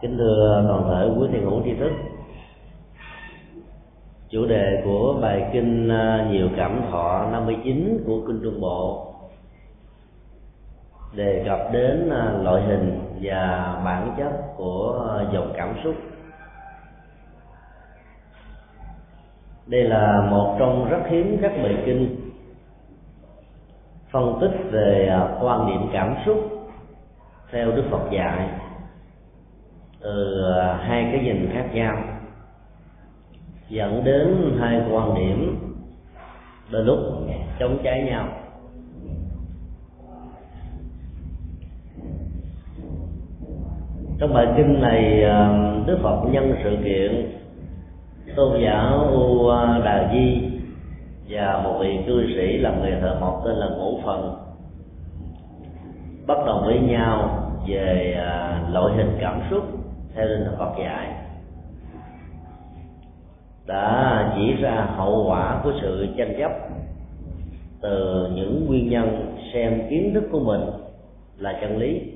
kính thưa toàn thể, quý thiền hữu tri thức. Chủ đề của bài kinh à, nhiều cảm thọ 59 của kinh trung bộ đề cập đến à, loại hình và bản chất của à, dòng cảm xúc. Đây là một trong rất hiếm các bài kinh phân tích về quan niệm cảm xúc theo đức phật dạy từ à, hai cái nhìn khác nhau, dẫn đến hai quan điểm đôi lúc chống trái nhau. Trong bài kinh này à, đức phật nhân sự kiện tôn giả u đà di và một vị cư sĩ làm nghề thợ mộc tên là ngũ phần bắt đầu với nhau về à, loại hình cảm xúc theo tinh thần Phật dạy, đã chỉ ra hậu quả của sự tranh chấp từ những nguyên nhân xem kiến thức của mình là chân lý.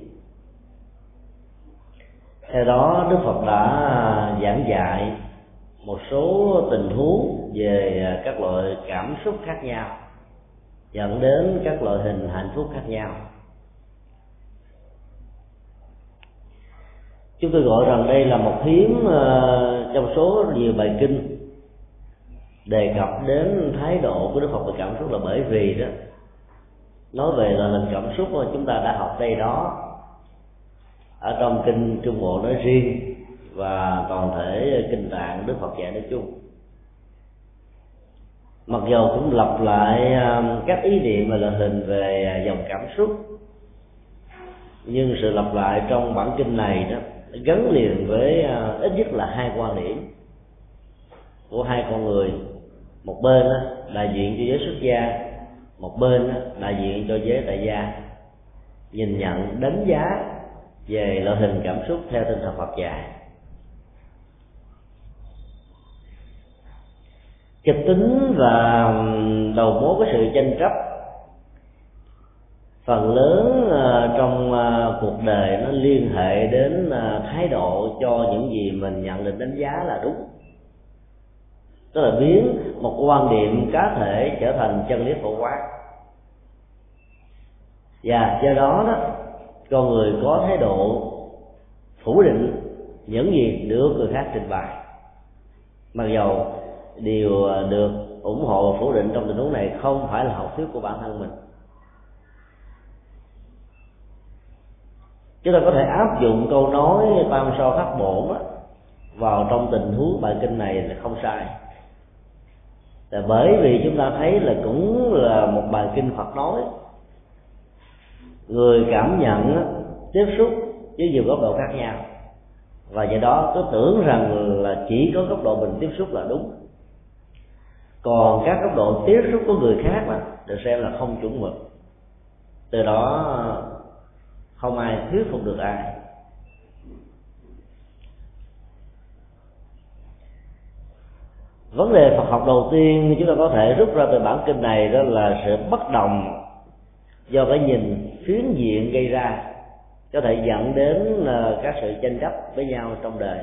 Theo đó, đức phật đã giảng dạy một số tình huống về các loại cảm xúc khác nhau, dẫn đến các loại hình hạnh phúc khác nhau. Chúng tôi gọi rằng đây là một hiếm ờ, trong số nhiều bài kinh đề cập đến thái độ của đức phật về cảm xúc là bởi vì đó, nói về là hình cảm xúc mà chúng ta đã học đây đó, ở trong kinh trung bộ nói riêng và toàn thể kinh tạng đức phật dạy nói chung. Mặc dù cũng lặp lại ờ, các ý niệm và loại hình về ờ, dòng cảm xúc, nhưng sự lặp lại trong bản kinh này đó gắn liền với à, ít nhất là hai quan điểm của hai con người. Một bên đại diện cho giới xuất gia, một bên đại diện cho giới tại gia. Nhìn nhận, đánh giá về loại hình cảm xúc theo tinh thần Phật dạy. Kịch tính và đầu mối của sự tranh chấp phần lớn à, trong à, cuộc đời nó liên hệ đến à, thái độ cho những gì mình nhận định đánh giá là đúng. Tức là biến một quan điểm cá thể trở thành chân lý phổ quát. Và do đó đó, con người có thái độ phủ định những gì được người khác trình bày. Mặc dầu điều được ủng hộ và phủ định trong tình huống này không phải là học thuyết của bản thân mình. Chúng ta có thể áp dụng câu nói tam so khắc bổn vào trong tình huống bài kinh này là không sai. Là bởi vì chúng ta thấy là cũng là một bài kinh Phật nói. Người cảm nhận tiếp xúc với nhiều góc độ khác nhau. Và do đó có tưởng rằng là chỉ có góc độ mình tiếp xúc là đúng. Còn các góc độ tiếp xúc của người khác mà được xem là không chuẩn mực. Từ đó không ai thuyết phục được ai. Vấn đề Phật học đầu tiên chúng ta có thể rút ra từ bản kinh này đó là sự bất đồng do cái nhìn phiến diện gây ra có thể dẫn đến ờ, các sự tranh chấp với nhau trong đời.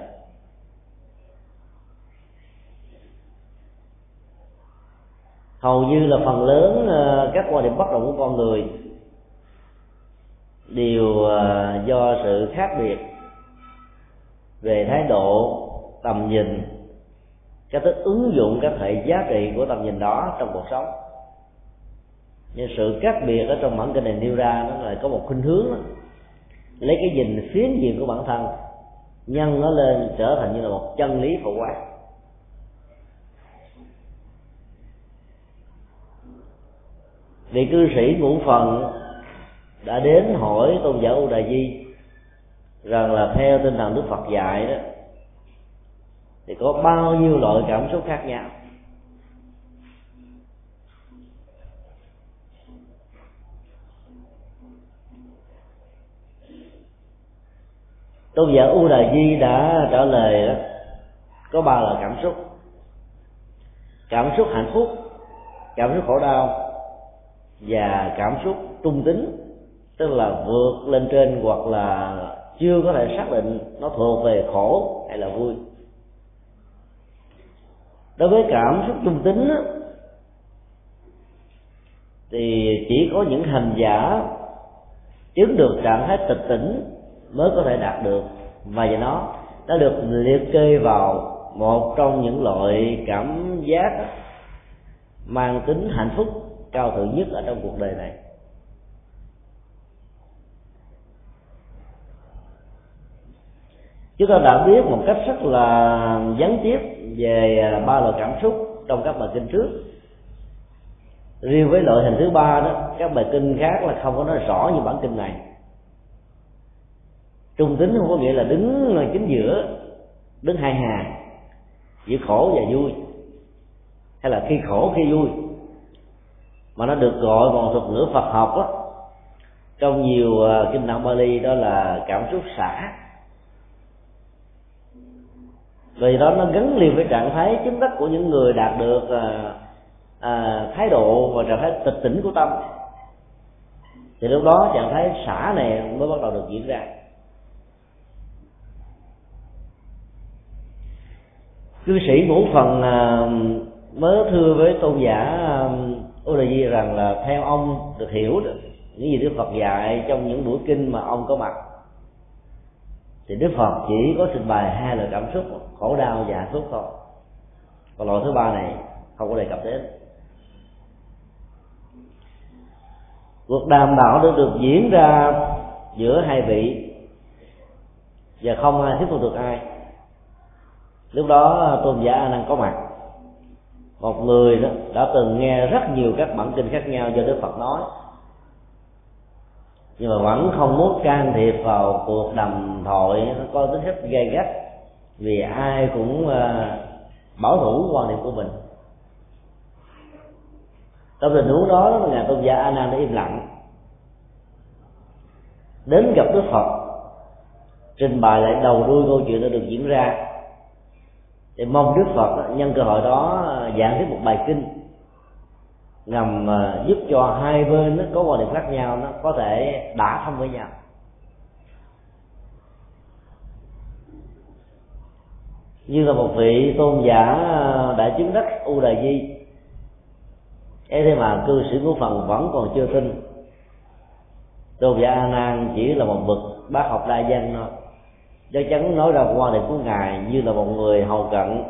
Hầu như là phần lớn ờ, các quan điểm bất đồng của con người đều à, do sự khác biệt về thái độ, tầm nhìn, cách thức ứng dụng các hệ giá trị của tầm nhìn đó trong cuộc sống nhưng sự khác biệt ở trong bản kinh này nêu ra, nó lại có một khuynh hướng đó. lấy cái nhìn phiến diện của bản thân, nhân nó lên trở thành như là một chân lý phổ quát vị cư sĩ ngũ phần đã đến hỏi tôn giả U Đà Di rằng là theo tinh thần Đức Phật dạy đó, thì có bao nhiêu loại cảm xúc khác nhau? Tôn giả U Đà Di đã trả lời đó, có ba loại cảm xúc. Cảm xúc hạnh phúc, cảm xúc khổ đau và cảm xúc trung tính tức là vượt lên trên hoặc là chưa có thể xác định nó thuộc về khổ hay là vui. Đối với cảm xúc trung tính thì chỉ có những hành giả chứng được trạng thái tịch tỉnh mới có thể đạt được và do nó đã được liệt kê vào một trong những loại cảm giác mang tính hạnh phúc cao thượng nhất ở trong cuộc đời này. Chúng ta đã biết một cách rất là gián tiếp về à, ba loại cảm xúc trong các bài kinh trước. Riêng với loại hình thứ ba đó các bài kinh khác là không có nói rõ như bản kinh này. Trung tính không có nghĩa là đứng chính giữa đứng hai hàng giữa khổ và vui hay là khi khổ khi vui. Mà nó được gọi bằng thuật ngữ Phật học đó, trong nhiều à, kinh tạng Bali đó là cảm xúc xả vì đó nó gắn liền với trạng thái chứng đắc của những người đạt được à, à, thái độ và trạng thái tịch tỉnh của tâm. Thì lúc đó trạng thái xả này mới bắt đầu được diễn ra. Cư sĩ ngũ phần à, mới thưa với tôn giả à, Di rằng là theo ông được hiểu được những gì Đức Phật dạy trong những buổi kinh mà ông có mặt thì Đức Phật chỉ có trình bày hai loại cảm xúc, khổ đau và hạnh phúc thôi. Còn loại thứ ba này không có đề cập đến. Cuộc đàm đạo đã được diễn ra giữa hai vị và không ai thuyết phục được ai. Lúc đó, tôn giả a nan có mặt một người đó, đã từng nghe rất nhiều các bản kinh khác nhau do đức phật nói nhưng mà vẫn không muốn can thiệp vào cuộc đàm thoại, nó có tính chất gây gắt. Vì ai cũng ờ, bảo thủ quan điểm của mình. Trong tình huống đó ngài tôn giả a nan đã im lặng. Đến gặp đức phật, trình bày lại đầu đuôi câu chuyện đã được diễn ra. Thì mong đức phật, nhân cơ hội đó, giảng tiếp một bài kinh nhằm ờ, giúp cho hai bên nó có quan điểm khác nhau, nó có thể đả thông với nhau. Như là một vị tôn giả ờ, đã chứng đắc u đà di. Ấy thế mà cư sĩ của phần vẫn còn chưa tin. Tôn giả a nan chỉ là một bậc bác học đa văn thôi. Chắc chắn nói ra quan điểm của ngài như là một người hầu cận,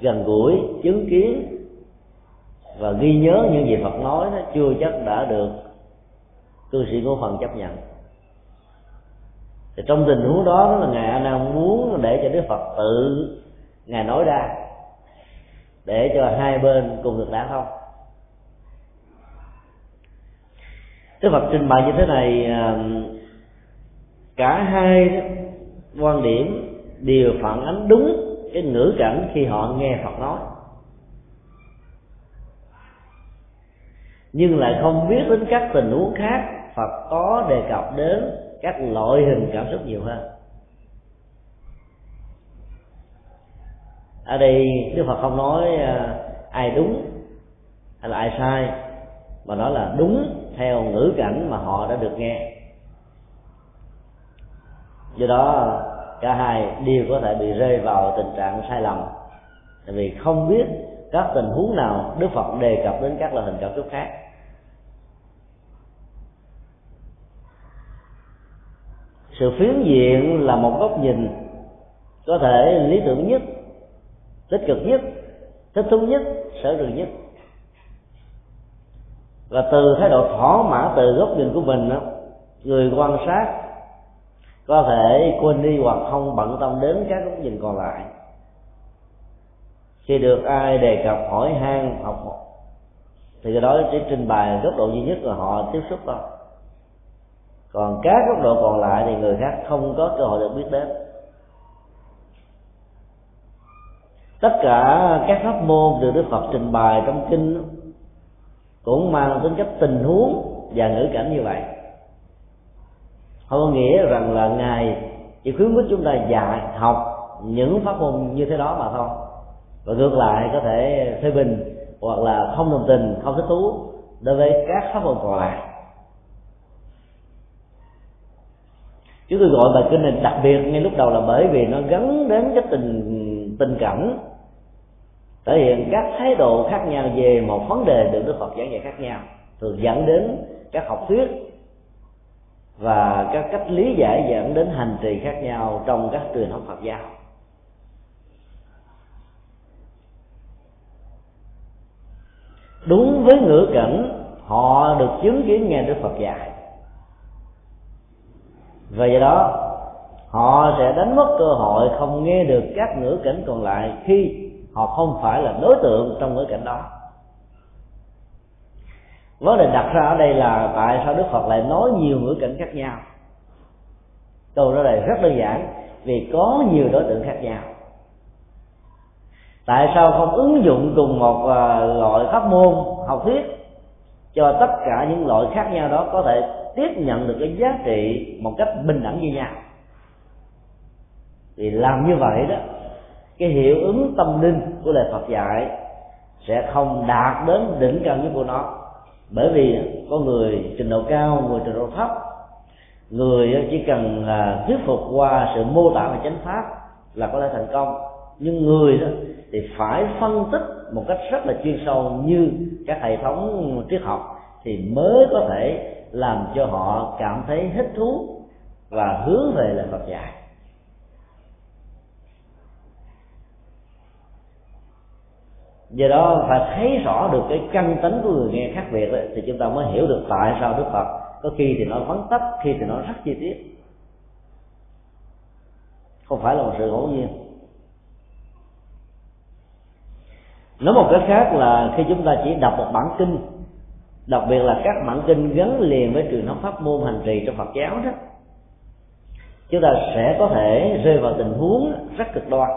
gần gũi, chứng kiến và ghi nhớ những gì Phật nói nó chưa chắc đã được cư sĩ của phần chấp nhận. Thì trong tình huống đó, đó là ngài A Nan muốn để cho Đức Phật tự ngài nói ra để cho hai bên cùng được đả thông. Đức Phật trình bày như thế này à, cả hai quan điểm đều phản ánh đúng cái ngữ cảnh khi họ nghe Phật nói. Nhưng lại không biết đến các tình huống khác Phật có đề cập đến các loại hình cảm xúc nhiều hơn. Ở đây Đức Phật không nói à, ai đúng hay là ai sai, mà nói là đúng theo ngữ cảnh mà họ đã được nghe. Do đó, cả hai đều có thể bị rơi vào tình trạng sai lầm. Tại vì không biết các tình huống nào đức phật đề cập đến các loại hình cảm xúc khác. Sự phiến diện là một góc nhìn có thể lý tưởng nhất tích cực nhất thích thú nhất sở trường nhất. Và từ thái độ thỏa mãn từ góc nhìn của mình đó, người quan sát có thể quên đi hoặc không bận tâm đến các góc nhìn còn lại. Khi được ai đề cập hỏi han học thì cái đó chỉ trình bày góc độ duy nhất là họ tiếp xúc thôi còn các góc độ còn lại thì người khác không có cơ hội được biết đến. Tất cả các pháp môn được đức phật trình bày trong kinh cũng mang tính chất tình huống và ngữ cảnh như vậy. Không có nghĩa rằng là ngài chỉ khuyến khích chúng ta dạy, học những pháp môn như thế đó mà thôi. Và ngược lại có thể phê bình hoặc là không đồng tình, không thích thú đối với các pháp môn còn lại. Chúng tôi gọi bài kinh này đặc biệt ngay lúc đầu là bởi vì nó gắn đến cái tình tình cảnh thể hiện các thái độ khác nhau về một vấn đề được đức phật giảng dạy khác nhau, thường dẫn đến các học thuyết và các cách lý giải dẫn đến hành trì khác nhau trong các truyền thống Phật giáo. Đúng với ngữ cảnh, họ được chứng kiến nghe Đức Phật dạy và do đó, họ sẽ đánh mất cơ hội không nghe được các ngữ cảnh còn lại khi họ không phải là đối tượng trong ngữ cảnh đó. Vấn đề đặt ra ở đây là tại sao đức phật lại nói nhiều ngữ cảnh khác nhau? Câu trả lời rất đơn giản, vì có nhiều đối tượng khác nhau. Tại sao không ứng dụng cùng một à, loại pháp môn học thuyết cho tất cả những loại khác nhau đó có thể tiếp nhận được cái giá trị một cách bình đẳng như nhau. Thì làm như vậy đó, cái hiệu ứng tâm linh của lời Phật dạy sẽ không đạt đến đỉnh cao nhất của nó. Bởi vì có người trình độ cao, người trình độ thấp, người chỉ cần là thuyết phục qua sự mô tả và chánh pháp là có thể thành công. Nhưng người đó thì phải phân tích một cách rất là chuyên sâu như các hệ thống triết học thì mới có thể làm cho họ cảm thấy thích thú và hướng về lời Phật dạy. Do đó phải thấy rõ được cái căn tính của người nghe khác biệt ấy, thì chúng ta mới hiểu được tại sao đức phật có khi thì nó vắn tắt khi thì nó rất chi tiết. Không phải là một sự ngẫu nhiên. Nói một cách khác là khi chúng ta chỉ đọc một bản kinh đặc biệt là các bản kinh gắn liền với truyền thống pháp môn hành trì trong phật giáo đó. Chúng ta sẽ có thể rơi vào tình huống rất cực đoan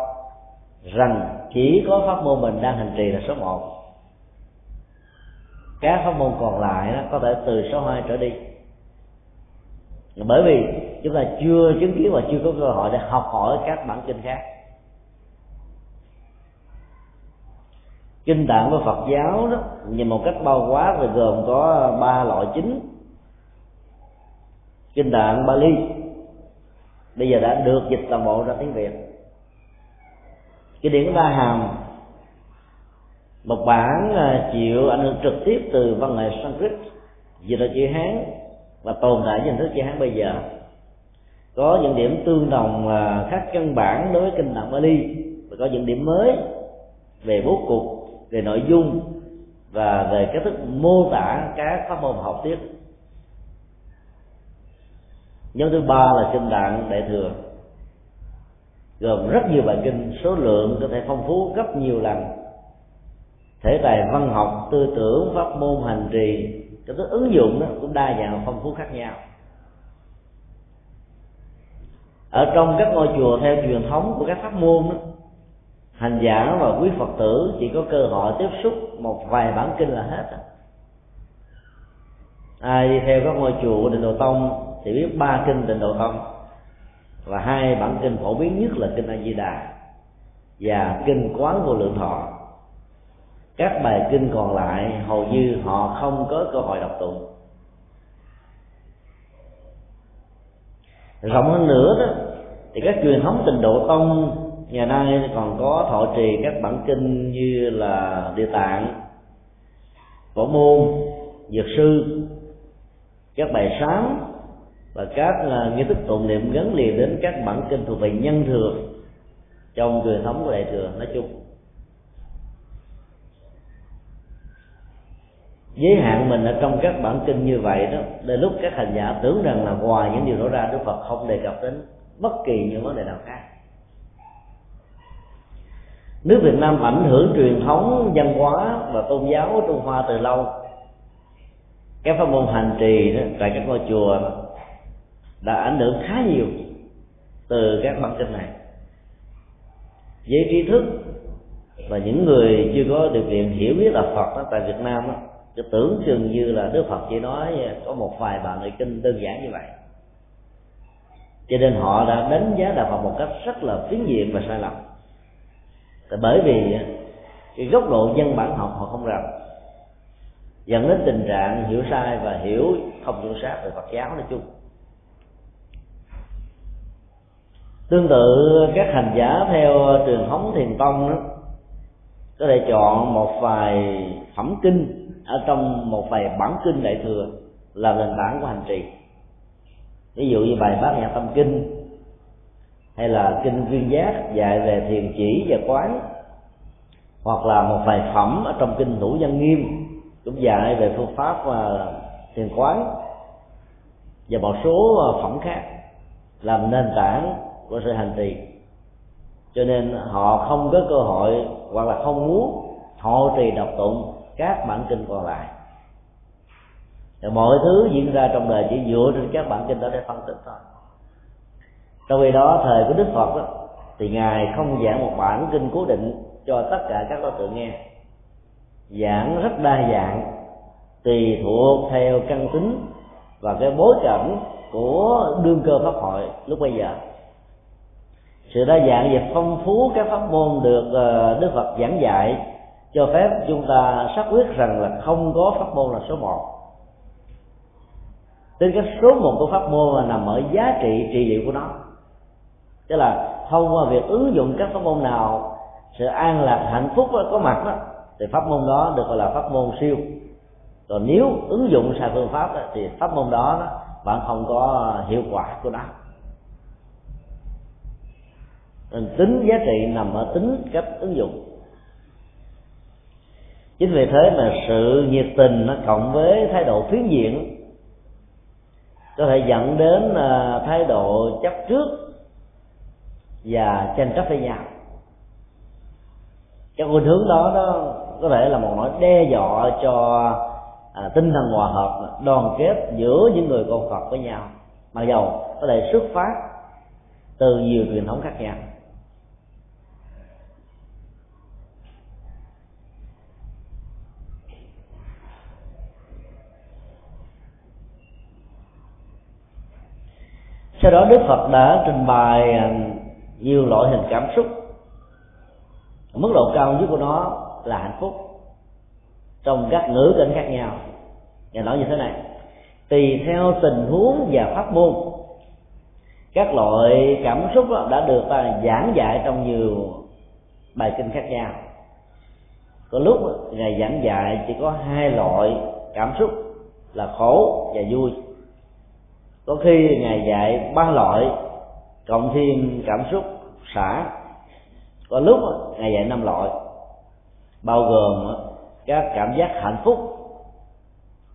rằng chỉ có pháp môn mình đang hành trì là số một. Các pháp môn còn lại đó có thể từ số hai trở đi. Bởi vì chúng ta chưa chứng kiến và chưa có cơ hội để học hỏi các bản kinh khác. Kinh tạng của Phật giáo đó, nhìn một cách bao quát thì gồm có ba loại chính. Kinh tạng, Bali. Bây giờ đã được dịch toàn bộ ra tiếng Việt. Cái điển ba hàm, một bản à, chịu ảnh hưởng trực tiếp từ văn nghệ Sanskrit, dịch là chữ Hán và tồn tại hình thức chữ Hán bây giờ. Có những điểm tương đồng à, khác căn bản đối với kinh tạng, Bali. Và có những điểm mới về bố cục về nội dung và về cách thức mô tả các pháp môn học tiếp. Nhóm thứ ba là kinh tạng đại thừa. Gồm rất nhiều bài kinh số lượng có thể phong phú gấp nhiều lần. Thể tài văn học tư tưởng pháp môn hành trì cái thức ứng dụng đó cũng đa dạng phong phú khác nhau. Ở trong các ngôi chùa theo truyền thống của các pháp môn đó, hành giả và quý phật tử chỉ có cơ hội tiếp xúc một vài bản kinh là hết ai đi theo các ngôi chùa của định độ tông thì biết ba kinh định độ tông. Và hai bản kinh phổ biến nhất là kinh a di đà và kinh quán vô lượng thọ. Các bài kinh còn lại hầu như họ không có cơ hội đọc tụng. Rộng hơn nữa đó, thì các truyền thống tình độ tông ngày nay còn có thọ trì các bản kinh như là địa tạng, phổ môn, dược sư, các bài sám và các nghi thức tụng niệm gắn liền đến các bản kinh thuộc về nhân thừa trong truyền thống của đại thừa nói chung. Giới hạn mình ở trong các bản kinh như vậy đó đến lúc các hành giả tưởng rằng là ngoài những điều đó ra, đức phật không đề cập đến bất kỳ những vấn đề nào khác nước việt nam ảnh hưởng truyền thống văn hóa và tôn giáo của trung hoa từ lâu. Các pháp môn hành trì đó, tại các ngôi chùa đã ảnh hưởng khá nhiều từ các bản kinh này. Với trí thức và những người chưa có điều kiện hiểu biết là Phật đó, tại Việt Nam đó, cứ tưởng chừng như là Đức Phật chỉ nói có một vài bài người kinh đơn giản như vậy. Cho nên họ đã đánh giá đạo Phật một cách rất là phiến diện và sai lầm tại bởi vì cái góc độ dân bản học họ không rành. Dẫn đến tình trạng hiểu sai và hiểu, không chuẩn xác về Phật giáo nói chung. Tương tự, các hành giả theo truyền thống thiền tông đó, có thể chọn một vài phẩm kinh ở trong một vài bản kinh đại thừa là nền tảng của hành trì. Ví dụ như bài bát nhã tâm kinh hay là kinh viên giác dạy về thiền chỉ và quán, hoặc là một vài phẩm ở trong kinh thủ văn nghiêm, cũng dạy về phương pháp và thiền quán và một số à, phẩm khác làm nền tảng của sự hành trì. Cho nên họ không có cơ hội hoặc là không muốn họ trì đọc tụng các bản kinh còn lại. Và mọi thứ diễn ra trong đời chỉ dựa trên các bản kinh đó để phân tích thôi trong khi đó thời của đức phật đó, thì ngài không giảng một bản kinh cố định cho tất cả các đối tượng nghe. Giảng rất đa dạng tùy thuộc theo căn tính và cái bối cảnh của đương cơ pháp hội lúc bây giờ. Sự đa dạng và phong phú các pháp môn được ờ, đức phật giảng dạy cho phép chúng ta xác quyết rằng là không có pháp môn là số một. Tính cái số một của pháp môn là nằm ở giá trị trị liệu của nó tức là thông qua việc ứng dụng các pháp môn nào sự an lạc hạnh phúc có mặt đó thì pháp môn đó được gọi là pháp môn siêu. Còn nếu ứng dụng sai phương pháp đó, thì pháp môn đó, đó bạn không có hiệu quả của nó. Nên tính giá trị nằm ở tính cách ứng dụng. Chính vì thế mà sự nhiệt tình nó cộng với thái độ phiến diện có thể dẫn đến à, thái độ chấp trước và tranh chấp với nhau. Cái khuynh hướng đó nó có thể là một nỗi đe dọa cho à, tinh thần hòa hợp đoàn kết giữa những người con Phật với nhau. Mặc dầu có thể xuất phát từ nhiều truyền thống khác nhau. Sau đó đức phật đã trình bày à, nhiều loại hình cảm xúc. Mức độ cao nhất của nó là hạnh phúc. Trong các ngữ cảnh khác nhau. Ngài nói như thế này. Tùy theo tình huống và pháp môn, các loại cảm xúc đã được ta giảng dạy trong nhiều bài kinh khác nhau. Có lúc ngài giảng dạy chỉ có hai loại cảm xúc là khổ và vui. Có khi ngài dạy ba loại cộng thêm cảm xúc, xả. Có lúc ngày dạy năm loại, bao gồm các cảm giác hạnh phúc,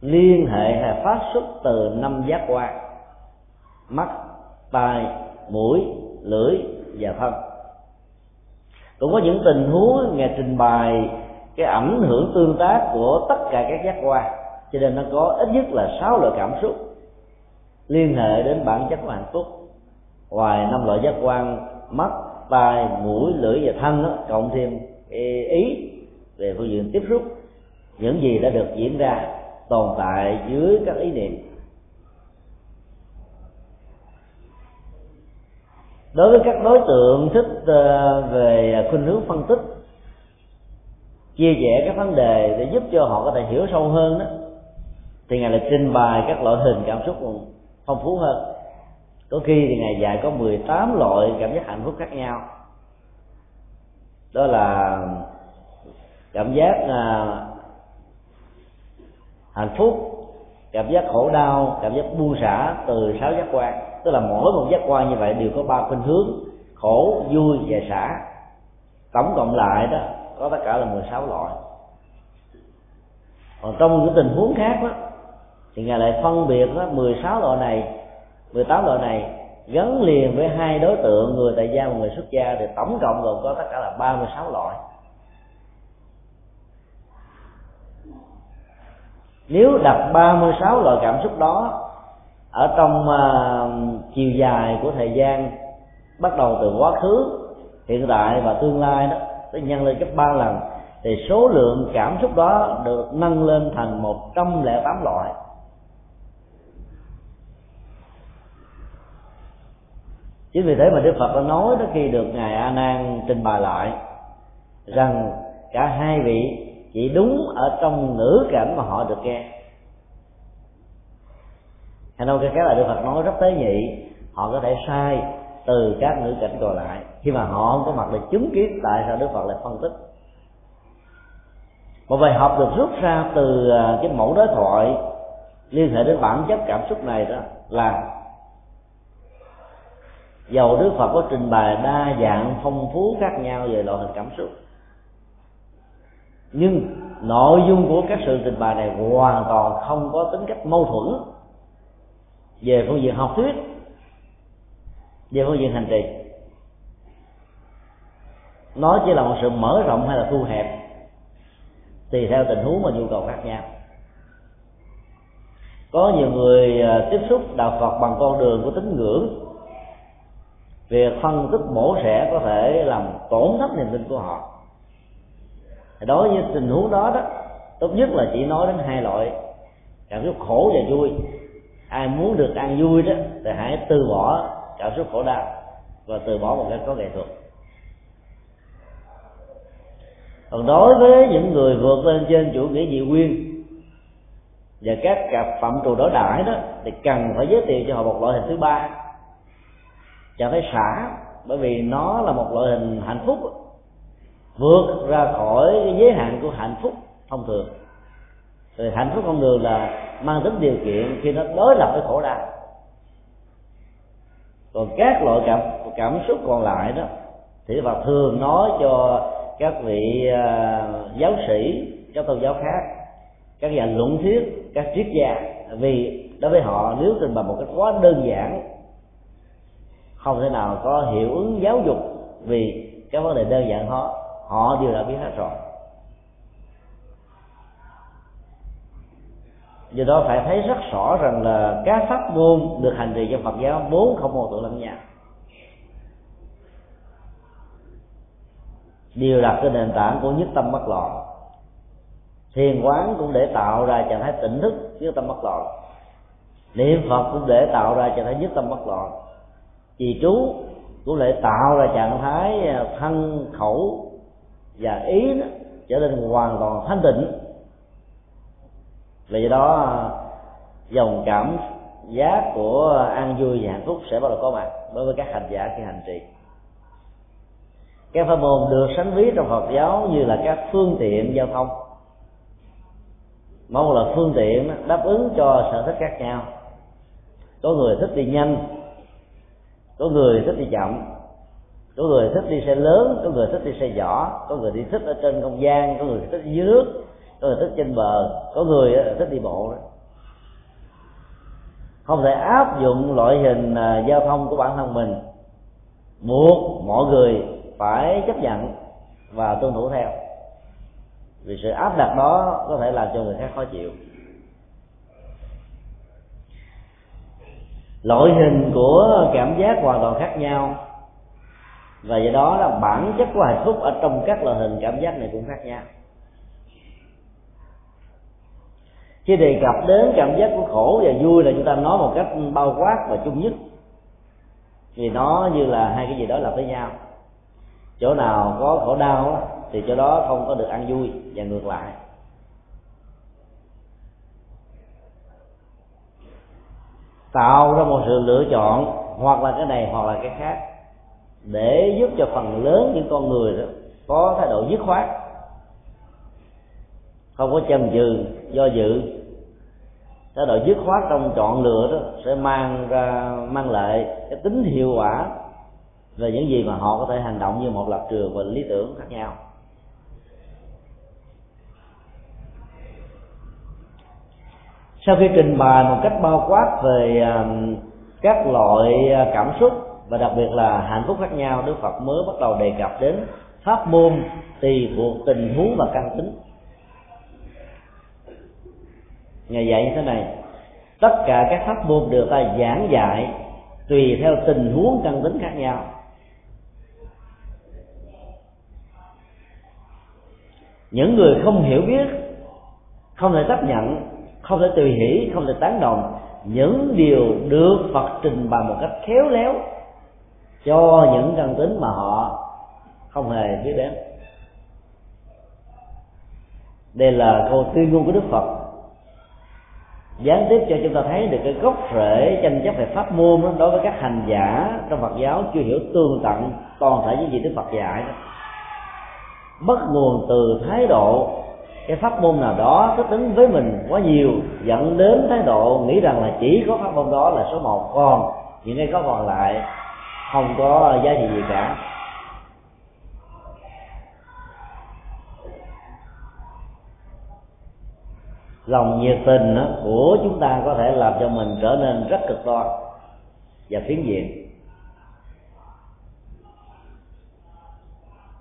liên hệ hay phát xuất từ năm giác quan, mắt, tai, mũi, lưỡi và thân. Cũng có những tình huống ngày trình bày cái ảnh hưởng tương tác của tất cả các giác quan, cho nên nó có ít nhất là sáu loại cảm xúc liên hệ đến bản chất của hạnh phúc ngoài năm loại giác quan mắt tai mũi lưỡi và thân đó, cộng thêm ý về phương diện tiếp xúc. Những gì đã được diễn ra tồn tại dưới các ý niệm. Đối với các đối tượng thích ờ, về khuynh hướng phân tích chia sẻ các vấn đề để giúp cho họ có thể hiểu sâu hơn đó thì ngài là trình bày các loại hình cảm xúc phong phú hơn có khi thì ngài dạy có 18 loại cảm giác hạnh phúc khác nhau. Đó là cảm giác à, hạnh phúc cảm giác khổ đau cảm giác buông xả từ sáu giác quan. Tức là mỗi một giác quan như vậy đều có ba khuynh hướng khổ vui và xả. Tổng cộng lại đó có tất cả là 16 loại. Còn trong những tình huống khác đó thì ngài lại phân biệt đó, 16 loại này 18 loại này gắn liền với hai đối tượng người tại gia và người xuất gia thì tổng cộng gồm có tất cả là 36 loại. Nếu đặt 36 loại cảm xúc đó ở trong uh, chiều dài của thời gian bắt đầu từ quá khứ hiện tại và tương lai đó nó nhân lên gấp ba lần thì số lượng cảm xúc đó được nâng lên thành 108 loại. Chính vì thế mà đức phật đã nói đó, khi được ngài a nan trình bày lại rằng cả hai vị chỉ đúng ở trong ngữ cảnh mà họ được nghe. Hay nói cái là đức phật nói rất tế nhị, họ có thể sai từ các ngữ cảnh còn lại. Khi mà họ không có mặt để chứng kiến, tại sao đức phật lại phân tích? Một bài học được rút ra từ à, cái mẫu đối thoại, liên hệ đến bản chất cảm xúc này đó là dầu đức phật có trình bày đa dạng phong phú khác nhau về loại hình cảm xúc. Nhưng nội dung của các sự trình bày này hoàn toàn không có tính cách mâu thuẫn về phương diện học thuyết, về phương diện hành trì. Nó chỉ là một sự mở rộng hay là thu hẹp tùy theo tình huống và nhu cầu khác nhau. Có nhiều người à, tiếp xúc đạo phật bằng con đường của tín ngưỡng việc phân tích bổ sẽ có thể làm tổn thất niềm tin của họ. Đối với tình huống đó đó, tốt nhất là chỉ nói đến hai loại. Cảm xúc khổ và vui. Ai muốn được ăn vui đó, thì hãy từ bỏ cảm xúc khổ đau và từ bỏ một cái có nghệ thuật. Còn đối với những người vượt lên trên chủ nghĩa dị quyên và các cặp phạm trù đối đãi đó, thì cần phải giới thiệu cho họ một loại hình thứ ba chẳng phải xả bởi vì nó là một loại hình hạnh phúc vượt ra khỏi cái giới hạn của hạnh phúc thông thường. Rồi hạnh phúc thông thường là mang tính điều kiện khi nó đối lập với khổ đau. Còn các loại cảm cảm xúc còn lại đó thì Phật thường nói cho các vị uh, giáo sĩ các tôn giáo khác các nhà luận thuyết các triết gia vì đối với họ nếu trình bày một cách quá đơn giản không thể nào có hiệu ứng giáo dục vì cái vấn đề đơn giản họ họ đều đã biết hết rồi. Do đó phải thấy rất rõ rằng là các pháp môn được hành trì trong Phật giáo vốn không mâu thuẫn lẫn nhau. Đều đặt cái nền tảng của nhất tâm bất loạn. Thiền quán cũng để tạo ra trạng thái tỉnh thức nhất tâm bất loạn. Niệm phật cũng để tạo ra trạng thái nhất tâm bất loạn trì chú cũng lại tạo ra trạng thái à, thân khẩu và ý đó, trở nên hoàn toàn thanh tịnh. Vì đó à, dòng cảm giác của an vui và hạnh phúc sẽ bắt đầu có mặt đối với các hành giả khi hành trì. Các pháp môn được sánh ví trong Phật giáo như là các phương tiện giao thông. Mong là phương tiện đáp ứng cho sở thích khác nhau. Có người thích đi nhanh có người thích đi chậm, có người thích đi xe lớn, có người thích đi xe nhỏ, có người đi thích ở trên không gian, có người thích dưới nước, có người thích trên bờ, có người thích đi bộ đó. Không thể áp dụng loại hình à, giao thông của bản thân mình. Buộc mọi người phải chấp nhận và tuân thủ theo. Vì sự áp đặt đó có thể làm cho người khác khó chịu. Loại hình của cảm giác hoàn toàn khác nhau. Và do đó là bản chất của hạnh phúc ở trong các loại hình cảm giác này cũng khác nhau. Khi đề cập đến cảm giác của khổ và vui là chúng ta nói một cách bao quát và chung nhất. Vì nó như là hai cái gì đó là với nhau. Chỗ nào có khổ đau thì chỗ đó không có được ăn vui và ngược lại. Tạo ra một sự lựa chọn hoặc là cái này hoặc là cái khác để giúp cho phần lớn những con người đó có thái độ dứt khoát, không có chần chừ, do dự. Thái độ dứt khoát trong chọn lựa đó sẽ mang ra, mang lại cái tính hiệu quả về những gì mà họ có thể hành động như một lập trường và lý tưởng khác nhau. Sau khi trình bày một cách bao quát về à, các loại à, cảm xúc và đặc biệt là hạnh phúc khác nhau, đức phật mới bắt đầu đề cập đến pháp môn tùy thuộc tình huống và căn tính. Ngài dạy như thế này, tất cả các pháp môn được ta giảng dạy tùy theo tình huống căn tính khác nhau. Những người không hiểu biết, không thể chấp nhận không thể tùy hỷ không thể tán đồng. Những điều được phật trình bày một cách khéo léo cho những căn tính mà họ không hề biết đến. Đây là câu tuyên ngôn của đức phật. Gián tiếp cho chúng ta thấy được cái gốc rễ tranh chấp về pháp môn đó, đối với các hành giả trong Phật giáo chưa hiểu tương tận toàn thể những gì Đức Phật dạy. Đó. bắt nguồn từ thái độ cái pháp môn nào đó thích ứng với mình quá nhiều, dẫn đến thái độ nghĩ rằng là chỉ có pháp môn đó là số một. Còn những cái có còn lại, không có giá trị gì cả. Lòng nhiệt tình của chúng ta có thể làm cho mình trở nên rất cực đoan và phiến diện.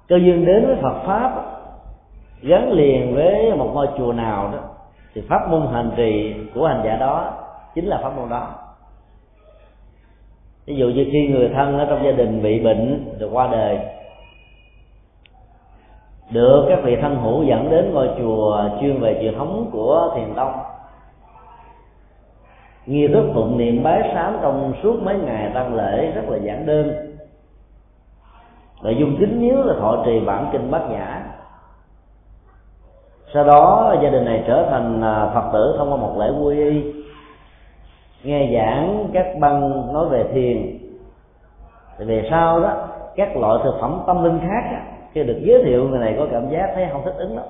Cơ duyên đến với Phật pháp gắn liền với một ngôi chùa nào đó, thì pháp môn hành trì của hành giả đó chính là pháp môn đó. Ví dụ như khi người thân ở trong gia đình bị bệnh rồi qua đời, được các vị thân hữu dẫn đến ngôi chùa chuyên về truyền thống của thiền tông. Nghi thức tụng niệm bái sám trong suốt mấy ngày tăng lễ rất là giản đơn. Nội dung chính yếu là thọ trì bản kinh bát nhã sau đó gia đình này trở thành à, phật tử thông qua một lễ quy y. Nghe giảng các băng nói về thiền. Thì về sau đó các loại thực phẩm tâm linh khác khi được giới thiệu người này có cảm giác thấy không thích ứng lắm.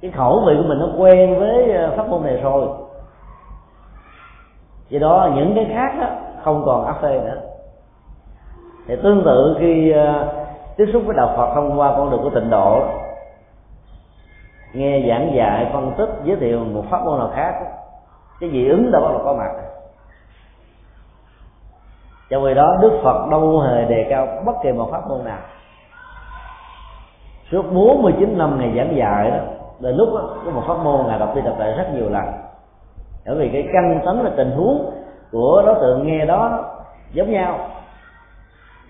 Cái khẩu vị của mình nó quen với à, pháp môn này rồi. Do đó những cái khác đó, không còn áp phê nữa. Thì tương tự khi à, tiếp xúc với đạo Phật thông qua con đường của tịnh độ nghe giảng dạy phân tích giới thiệu một pháp môn nào khác. Cái gì ứng ra bắt đầu có mặt. Trong khi đó đức phật đâu hề đề cao bất kỳ một pháp môn nào. Suốt 49 năm ngày giảng dạy đó đến lúc đó, có một pháp môn ngài đọc đi đọc lại rất nhiều lần. Bởi vì cái căn tấn là tình huống của đối tượng nghe đó giống nhau.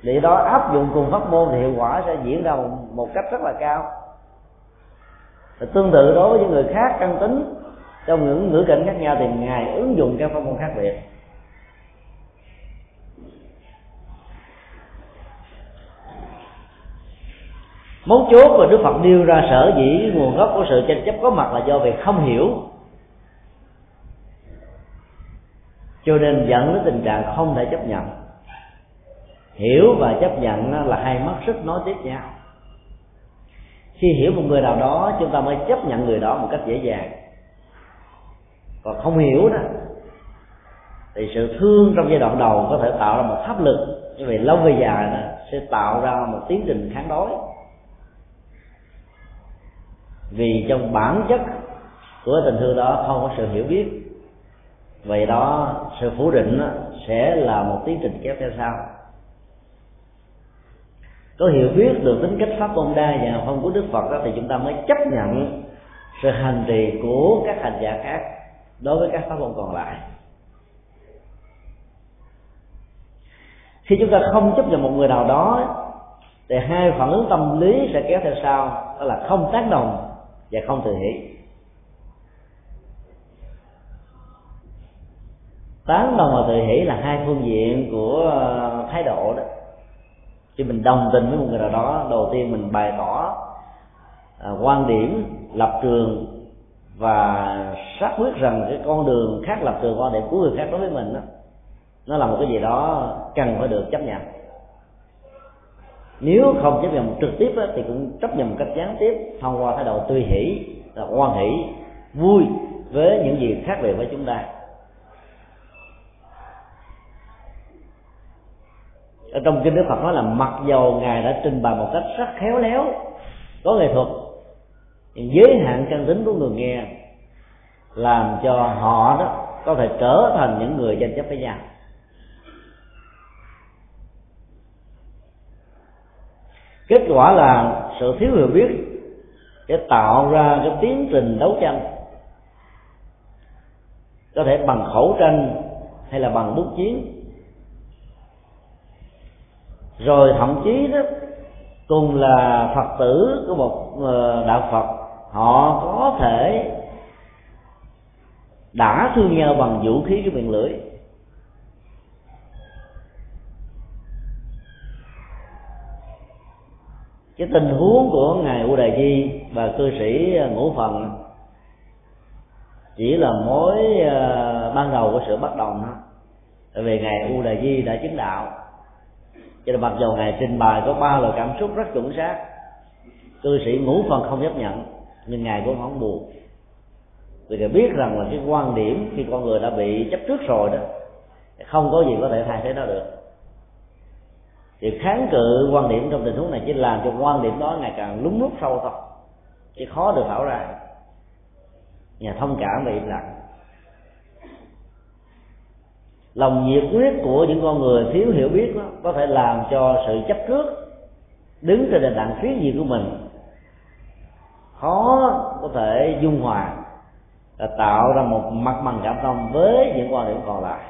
Để đó áp dụng cùng pháp môn thì hiệu quả sẽ diễn ra một, một cách rất là cao và tương tự đối với những người khác căn tính, trong những ngữ cảnh khác nhau thì ngài ứng dụng các pháp môn khác biệt. Mấu chốt mà đức phật nêu ra sở dĩ nguồn gốc của sự tranh chấp có mặt là do việc không hiểu. Cho nên dẫn đến tình trạng không thể chấp nhận. Hiểu và chấp nhận là hai mắt sức nói tiếp nhau khi hiểu một người nào đó chúng ta mới chấp nhận người đó một cách dễ dàng. Còn không hiểu đó thì sự thương trong giai đoạn đầu có thể tạo ra một áp lực nhưng vậy lâu về dài đó, sẽ tạo ra một tiến trình kháng đối vì trong bản chất của tình thương đó không có sự hiểu biết vậy đó sự phủ định sẽ là một tiến trình kéo theo sau có hiểu biết được tính cách pháp môn đa và phong của đức phật đó, thì chúng ta mới chấp nhận sự hành trì của các hành giả khác đối với các pháp môn còn lại. Khi chúng ta không chấp nhận một người nào đó, thì hai phản ứng tâm lý sẽ kéo theo sau, đó là không tác động và không từ hỷ. Tán đồng và từ hỷ là hai phương diện của thái độ đó khi mình đồng tình với một người nào đó đầu tiên mình bày tỏ à, quan điểm lập trường và xác quyết rằng cái con đường khác lập trường quan điểm của người khác đối với mình đó, nó là một cái gì đó cần phải được chấp nhận. Nếu không chấp nhận trực tiếp thì cũng chấp nhận một cách gián tiếp thông qua thái độ tùy hỷ là quan hỷ vui với những gì khác biệt với chúng ta. Ở trong kinh đức phật nói là mặc dầu ngài đã trình bày một cách rất khéo léo, có nghệ thuật, nhưng giới hạn căn tính của người nghe làm cho họ đó có thể trở thành những người tranh chấp với nhau. Kết quả là sự thiếu hiểu biết để tạo ra cái tiến trình đấu tranh, có thể bằng khẩu tranh hay là bằng bút chiến rồi thậm chí đó, cùng là phật tử của một ờ, đạo phật, họ có thể đã thương nhau bằng vũ khí của miệng lưỡi. Cái tình huống của ngài u đà di và cư sĩ ờ, ngũ phần chỉ là mối ờ, ban đầu của sự bắt đầu đó tại vì ngài u đà di đã chứng đạo cho nên mặc dù ngài trình bày có ba loại cảm xúc rất chuẩn xác, cư sĩ ngũ phần không chấp nhận, nhưng ngài cũng không buồn. Vì ngài biết rằng là cái quan điểm khi con người đã bị chấp trước rồi đó, không có gì có thể thay thế nó được. Thì kháng cự quan điểm trong tình huống này chỉ làm cho quan điểm đó ngày càng lúng nút sâu thôi, chứ khó được thảo ra. Nhà thông cảm và im lặng lòng nhiệt huyết của những con người thiếu hiểu biết đó, có thể làm cho sự chấp trước đứng trên nền tảng phiến diện của mình khó có thể dung hòa là tạo ra một mặt bằng cảm thông với những quan điểm còn lại.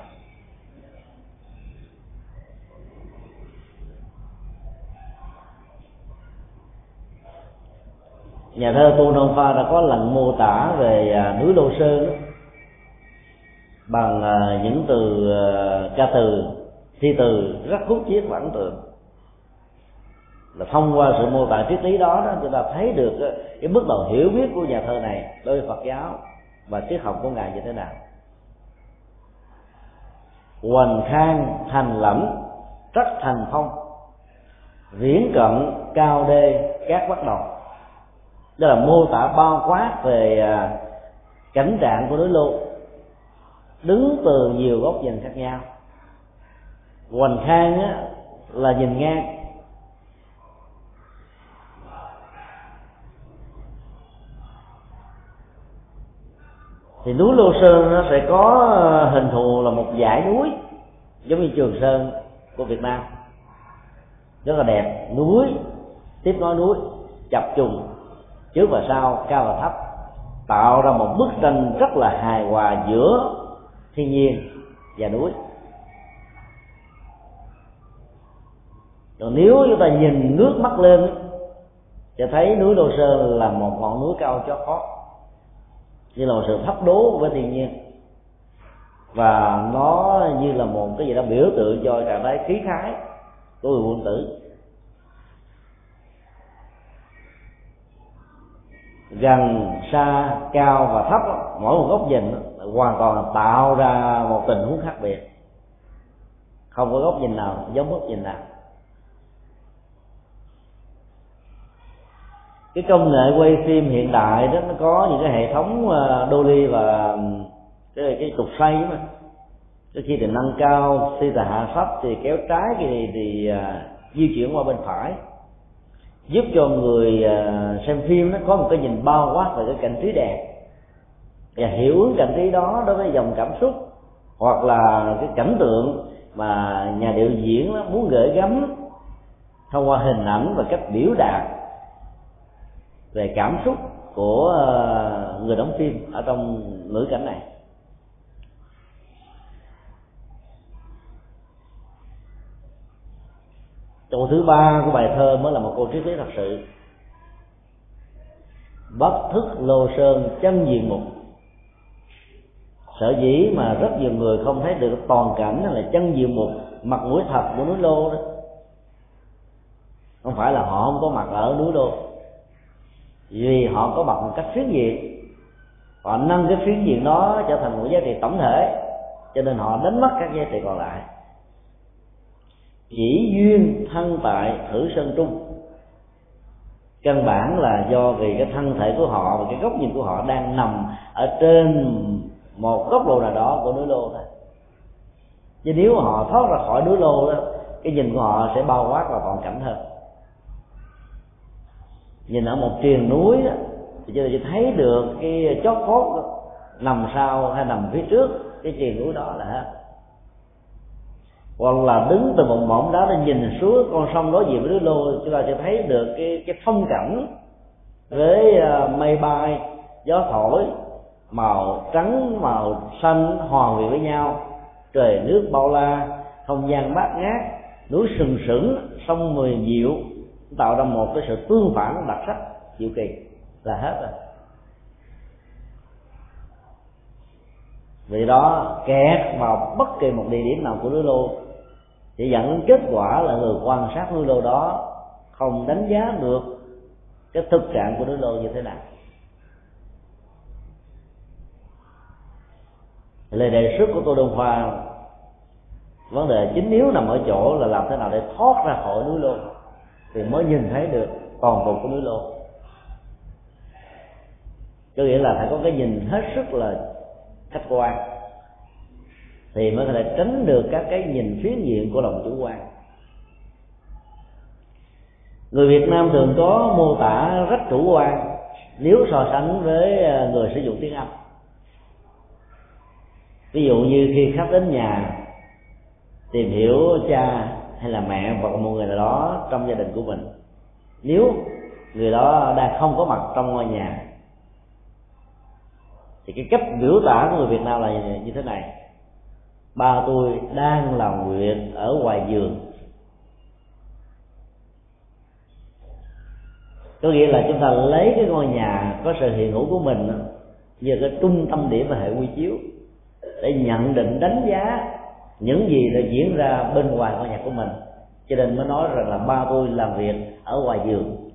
Nhà thơ tu nông pha đã có lần mô tả về à, núi lô sơn bằng à, những từ à, ca từ, thi từ rất hút chiết và ấn tượng. Là thông qua sự mô tả triết lý đó đó chúng ta thấy được à, cái mức độ hiểu biết của nhà thơ này đối với Phật giáo và triết học của ngài như thế nào. Hoành khang thành lẫm, rất thành phong, viễn cận, cao đê, các bắt đầu đó là mô tả bao quát về cảnh trạng của núi lưu đứng từ nhiều góc nhìn khác nhau. Hoành khang á, là nhìn ngang. Thì núi lô sơn nó sẽ có ờ, hình thù là một dải núi giống như trường sơn của việt nam. Rất là đẹp núi tiếp nối núi chập trùng trước và sau cao và thấp tạo ra một bức tranh rất là hài hòa giữa thiên nhiên và núi. Rồi nếu chúng ta nhìn nước mắt lên, sẽ thấy núi đồ Sơn là một ngọn núi cao chót vót như là một sự thấp đố với thiên nhiên. Và nó như là một cái gì đó biểu tượng cho trạng thái khí khái của người quân tử. Gần xa cao và thấp mỗi một góc nhìn hoàn toàn tạo ra một tình huống khác biệt. Không có góc nhìn nào giống góc nhìn nào. Cái công nghệ quay phim hiện đại đó nó có những cái hệ thống ờ, dolly và cái cái trục xoay mà. Cái khi thì nâng cao khi thì hạ thấp thì kéo trái thì, thì uh, di chuyển qua bên phải. Giúp cho người ờ, xem phim nó có một cái nhìn bao quát về cái cảnh trí đẹp và hiểu ứng cảm trí đó đối với dòng cảm xúc, hoặc là cái cảnh tượng mà nhà điệu diễn nó muốn gửi gắm thông qua hình ảnh và cách biểu đạt về cảm xúc của ờ, người đóng phim ở trong ngữ cảnh này. Câu thứ ba của bài thơ mới là một câu triết lý thật sự. Bất thức lô sơn chân diện mục sở dĩ mà rất nhiều người không thấy được toàn cảnh là chân diện mục, mặt mũi thật của núi lô đó. Không phải là họ không có mặt ở núi lô. Vì họ có mặt một cách phiến diện. Họ nâng cái phiến diện đó trở thành một giá trị tổng thể, cho nên họ đánh mất các giá trị còn lại. Chỉ duyên thân tại thử sơn trung. Căn bản là do vì cái thân thể của họ và cái góc nhìn của họ đang nằm ở trên một góc độ nào đó của núi lô thôi. Chứ nếu họ thoát ra khỏi núi lô đó cái nhìn của họ sẽ bao quát và toàn cảnh hơn. Nhìn ở một triền núi đó, thì chúng ta chỉ thấy được cái chót vót nằm sau hay nằm phía trước cái triền núi đó là hết. Hoặc là đứng từ một mỏm đá để nhìn xuống con sông đối diện với núi lô chúng ta sẽ thấy được cái cái phong cảnh với à, mây bay gió thổi màu trắng, màu xanh hòa quyện với nhau. Trời nước bao la, không gian bát ngát, núi sừng sững, sông mười diệu tạo ra một cái sự tương phản đặc sắc, diệu kỳ. Là hết rồi. Vì đó kẹt vào bất kỳ một địa điểm nào của núi lô thì dẫn đến kết quả là người quan sát núi lô đó không đánh giá được cái thực trạng của núi lô như thế nào. Lời đề xuất của tô đông khoa, vấn đề chính yếu nằm ở chỗ là làm thế nào để thoát ra khỏi núi lô thì mới nhìn thấy được toàn cục của núi lô. Có nghĩa là phải có cái nhìn hết sức là khách quan thì mới có thể tránh được các cái nhìn phiến diện của lòng chủ quan. Người việt nam thường có mô tả rất chủ quan, nếu so sánh với à, người sử dụng tiếng anh ví dụ như khi khách đến nhà, tìm hiểu cha hay là mẹ hoặc một người nào đó trong gia đình của mình, nếu người đó đang không có mặt trong ngôi nhà, thì cái cách biểu tả của người Việt Nam là như thế này. Ba tôi đang làm việc ở ngoài giường có nghĩa là chúng ta lấy cái ngôi nhà có sự hiện hữu của mình như cái trung tâm điểm và hệ quy chiếu để nhận định, đánh giá những gì đã diễn ra bên ngoài ngôi nhà của mình. Cho nên mới nói rằng là ba tôi làm việc ở ngoài giường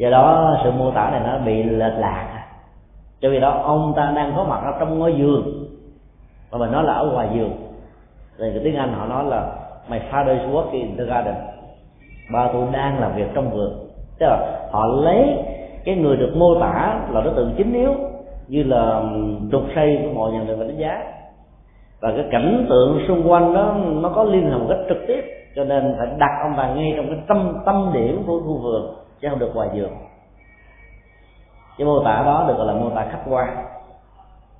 do đó sự mô tả này nó bị lệch lạc. Cho vì đó, ông ta đang có mặt ở trong ngôi giường. Mà mình nói là ở ngoài giường thì cái tiếng anh họ nói là my father's is working in the garden. Ba tôi đang làm việc trong vườn. Tức là họ lấy cái người được mô tả là đối tượng chính yếu, như là trục xây của mọi nhà người đánh giá. Và cái cảnh tượng xung quanh đó, nó có liên hệ một cách trực tiếp, cho nên phải đặt ông bà ngay trong cái tâm tâm điểm của khu vườn, chứ không được ngoài vườn. cái mô tả đó được gọi là mô tả khách quan.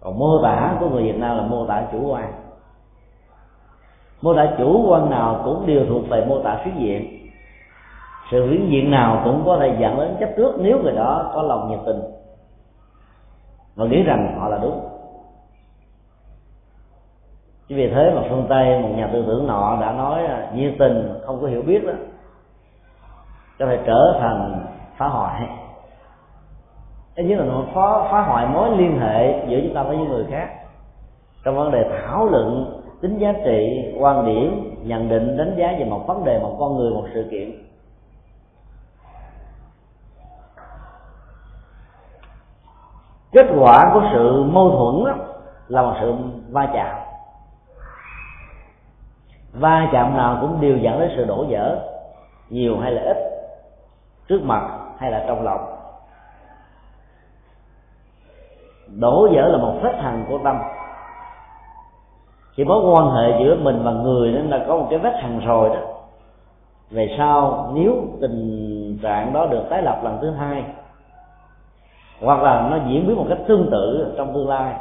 Còn mô tả của người việt nam là mô tả chủ quan. Mô tả chủ quan nào cũng đều thuộc về mô tả phiến diện sự hiển diện nào cũng có thể dẫn đến chấp trước nếu người đó có lòng nhiệt tình. Và nghĩ rằng họ là đúng. Chỉ vì thế mà phương tây một nhà tư tưởng nọ đã nói nhiệt tình không có hiểu biết đó có thể trở thành phá hoại. Cái nhất là nó phá, phá hoại mối liên hệ giữa chúng ta với những người khác. Trong vấn đề thảo luận tính giá trị quan điểm nhận định đánh giá về một vấn đề một con người một sự kiện. Kết quả của sự mâu thuẫn đó là một sự va chạm. Va chạm nào cũng đều dẫn đến sự đổ vỡ, nhiều hay là ít, trước mặt hay là trong lòng. Đổ vỡ là một vết hằn của tâm. Khi mối quan hệ giữa mình và người nên là có một cái vết hằn rồi đó, về sau, nếu tình trạng đó được tái lập lần thứ hai hoặc là nó diễn biến một cách tương tự trong tương lai,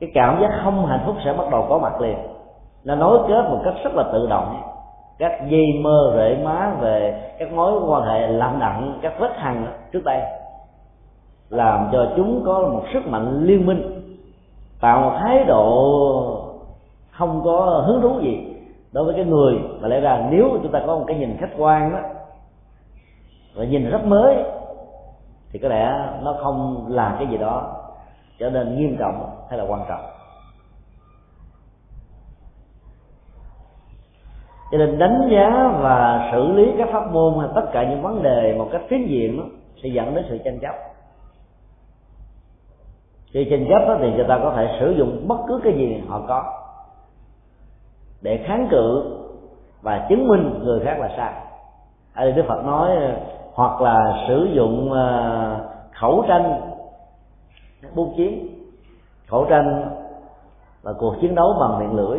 cái cảm giác không hạnh phúc sẽ bắt đầu có mặt liền. Nó nối kết một cách rất là tự động. Các dây mơ rễ má về các mối quan hệ lặng đặng các vết hằn trước đây, làm cho chúng có một sức mạnh liên minh, tạo một thái độ không có hứng thú gì đối với cái người. Mà lẽ ra nếu chúng ta có một cái nhìn khách quan đó, và nhìn rất mới thì có lẽ nó không là cái gì đó trở nên nghiêm trọng hay là quan trọng. Cho nên đánh giá và xử lý các pháp môn hay tất cả những vấn đề một cách phiến diện đó, sẽ dẫn đến sự tranh chấp. Khi tranh chấp đó, thì người ta có thể sử dụng bất cứ cái gì họ có để kháng cự và chứng minh người khác là sai. Ở đây đức phật nói hoặc là sử dụng ờ, khẩu tranh bút chiến. Khẩu tranh là cuộc chiến đấu bằng miệng lưỡi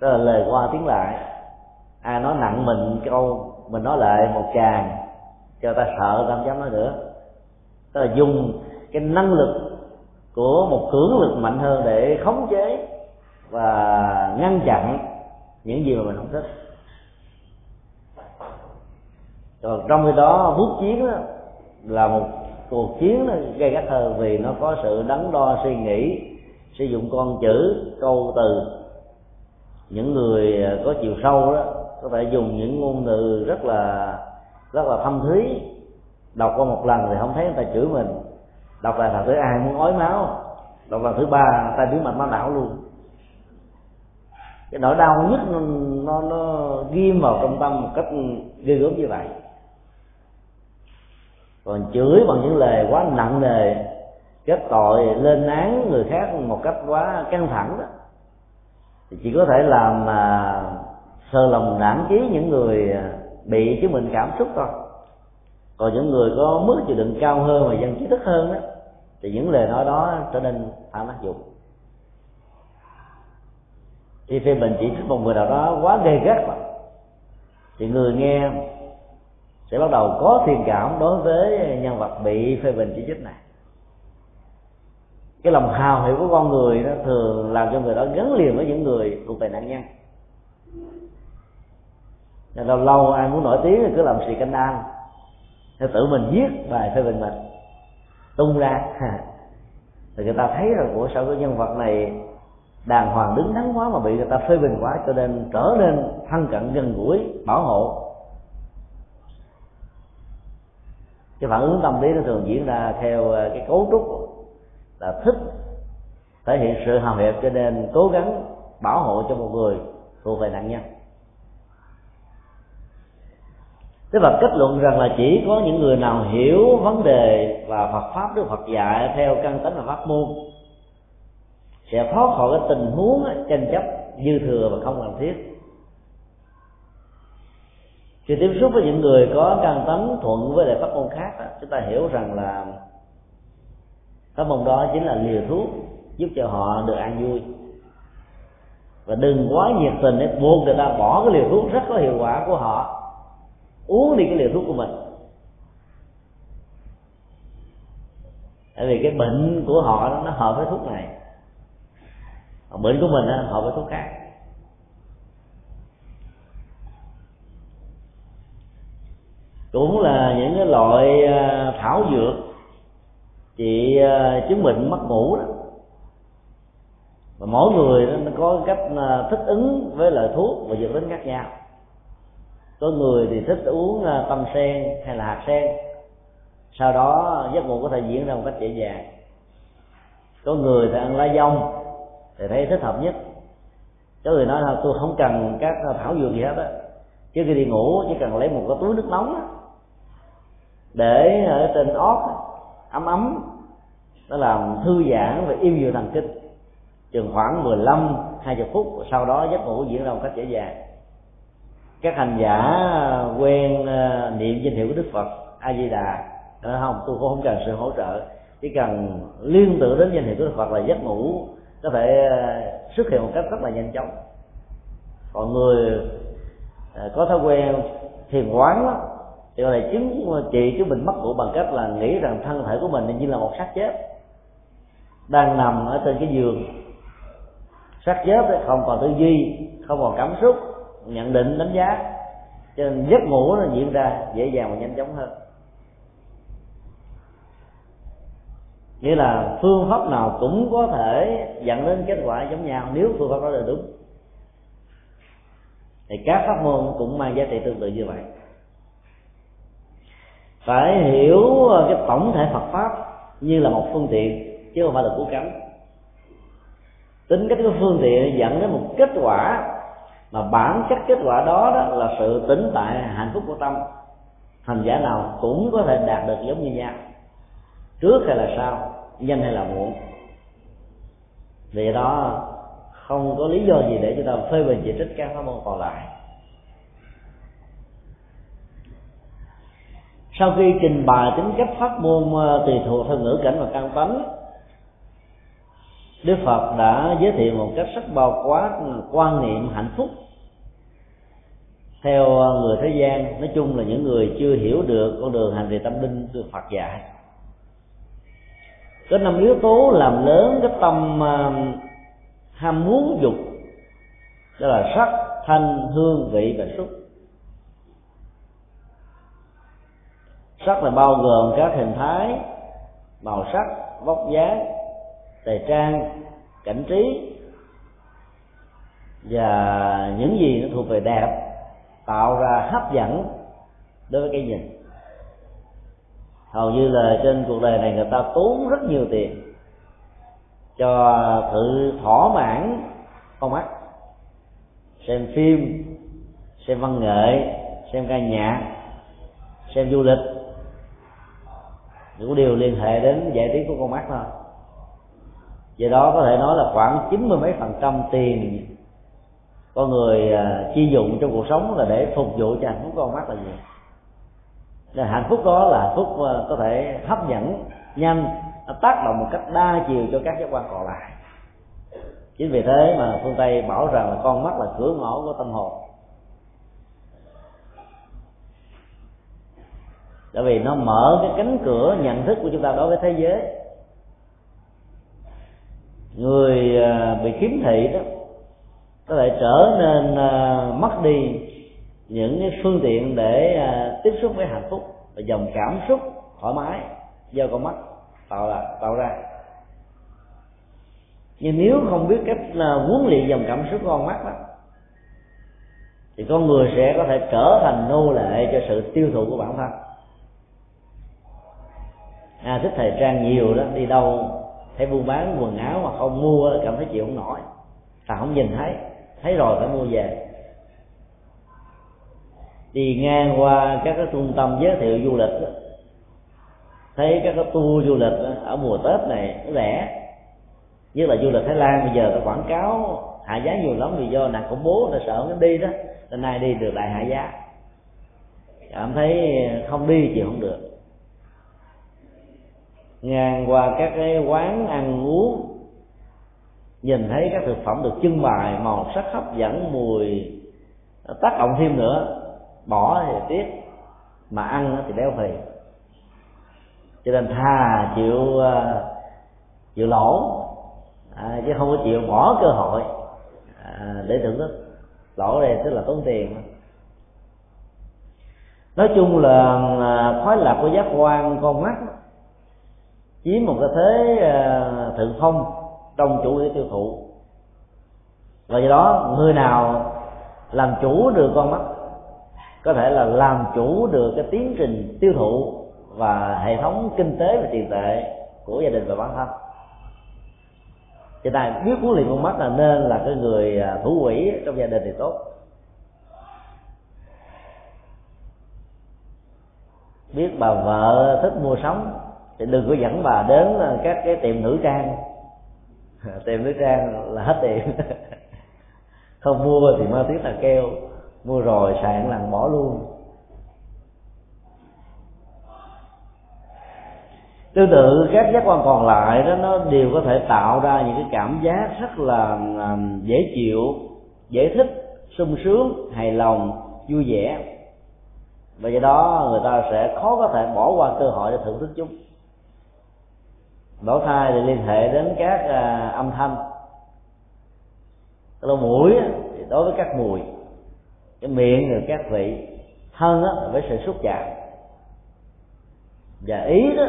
đó là lời qua tiếng lại. Ai nói nặng mình câu, mình nói lại một tràng cho ta sợ, ta không dám nói nữa. Tức là dùng cái năng lực của một cưỡng lực mạnh hơn để khống chế và ngăn chặn những gì mà mình không thích còn trong khi đó bút chiến đó, là một cuộc chiến nó gây gắt hơn vì nó có sự đắn đo suy nghĩ sử dụng con chữ câu từ. Những người à, có chiều sâu đó có thể dùng những ngôn từ rất là rất là thâm thúy. Đọc qua một lần thì không thấy người ta chửi mình. Đọc lại lần thứ hai muốn ói máu. Đọc lần thứ ba ta biến mạch máu não luôn. Cái nỗi đau nhất nó, nó, nó ghim vào trong tâm một cách ghê gớm như vậy còn chửi bằng những lời quá nặng nề, kết tội lên án người khác một cách quá căng thẳng đó. Thì chỉ có thể làm mà sơ lòng nản chí những người à, bị chứng bệnh cảm xúc thôi. Còn những người có mức chịu đựng cao hơn và dân trí thức hơn đó, thì những lời nói đó trở nên phản tác dụng khi phê bình chỉ trích một người nào đó quá gây gắt, thì người nghe sẽ bắt đầu có thiện cảm đối với nhân vật bị phê bình chỉ trích này. Cái lòng hào hiệp của con người nó thường làm cho người đó gắn liền với những người thuộc về nạn nhân. Nên lâu lâu ai muốn nổi tiếng thì cứ làm xì canh đan, thì tự mình viết bài phê bình mình, tung ra. Thì người ta thấy rằng của sao cái nhân vật này đàng hoàng, đứng đắn quá mà bị người ta phê bình quá, cho nên trở nên thân cận gần gũi, bảo hộ. Cái phản ứng tâm lý nó thường diễn ra theo ờ, cái cấu trúc là thích thể hiện sự hào hiệp cho nên cố gắng bảo hộ cho một người thuộc về nạn nhân. Thế và kết luận rằng là chỉ có những người nào hiểu vấn đề và Phật pháp, Đức Phật dạy theo căn tính và pháp môn sẽ thoát khỏi cái tình huống tranh chấp dư thừa và không cần thiết khi tiếp xúc với những người có căn tánh thuận với lại pháp môn khác đó, chúng ta hiểu rằng là pháp môn đó chính là liều thuốc giúp cho họ được an vui. Và đừng quá nhiệt tình để buộc người ta bỏ cái liều thuốc rất có hiệu quả của họ uống đi cái liều thuốc của mình. Tại vì cái bệnh của họ nó hợp với thuốc này. Còn bệnh của mình nó hợp với thuốc khác. Cũng là những cái loại à, thảo dược trị à, chứng bệnh mất ngủ đó. Và mỗi người nó có cách à, thích ứng với loại thuốc và dược tính khác nhau. Có người thì thích uống tâm sen hay là hạt sen. Sau đó, giấc ngủ có thể diễn ra một cách dễ dàng. Có người thì ăn lá dông thì thấy thích hợp nhất. Có người nói là tôi không cần các thảo dược gì hết á. Trước khi đi ngủ, chỉ cần lấy một cái túi nước nóng á để ở trên ót ấm ấm nó làm thư giãn và im dịu thần kinh. Chừng khoảng 15 20 phút sau đó giấc ngủ diễn ra một cách dễ dàng. Các hành giả quen ờ, niệm danh hiệu của đức phật a di đà. Nói không tôi cũng không cần sự hỗ trợ. Chỉ cần liên tưởng đến danh hiệu của đức phật là giấc ngủ có thể ờ, xuất hiện một cách rất là nhanh chóng. Còn người có thói quen thiền quán đó, thì có thể chứng trị chứng bệnh mất ngủ bằng cách là nghĩ rằng thân thể của mình như là một xác chết đang nằm ở trên cái giường. Xác chết ấy, không còn tư duy không còn cảm xúc nhận định đánh giá. Cho nên giấc ngủ nó diễn ra dễ dàng và nhanh chóng hơn. Nghĩa là phương pháp nào cũng có thể dẫn đến kết quả giống nhau nếu phương pháp đó là đúng. Thì các pháp môn cũng mang giá trị tương tự như vậy phải hiểu ờ, cái tổng thể Phật pháp như là một phương tiện chứ không phải là cú cánh tính cách cái phương tiện dẫn đến một kết quả mà bản chất kết quả đó, đó là sự tĩnh tại hạnh phúc của tâm. Hành giả nào cũng có thể đạt được giống như nhau trước hay là sau nhanh hay là muộn. Vì đó không có lý do gì để chúng ta phê bình chỉ trích các pháp môn còn lại. Sau khi trình bày tính cách pháp môn ờ, tùy thuộc theo ngữ cảnh và căn tánh, Đức Phật đã giới thiệu một cách rất bao quát ờ, quan niệm hạnh phúc theo ờ, người thế gian. Nói chung là những người chưa hiểu được con đường hành trì tâm linh được Phật dạy. Có năm yếu tố làm lớn cái tâm ham muốn dục, đó là sắc, thanh, hương, vị và xúc. Sắc là bao gồm các hình thái, màu sắc, vóc dáng tề trang, cảnh trí và những gì nó thuộc về đẹp, tạo ra hấp dẫn đối với cái nhìn. Hầu như là trên cuộc đời này người ta tốn rất nhiều tiền cho sự thỏa mãn con mắt, xem phim, xem văn nghệ, xem ca nhạc, xem du lịch những điều liên hệ đến giải trí của con mắt thôi. Do đó có thể nói là khoảng chín mươi mấy phần trăm tiền con người à, chi dụng trong cuộc sống là để phục vụ cho hạnh phúc con mắt là gì là hạnh phúc đó là hạnh phúc à, có thể hấp dẫn, nhanh tác động một cách đa chiều cho các giác quan còn lại. Chính vì thế mà phương tây bảo rằng là con mắt là cửa ngõ của tâm hồn. Tại vì nó mở cái cánh cửa nhận thức của chúng ta đối với thế giới. Người à, bị khiếm thị đó, có thể trở nên à, mất đi những cái phương tiện để à, tiếp xúc với hạnh phúc và dòng cảm xúc thoải mái do con mắt tạo ra tạo ra. Nhưng nếu không biết cách là huấn luyện dòng cảm xúc con mắt đó, thì con người sẽ có thể trở thành nô lệ cho sự tiêu thụ của bản thân à, thích thời trang nhiều đó đi đâu thấy buôn bán quần áo mà không mua cảm thấy chịu không nổi. Ta không nhìn thấy thấy rồi phải mua về. Đi ngang qua các cái trung tâm giới thiệu du lịch đó, thấy các cái tour du lịch đó, ở mùa tết này nó rẻ. Như là du lịch thái lan bây giờ ta quảng cáo hạ giá nhiều lắm vì do nàng công bố là sợ nó đi đó. Nên nay đi được lại hạ giá. Cảm thấy không đi thì không được ngang qua các cái quán ăn uống nhìn thấy các thực phẩm được trưng bày màu sắc hấp dẫn mùi ờ, tác động thêm nữa bỏ thì tiếc mà ăn thì béo phì. Cho nên thà chịu ờ, chịu lỗ à, chứ không có chịu bỏ cơ hội à, để thưởng thức. Lỗ này tức là tốn tiền. Nói chung là à, khoái lạc của giác quan con mắt chiếm một cái thế à, thượng phong trong chủ nghĩa tiêu thụ. Và do đó, người nào làm chủ được con mắt, có thể là làm chủ được cái tiến trình tiêu thụ và hệ thống kinh tế và tiền tệ của gia đình và bản thân. Cho ta biết huấn luyện con mắt là nên là cái người à, thủ quỹ trong gia đình thì tốt. Biết bà vợ thích mua sắm thì đừng có dẫn bà đến ờ, các cái tiệm nữ trang. Tiệm nữ trang là hết tiền không mua thì mang tiếng là kêu mua rồi xài lần bỏ luôn. Tương tự, các giác quan còn lại đó, nó đều có thể tạo ra những cái cảm giác rất là ờ, dễ chịu, dễ thích, sung sướng, hài lòng, vui vẻ. Và do đó người ta sẽ khó có thể bỏ qua cơ hội để thưởng thức chúng lỗ tai thì liên hệ đến các à, âm thanh. Lỗ mũi thì đối với các mùi cái miệng rồi các vị thân á, với sự xúc chạm. Và ý đó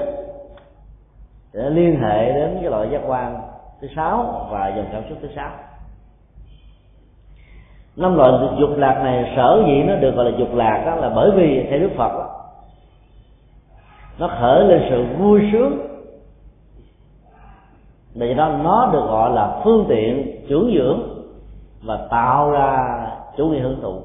để liên hệ đến cái loại giác quan thứ sáu và dòng cảm xúc thứ sáu. Năm loại dục lạc này sở dĩ nó được gọi là dục lạc đó là bởi vì theo đức phật đó, nó khởi lên sự vui sướng vì đó nó được gọi là phương tiện trưởng dưỡng và tạo ra chủ nghĩa hưởng thụ.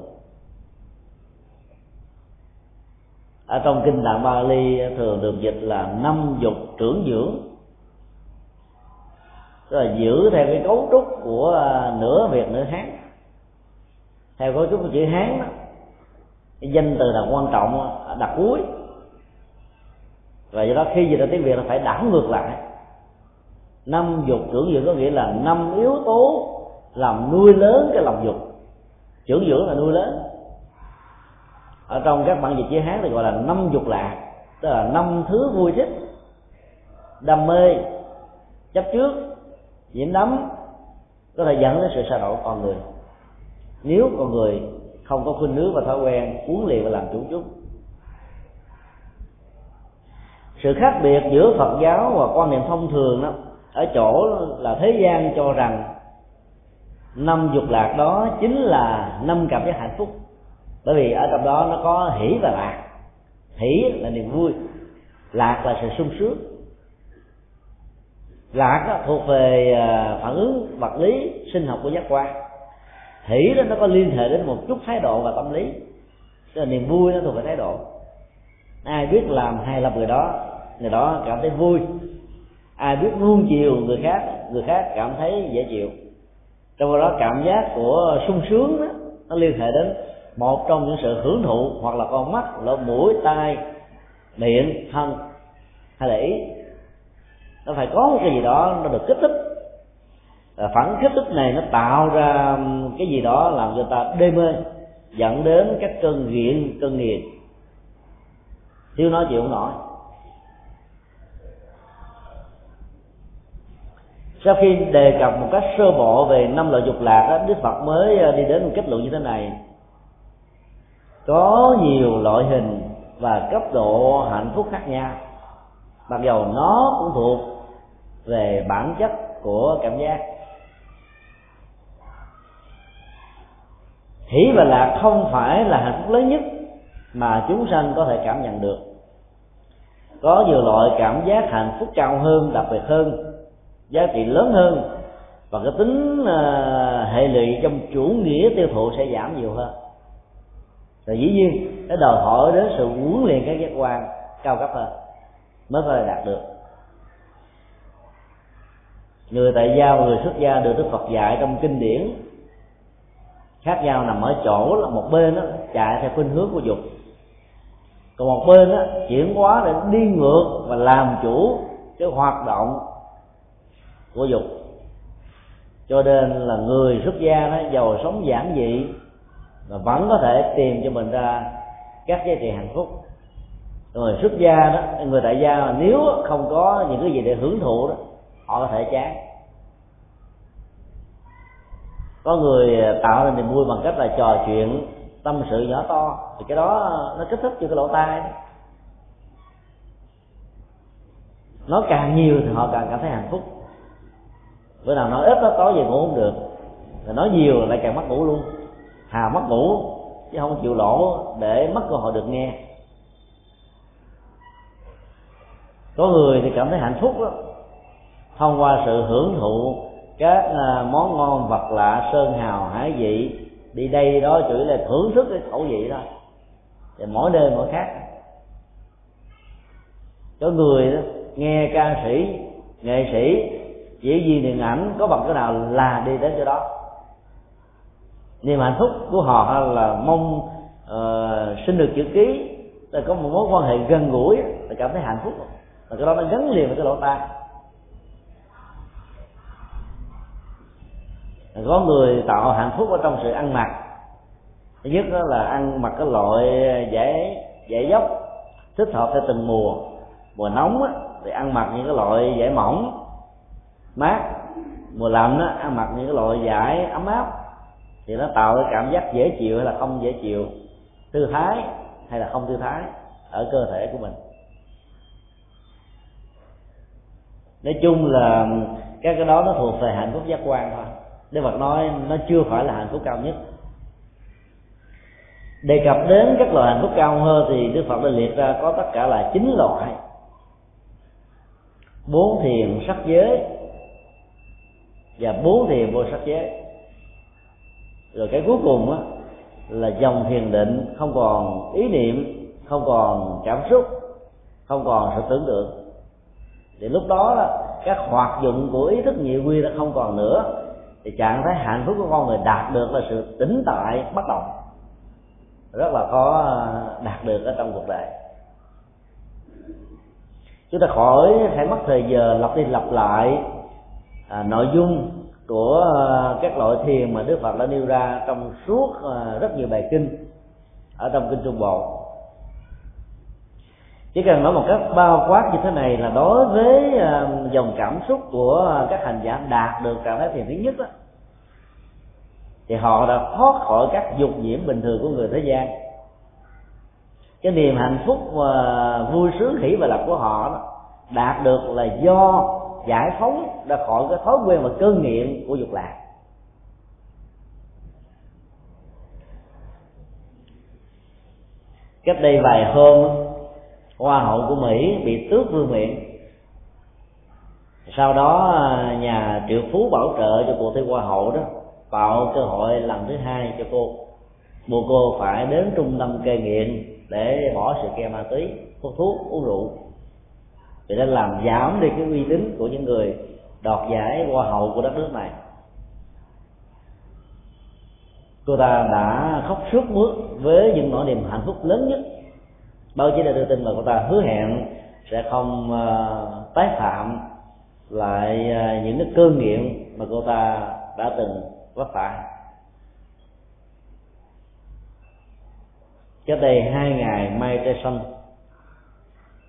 Ở trong kinh tạng Bali thường được dịch là năm dục trưởng dưỡng. Tức là giữ theo cái cấu trúc của à, nửa việt, nửa hán. Theo cấu trúc của chữ hán đó, cái danh từ là quan trọng đặt cuối. Và do đó khi dịch ra tiếng việt là phải đảo ngược lại năm dục, trưởng dưỡng có nghĩa là năm yếu tố làm nuôi lớn cái lòng dục. Trưởng dưỡng là nuôi lớn. Ở trong các bản dịch chữ hán thì gọi là năm dục lạc, tức là năm thứ vui thích. Đam mê, chấp trước nhiễm đắm, có thể dẫn đến sự sa đọa của con người. Nếu con người không có khuynh hướng và thói quen uống liền và làm chủ chúng. Sự khác biệt giữa phật giáo và quan niệm thông thường đó ở chỗ là thế gian cho rằng năm dục lạc đó chính là năm cảm giác hạnh phúc. Bởi vì ở trong đó nó có hỷ và lạc. Hỷ là niềm vui lạc là sự sung sướng. Lạc đó, thuộc về à, phản ứng vật lý sinh học của giác quan. Hỷ đó nó có liên hệ đến một chút thái độ và tâm lý. Tức là niềm vui nó thuộc về thái độ. Ai biết làm hài lòng người đó người đó cảm thấy vui ai biết nuông chiều người khác người khác cảm thấy dễ chịu. Trong đó cảm giác của sung sướng đó, nó liên hệ đến một trong những sự hưởng thụ hoặc là con mắt lỗ mũi tai miệng thân. Hay là ý nó phải có một cái gì đó nó được kích thích. Phản kích thích này nó tạo ra cái gì đó làm cho ta đê mê dẫn đến các cơn nghiện cơn nghiện. Thiếu nói chịu không nổi. Sau khi đề cập một cách sơ bộ về năm loại dục lạc đó, đức phật mới ờ, đi đến một kết luận như thế này. Có nhiều loại hình và cấp độ hạnh phúc khác nhau. Mặc dầu nó cũng thuộc về bản chất của cảm giác. Hỷ và lạc không phải là hạnh phúc lớn nhất mà chúng sanh có thể cảm nhận được. Có nhiều loại cảm giác hạnh phúc cao hơn đặc biệt hơn giá trị lớn hơn. Và cái tính à, hệ lụy trong chủ nghĩa tiêu thụ sẽ giảm nhiều hơn. Và dĩ nhiên nó đòi hỏi đến sự huấn luyện các giác quan cao cấp hơn mới có thể đạt được. Người tại gia và người xuất gia được đức phật dạy trong kinh điển. Khác nhau nằm ở chỗ là một bên đó, chạy theo khuynh hướng của dục. Còn một bên đó, chuyển hóa để đi ngược và làm chủ cái hoạt động của dục. Cho nên là người xuất gia nó giàu sống giản dị, mà vẫn có thể tìm cho mình ra các giá trị hạnh phúc. Người xuất gia đó, người tại gia nếu không có những cái gì để hưởng thụ đó, họ có thể chán. Có người tạo ra niềm vui bằng cách là trò chuyện tâm sự nhỏ to, thì cái đó nó kích thích cho cái lỗ tai đó. nó càng nhiều thì họ càng cảm thấy hạnh phúc bữa nào nói ít đó tối về ngủ không được. Rồi nói nhiều lại càng mất ngủ luôn. Hà mất ngủ chứ không chịu lỗ để mất cơ hội được nghe. Có người thì cảm thấy hạnh phúc đó thông qua sự hưởng thụ các à, món ngon vật lạ sơn hào hải vị đi đây đó chỉ là thưởng thức cái khẩu vị đó thì mỗi nơi mỗi khác. Có người đó, nghe ca sĩ nghệ sĩ chỉ vì điện ảnh có bằng cái nào là đi đến chỗ đó. Niềm hạnh phúc của họ là mong uh, xin được chữ ký là có một mối quan hệ gần gũi là cảm thấy hạnh phúc. Và cái đó nó gắn liền với cái lỗ tai. Có người tạo hạnh phúc ở trong sự ăn mặc. Thứ nhất đó là ăn mặc cái loại dễ dễ dốc thích hợp theo từng mùa. Mùa nóng á, thì ăn mặc những cái loại dễ mỏng mát. Mùa lạnh á, ăn mặc những cái loại vải ấm áp thì nó tạo cái cảm giác dễ chịu hay là không dễ chịu. Thư thái hay là không thư thái ở cơ thể của mình. Nói chung là các cái đó nó thuộc về hạnh phúc giác quan thôi. Đức Phật nói nó chưa phải là hạnh phúc cao nhất. Đề cập đến các loại hạnh phúc cao hơn thì Đức Phật đã liệt ra có tất cả là chín loại. Bốn thiền sắc giới và bốn thiền vô sắc giới. Rồi cái cuối cùng á, là dòng thiền định không còn ý niệm, không còn cảm xúc, không còn sự tưởng tượng. Thì lúc đó các hoạt dụng của ý thức nhị quy đã không còn nữa. Thì trạng thái hạnh phúc của con người đạt được là sự tĩnh tại, bất động. Rất là khó à, đạt được ở trong cuộc đời. Chúng ta khỏi phải mất thời giờ lặp đi lặp lại à, nội dung của à, các loại thiền mà Đức Phật đã nêu ra trong suốt à, rất nhiều bài kinh ở trong kinh Trung Bộ. Chỉ cần nói một cách bao quát như thế này là đối với à, dòng cảm xúc của các hành giả đạt được trạng thái thiền thứ nhất đó thì họ đã thoát khỏi các dục nhiễm bình thường của người thế gian. Cái niềm hạnh phúc và vui sướng hỷ và lập của họ đó, đạt được là do giải phóng ra khỏi cái thói quen và cơn nghiện của dục lạc. Cách đây vài hôm, hoa hậu của mỹ bị tước vương miện. Sau đó, nhà triệu phú bảo trợ cho cuộc thi hoa hậu đó, tạo cơ hội lần thứ hai cho cô. Buộc cô phải đến trung tâm cai nghiện để bỏ sự ke ma túy, hút thuốc, uống rượu thì đã làm giảm đi cái uy tín của những người đoạt giải hoa hậu của đất nước này cô ta đã khóc suốt mướt với những nỗi niềm hạnh phúc lớn nhất Bao chí đã đưa tin là cô ta hứa hẹn sẽ không uh, tái phạm lại uh, những cái cơn nghiện mà cô ta đã từng vấp phải cách đây hai ngày mai Mike xanh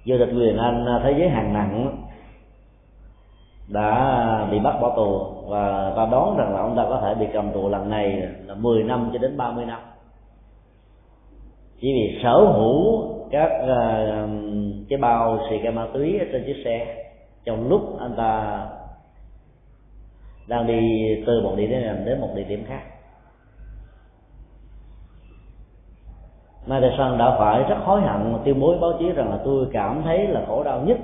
vô địch quyền anh à, thế giới hàng nặng đã bị bắt bỏ tù và ta đoán rằng là ông ta có thể bị cầm tù lần này là 10 năm cho đến 30 năm. Chỉ vì sở hữu các uh, cái bao xì ke ma túy ở trên chiếc xe trong lúc anh ta đang đi từ một địa điểm đến một địa điểm khác. Madison đã phải rất hối hận tuyên bố báo chí rằng là tôi cảm thấy là khổ đau nhất.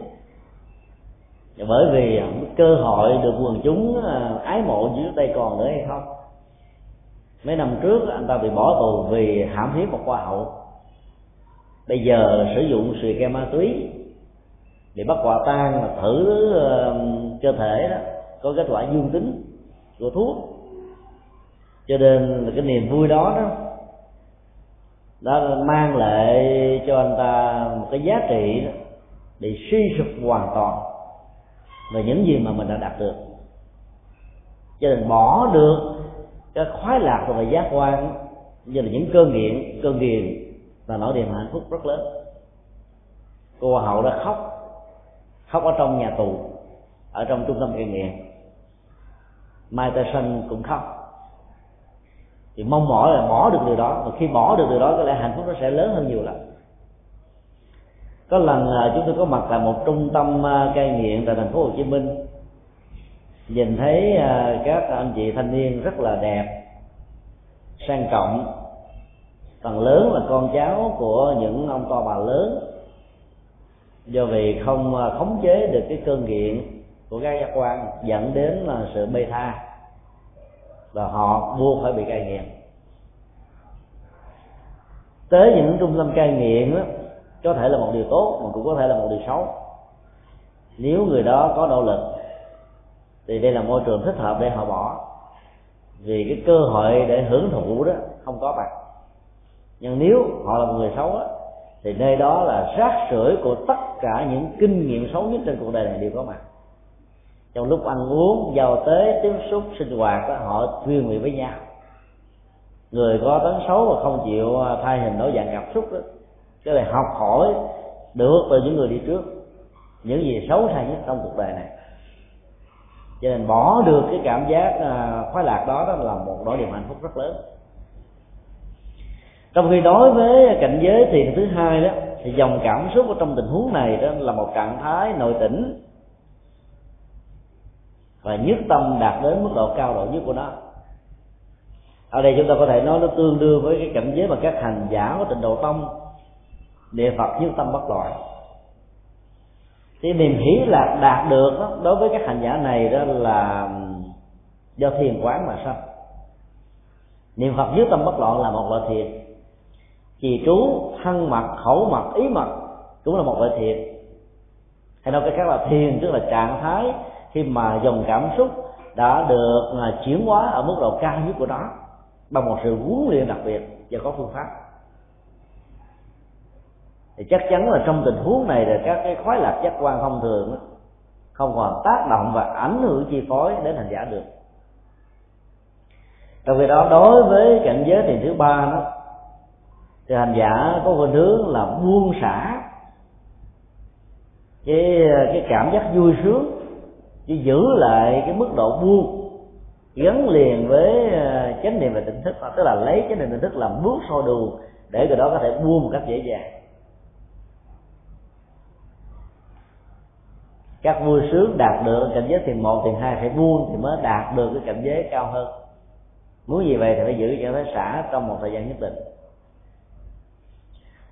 Bởi vì à, cơ hội được quần chúng à, ái mộ dưới tay còn nữa hay không? Mấy năm trước à, anh ta bị bỏ tù vì hãm hiếp một hoa hậu. Bây giờ sử dụng xì ke ma túy bị bắt quả tang mà thử cơ thể đó, có kết quả dương tính của thuốc. Cho nên là cái niềm vui đó đó đó mang lại cho anh ta một cái giá trị đó, để suy sụp hoàn toàn về những gì mà mình đã đạt được. Cho nên bỏ được cái khoái lạc và giác quan như là những cơn nghiện cơn nghiền là nỗi niềm hạnh phúc rất lớn. Cô hậu đã khóc khóc ở trong nhà tù ở trong trung tâm cai nghiện mai Tyson cũng khóc thì mong mỏi là bỏ được điều đó. Và khi bỏ được điều đó, có lẽ hạnh phúc nó sẽ lớn hơn nhiều lắm có lần à, chúng tôi có mặt tại một trung tâm à, cai nghiện tại thành phố Hồ Chí Minh. Nhìn thấy à, các anh chị thanh niên rất là đẹp, sang trọng. Phần lớn là con cháu của những ông to bà lớn. Do vì không khống chế được cái cơn nghiện của các giác quan dẫn đến là sự bê tha và họ buộc phải bị cai nghiện. Tới những trung tâm cai nghiện đó, có thể là một điều tốt mà cũng có thể là một điều xấu. Nếu người đó có nỗ lực thì đây là môi trường thích hợp để họ bỏ. Vì cái cơ hội để hưởng thụ đó không có bằng nhưng nếu họ là một người xấu đó, thì nơi đó là rác rưởi của tất cả những kinh nghiệm xấu nhất trên cuộc đời này đều có mặt trong lúc ăn uống giao tế tiếp xúc sinh hoạt đó, họ chuyên vị với nhau. Người có tấn xấu và không chịu à, thay hình đổi dạng cảm xúc đó cái này học hỏi được từ những người đi trước. Những gì xấu xa nhất trong cuộc đời này. Cho nên bỏ được cái cảm giác à, khoái lạc đó đó là một nỗi niềm hạnh phúc rất lớn. Trong khi đối với cảnh giới thiền thứ hai đó thì dòng cảm xúc ở trong tình huống này đó là một trạng thái nội tỉnh và nhất tâm đạt đến mức độ cao độ nhất của nó. Ở đây chúng ta có thể nói nó tương đương với cái cảnh giới mà các hành giả của tịnh độ tông niệm phật nhất tâm bất loạn. Thì niềm hỷ lạc đạt được đó, đối với các hành giả này đó là do thiền quán mà sao niệm phật nhất tâm bất loạn là một loại thiền. Trì trú thân mật khẩu mật ý mật cũng là một loại thiền. Hay nói cái khác là thiền tức là trạng thái khi mà dòng cảm xúc đã được à, chuyển hóa ở mức độ cao nhất của nó, bằng một sự huấn luyện đặc biệt và có phương pháp. Thì chắc chắn là trong tình huống này là các cái khoái lạc giác quan thông thường không còn tác động và ảnh hưởng chi phối đến hành giả được. Trong khi đó, đối với cảnh giới thì thứ ba đó, thì hành giả có khuynh hướng là buông xả. Cái à, cái cảm giác vui sướng chứ giữ lại cái mức độ buông gắn liền với ờ, chánh niệm và tỉnh thức. Tức là lấy chánh niệm tỉnh thức làm bước soi đường để người đó có thể buông một cách dễ dàng. Các vui sướng đạt được cảnh giới thiền một, thiền hai phải buông thì mới đạt được cái cảnh giới cao hơn. Muốn gì vậy thì phải giữ cho nó xả trong một thời gian nhất định.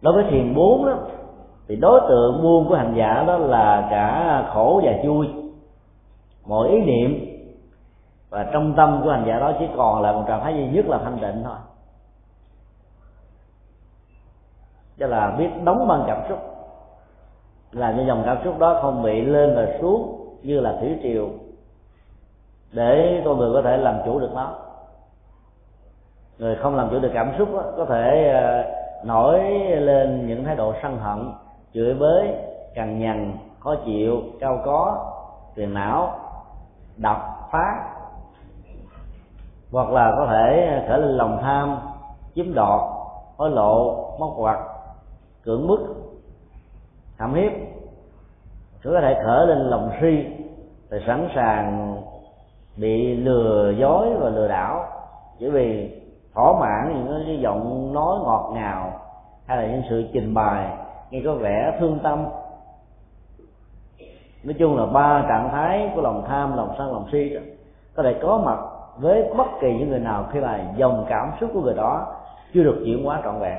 Đối với thiền bốn đó, thì đối tượng buông của hành giả đó là cả khổ và vui mọi ý niệm và trong tâm của hành giả đó chỉ còn lại một trạng thái duy nhất là thanh tịnh thôi. Tức là biết đóng băng cảm xúc. Làm cho dòng cảm xúc đó không bị lên và xuống như là thủy triều để con người có thể làm chủ được nó. Người không làm chủ được cảm xúc đó, có thể ờ, nổi lên những thái độ sân hận chửi bới cằn nhằn khó chịu cao có phiền não đập phá, hoặc là có thể khởi lên lòng tham, chiếm đoạt, hối lộ, móc quặt cưỡng bức hãm hiếp. Có thể khởi lên lòng si thì sẵn sàng bị lừa dối và lừa đảo. Chỉ vì thỏa mãn những cái giọng nói ngọt ngào hay là những sự trình bày, nghe có vẻ thương tâm nói chung là ba trạng thái của lòng tham lòng sân lòng si đó có thể có mặt với bất kỳ những người nào khi mà dòng cảm xúc của người đó chưa được chuyển hóa trọn vẹn.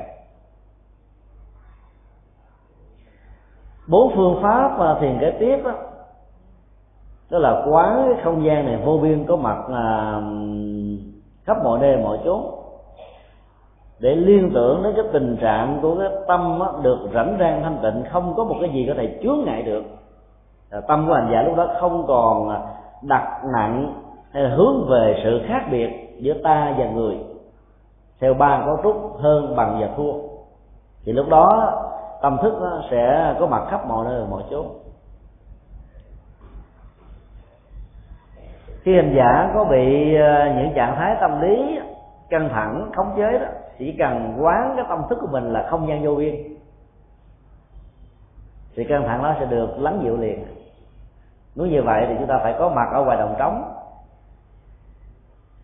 Bốn phương pháp và thiền kế tiếp đó, đó là quán cái không gian này vô biên có mặt là khắp mọi nơi mọi chốn. Để liên tưởng đến cái tình trạng của cái tâm đó, được rảnh rang thanh tịnh không có một cái gì có thể chướng ngại được. Ờ, tâm của hành giả lúc đó không còn ờ, đặt nặng hay là hướng về sự khác biệt giữa ta và người. Theo ba cấu trúc hơn bằng và thua. Thì lúc đó, tâm thức sẽ có mặt khắp mọi nơi, mọi chỗ khi hành giả có bị ờ, những trạng thái tâm lý căng thẳng, khống chế đó, chỉ cần quán cái tâm thức của mình là không gian vô biên, thì căng thẳng đó sẽ được lắng dịu liền nếu như vậy thì chúng ta phải có mặt ở ngoài đồng trống.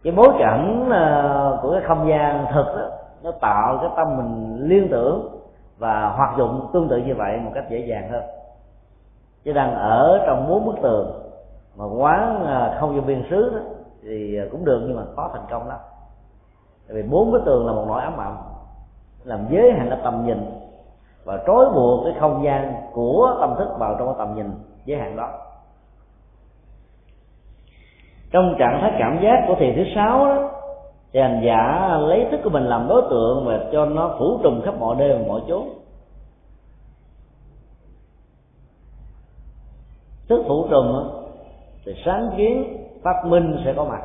Cái bối cảnh ờ, của cái không gian thực đó, nó tạo cái tâm mình liên tưởng và hoạt dụng tương tự như vậy một cách dễ dàng hơn. Chứ đang ở trong bốn bức tường mà quán ờ, không vô biên xứ đó, thì cũng được nhưng mà khó thành công lắm. Tại vì bốn bức tường là một nỗi ám ảnh làm giới hạn cái tầm nhìn và trói buộc cái không gian của tâm thức vào trong cái tầm nhìn giới hạn đó trong trạng thái cảm giác của thiền thứ sáu đó thì hành giả lấy thức của mình làm đối tượng và cho nó phủ trùm khắp mọi nơi và mọi chốn. Thức phủ trùm đó, thì sáng kiến phát minh sẽ có mặt.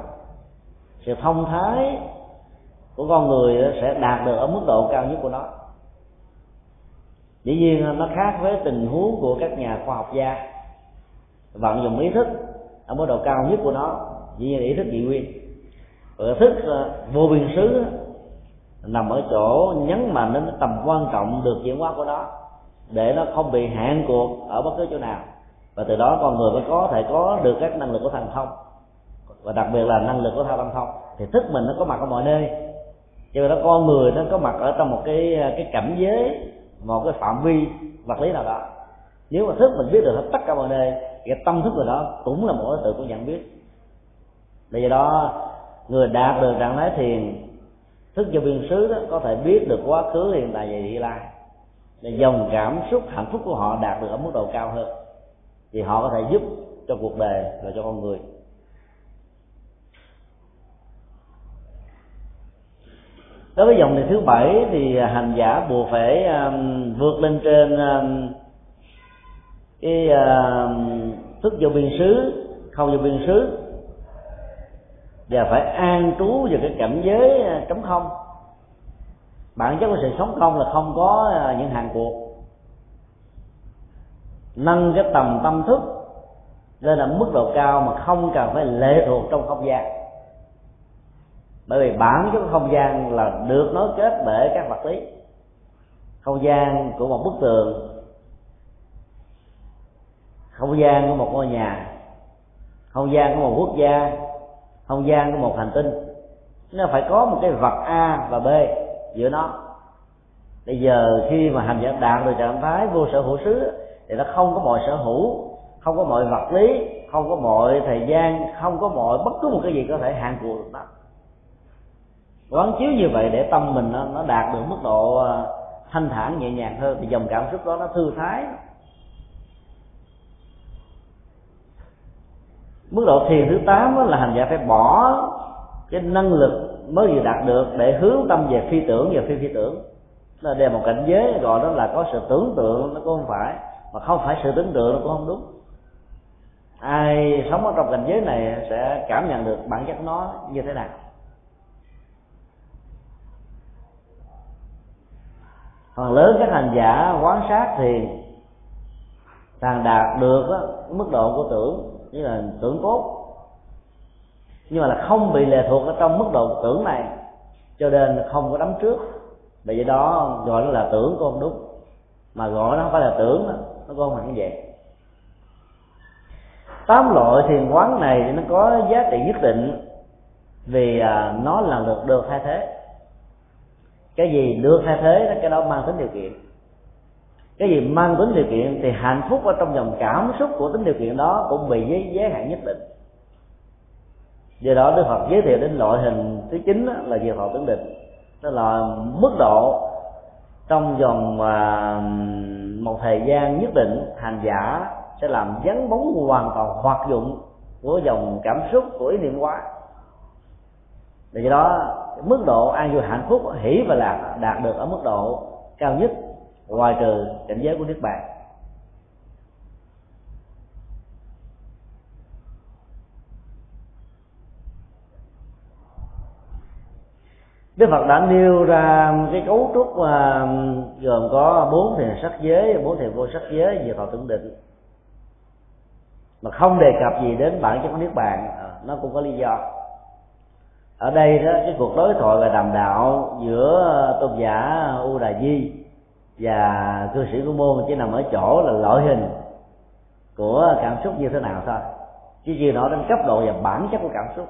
Sự thông thái của con người sẽ đạt được ở mức độ cao nhất của nó. Dĩ nhiên nó khác với tình huống của các nhà khoa học gia. Vận dụng ý thức ở mức độ cao nhất của nó dĩ nhiên ý thức nhị nguyên. Ở thức ờ, vô biên xứ ờ, nằm ở chỗ nhấn mạnh đến tầm quan trọng được diễn hóa của nó, để nó không bị hạn cuộc ở bất cứ chỗ nào. Và từ đó con người mới có thể có được các năng lực của thần thông, và đặc biệt là năng lực của thao tâm thông. Thì thức mình nó có mặt ở mọi nơi, cho đó, con người nó có mặt ở trong một cái ờ, cái cảnh giới, một cái phạm vi vật lý nào đó. Nếu mà thức mình biết được hết tất cả mọi nơi cái tâm thức của đó cũng là một đối tượng của nhận biết vì vậy đó người đạt được trạng thái thiền thức cho biên xứ đó có thể biết được quá khứ hiện tại và hiện lai. Để dòng cảm xúc hạnh phúc của họ đạt được ở mức độ cao hơn thì họ có thể giúp cho cuộc đời và cho con người. Đối với dòng này thứ bảy thì hành giả buộc phải um, vượt lên trên um, cái uh, thức vô biên xứ không vô biên xứ và phải an trú vào cái cảnh giới à, trống không. Bản chất của sự sống không là không có à, những hàng cuộc. Nâng cái tầm tâm thức lên ở mức độ cao mà không cần phải lệ thuộc trong không gian. Bởi vì bản chất không gian là được nối kết bởi các vật lý. Không gian của một bức tường, không gian của một ngôi nhà, không gian của một quốc gia không gian của một hành tinh. Nó phải có một cái vật a và b giữa nó. Bây giờ khi mà hành giả đạt được trạng thái vô sở hữu xứ thì nó không có mọi sở hữu không có mọi vật lý không có mọi thời gian không có mọi bất cứ một cái gì có thể hạn cuộc được nó. Quán chiếu như vậy để tâm mình nó, nó đạt được mức độ ờ, thanh thản nhẹ nhàng hơn thì dòng cảm xúc đó nó thư thái. Mức độ thiền thứ tám là hành giả phải bỏ cái năng lực mới vừa đạt được để hướng tâm về phi tưởng và phi phi tưởng. Là đề một cảnh giới gọi đó là có sự tưởng tượng nó cũng không phải. Mà không phải sự tưởng tượng nó cũng không đúng. Ai sống ở trong cảnh giới này sẽ cảm nhận được bản chất nó như thế nào. Phần lớn các hành giả quán sát thì càng đạt được đó, mức độ của tưởng như là tưởng tốt. Nhưng mà là không bị lệ thuộc ở trong mức độ tưởng này cho nên không có đắm trước. Vì vậy đó gọi nó là tưởng con đúng. Mà gọi nó không phải là tưởng đó, nó con hẳn vậy. Tám loại thiền quán này thì nó có giá trị nhất định vì à, nó là được được thay thế. Cái gì được thay thế cái đó mang tính điều kiện cái gì mang tính điều kiện thì hạnh phúc ở trong dòng cảm xúc của tính điều kiện đó cũng bị giới, giới hạn nhất định. Do đó đức phật giới thiệu đến loại hình thứ chín là diệt thọ tưởng định tức là mức độ trong vòng à, một thời gian nhất định hành giả sẽ làm vắng bóng hoàn toàn hoạt dụng của dòng cảm xúc của ý niệm quá vì do đó mức độ an vui hạnh phúc hỷ và lạc đạt được ở mức độ cao nhất ngoài trừ cảnh giới của nước bạn, Đức Phật đã nêu ra cái cấu trúc mà gồm có bốn thiền sắc giới, bốn thiền vô sắc giới về thọ tưởng định. Mà không đề cập gì đến bản chất của niết bàn à, nó cũng có lý do. Ở đây đó cái cuộc đối thoại và đàm đạo giữa tôn giả u đà di và cư sĩ của môn chỉ nằm ở chỗ là loại hình của cảm xúc như thế nào thôi. Chứ chưa nói đến cấp độ và bản chất của cảm xúc.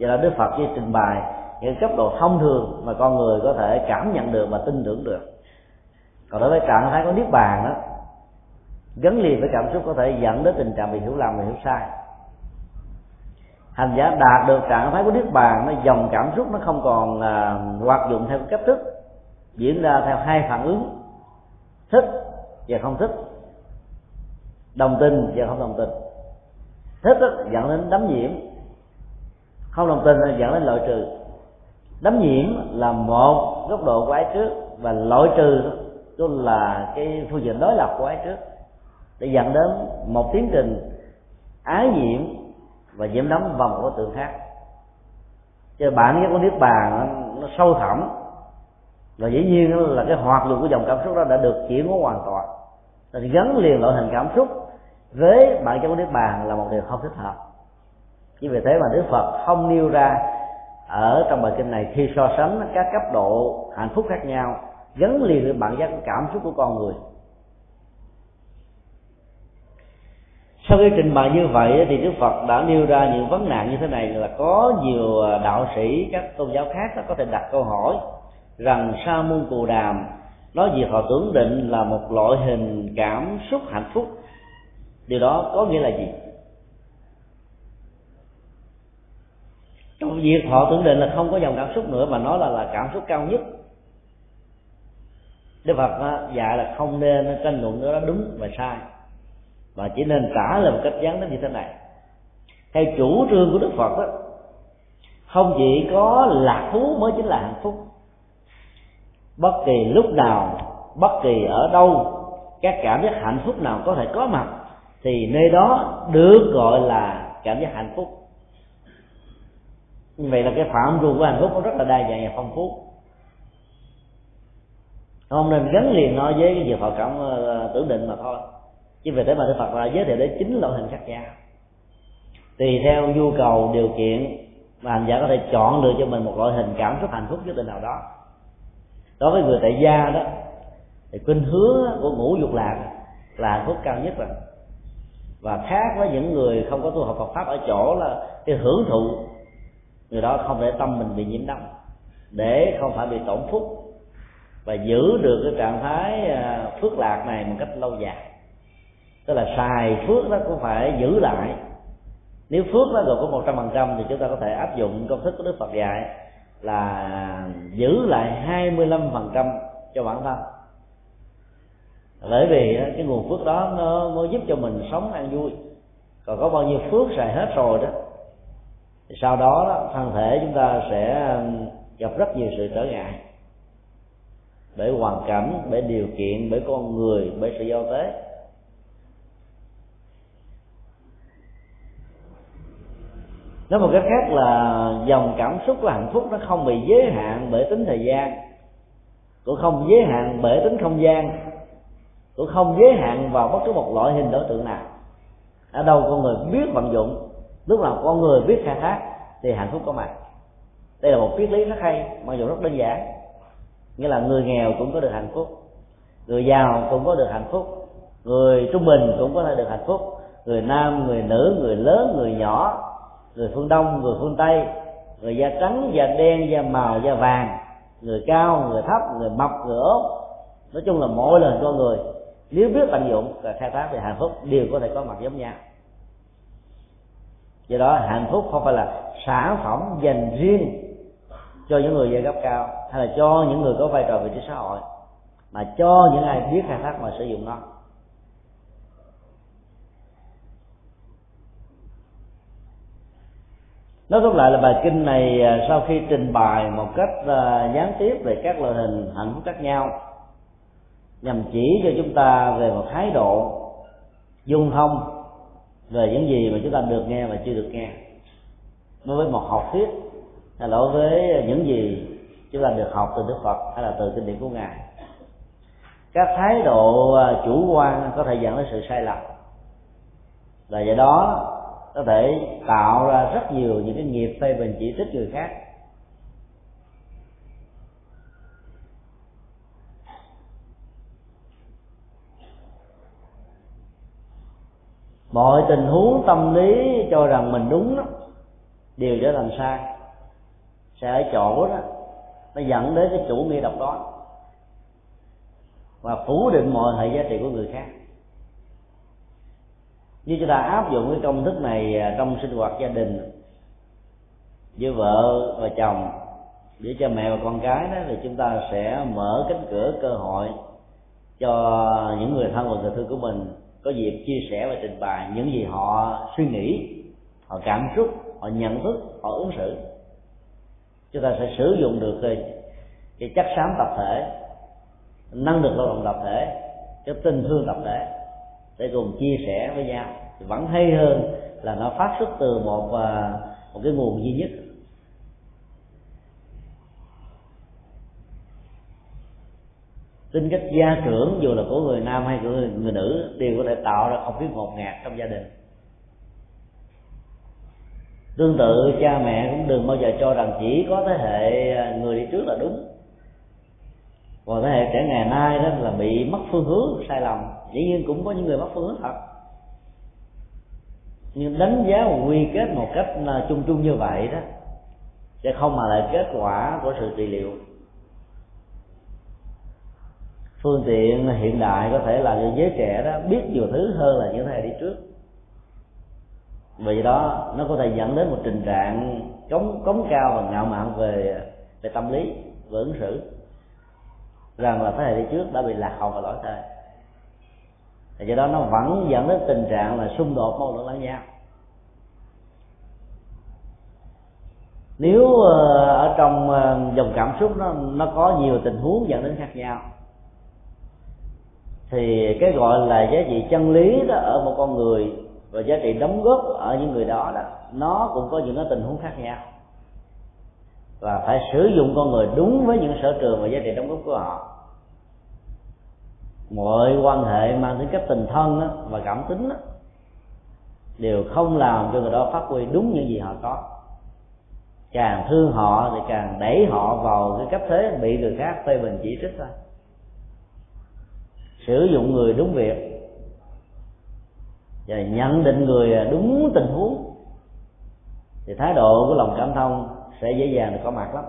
Vậy là đức phật chỉ trình bày những cấp độ thông thường mà con người có thể cảm nhận được và tin tưởng được. Còn đối với trạng thái của niết bàn đó gắn liền với cảm xúc có thể dẫn đến tình trạng bị hiểu lầm và hiểu sai. Hành giả đạt được trạng thái của niết bàn nó dòng cảm xúc nó không còn à, hoạt dụng theo cách thức diễn ra theo hai phản ứng thích và không thích đồng tình và không đồng tình. Thích đó, dẫn đến đấm nhiễm không đồng tình dẫn đến loại trừ. Đấm nhiễm là một góc độ của ái trước và loại trừ đó là cái phương diện đối lập của ái trước để dẫn đến một tiến trình ái nhiễm và nhiễm đấm vòng của tượng khác. Cho bản chất của niết bàn nó sâu thẳm và dĩ nhiên là cái hoạt lực của dòng cảm xúc đó đã được chuyển hóa hoàn toàn. Thì gắn liền loại hình cảm xúc với bản chất của niết bàn là một điều không thích hợp. Chỉ vì thế mà đức phật không nêu ra ở trong bài kinh này khi so sánh các cấp độ hạnh phúc khác nhau, gắn liền với bản chất cảm xúc của con người. Sau khi trình bày như vậy thì đức phật đã nêu ra những vấn nạn như thế này là có nhiều đạo sĩ, các tôn giáo khác có thể đặt câu hỏi rằng sa môn cù đàm, nói việc họ tưởng định là một loại hình cảm xúc hạnh phúc. Điều đó có nghĩa là gì? Trong việc họ tưởng định là không có dòng cảm xúc nữa, mà nó là là cảm xúc cao nhất. Đức phật dạy là không nên tranh luận đó đúng và sai, mà chỉ nên trả lời một cách gián đến như thế này. Theo chủ trương của đức phật đó không chỉ có lạc thú mới chính là hạnh phúc bất kỳ lúc nào, bất kỳ ở đâu, các cảm giác hạnh phúc nào có thể có mặt, thì nơi đó được gọi là cảm giác hạnh phúc. Như vậy là cái phạm trù của hạnh phúc nó rất là đa dạng và phong phú. Không nên gắn liền nó với cái việc họ cảm ờ, tưởng định mà thôi. Chứ về thế mà đức phật là giới thiệu đến chín loại hình khác nhau. Tùy theo nhu cầu, điều kiện mà hành giả có thể chọn lựa cho mình một loại hình cảm xúc hạnh phúc nhất định nào đó đối với người tại gia đó, thì khuynh hướng của ngũ dục lạc là hạnh phúc cao nhất rồi. Và khác với những người không có tu học Phật pháp ở chỗ là cái hưởng thụ, người đó không để tâm mình bị nhiễm đau để không phải bị tổn phúc và giữ được cái trạng thái à, phước lạc này một cách lâu dài. Tức là xài phước đó cũng phải giữ lại. Nếu phước nó gồm có một trăm phần trăm thì chúng ta có thể áp dụng công thức của đức phật dạy là giữ lại hai mươi lăm phần trăm cho bản thân. Bởi vì ờ, cái nguồn phước đó nó, mới giúp cho mình sống an vui. Còn có bao nhiêu phước xài hết rồi đó thì sau đó, đó thân thể chúng ta sẽ gặp rất nhiều sự trở ngại. Bởi hoàn cảnh bởi điều kiện bởi con người bởi sự giao tế. Nói một cách khác là dòng cảm xúc của hạnh phúc nó không bị giới hạn bởi tính thời gian. Cũng không giới hạn bởi tính không gian. Cũng không giới hạn vào bất cứ một loại hình đối tượng nào. Ở đâu con người biết vận dụng, lúc nào con người biết khai thác, thì hạnh phúc có mặt. Đây là một triết lý rất hay, mặc dù rất đơn giản. Nghĩa là người nghèo cũng có được hạnh phúc, người giàu cũng có được hạnh phúc, người trung bình cũng có thể được hạnh phúc, người nam, người nữ, người lớn, người nhỏ người phương đông, người phương tây, người da trắng, da đen, da màu, da vàng, người cao, người thấp, người mập, người ốm. Nói chung là mỗi lần con người, nếu biết tận dụng và khai thác thì hạnh phúc, đều có thể có mặt giống nhau. Do đó, hạnh phúc không phải là sản phẩm dành riêng cho những người giai cấp cao, hay là cho những người có vai trò vị trí xã hội, mà cho những ai biết khai thác và sử dụng nó. Nói tóm lại là bài kinh này à, sau khi trình bày một cách à, gián tiếp về các loại hình hạnh phúc khác nhau, nhằm chỉ cho chúng ta về một thái độ dung thông về những gì mà chúng ta được nghe và chưa được nghe. Đối với một học thuyết hay đối với những gì chúng ta được học từ đức phật hay là từ kinh điển của ngài, các thái độ à, chủ quan có thể dẫn đến sự sai lầm. Và do đó có thể tạo ra rất nhiều những cái nghiệp phê bình chỉ trích người khác. Mọi tình huống tâm lý cho rằng mình đúng đó, đều trở thành sai. Sẽ ở chỗ đó, nó dẫn đến cái chủ nghĩa độc đoán và phủ định mọi hệ giá trị của người khác như chúng ta áp dụng cái công thức này à, trong sinh hoạt gia đình với vợ và chồng với cha mẹ và con cái đó thì chúng ta sẽ mở cánh cửa cơ hội cho những người thân và người thương của mình có dịp chia sẻ và trình bày những gì họ suy nghĩ họ cảm xúc họ nhận thức họ ứng xử. Chúng ta sẽ sử dụng được cái, cái chất xám tập thể năng lực lao động tập thể cái tình thương tập thể để cùng chia sẻ với nhau thì vẫn hay hơn là nó phát xuất từ một à, một cái nguồn duy nhất. Tính cách gia trưởng dù là của người nam hay của người, người nữ đều có thể tạo ra không khí ngột ngạt trong gia đình. Tương tự cha mẹ cũng đừng bao giờ cho rằng chỉ có thế hệ người đi trước là đúng. Còn thế hệ trẻ ngày nay đó là bị mất phương hướng sai lầm. Dĩ nhiên cũng có những người mất phương hướng thật nhưng đánh giá và quy kết một cách à, chung chung như vậy đó, sẽ không mà lại kết quả của sự trị liệu. Phương tiện hiện đại có thể là cho giới trẻ đó, biết nhiều thứ hơn là những thế hệ đi trước. Vì đó, nó có thể dẫn đến một tình trạng cống cống cao và ngạo mạn về về tâm lý và ứng xử. Rằng là thế hệ đi trước đã bị lạc hậu và lỗi thời do đó nó vẫn dẫn đến tình trạng là xung đột mâu thuẫn lẫn nhau. Nếu ờ, ở trong ờ, dòng cảm xúc nó nó có nhiều tình huống dẫn đến khác nhau, thì cái gọi là giá trị chân lý đó ở một con người và giá trị đóng góp ở những người đó đó, nó cũng có những cái tình huống khác nhau. Và phải sử dụng con người đúng với những sở trường và giá trị đóng góp của họ mọi quan hệ mang tính cách tình thân đó, và cảm tính đó, đều không làm cho người đó phát huy đúng những gì họ có. Càng thương họ thì càng đẩy họ vào cái cấp thế bị người khác phê bình chỉ trích thôi sử dụng người đúng việc và nhận định người đúng tình huống thì thái độ của lòng cảm thông sẽ dễ dàng được có mặt lắm.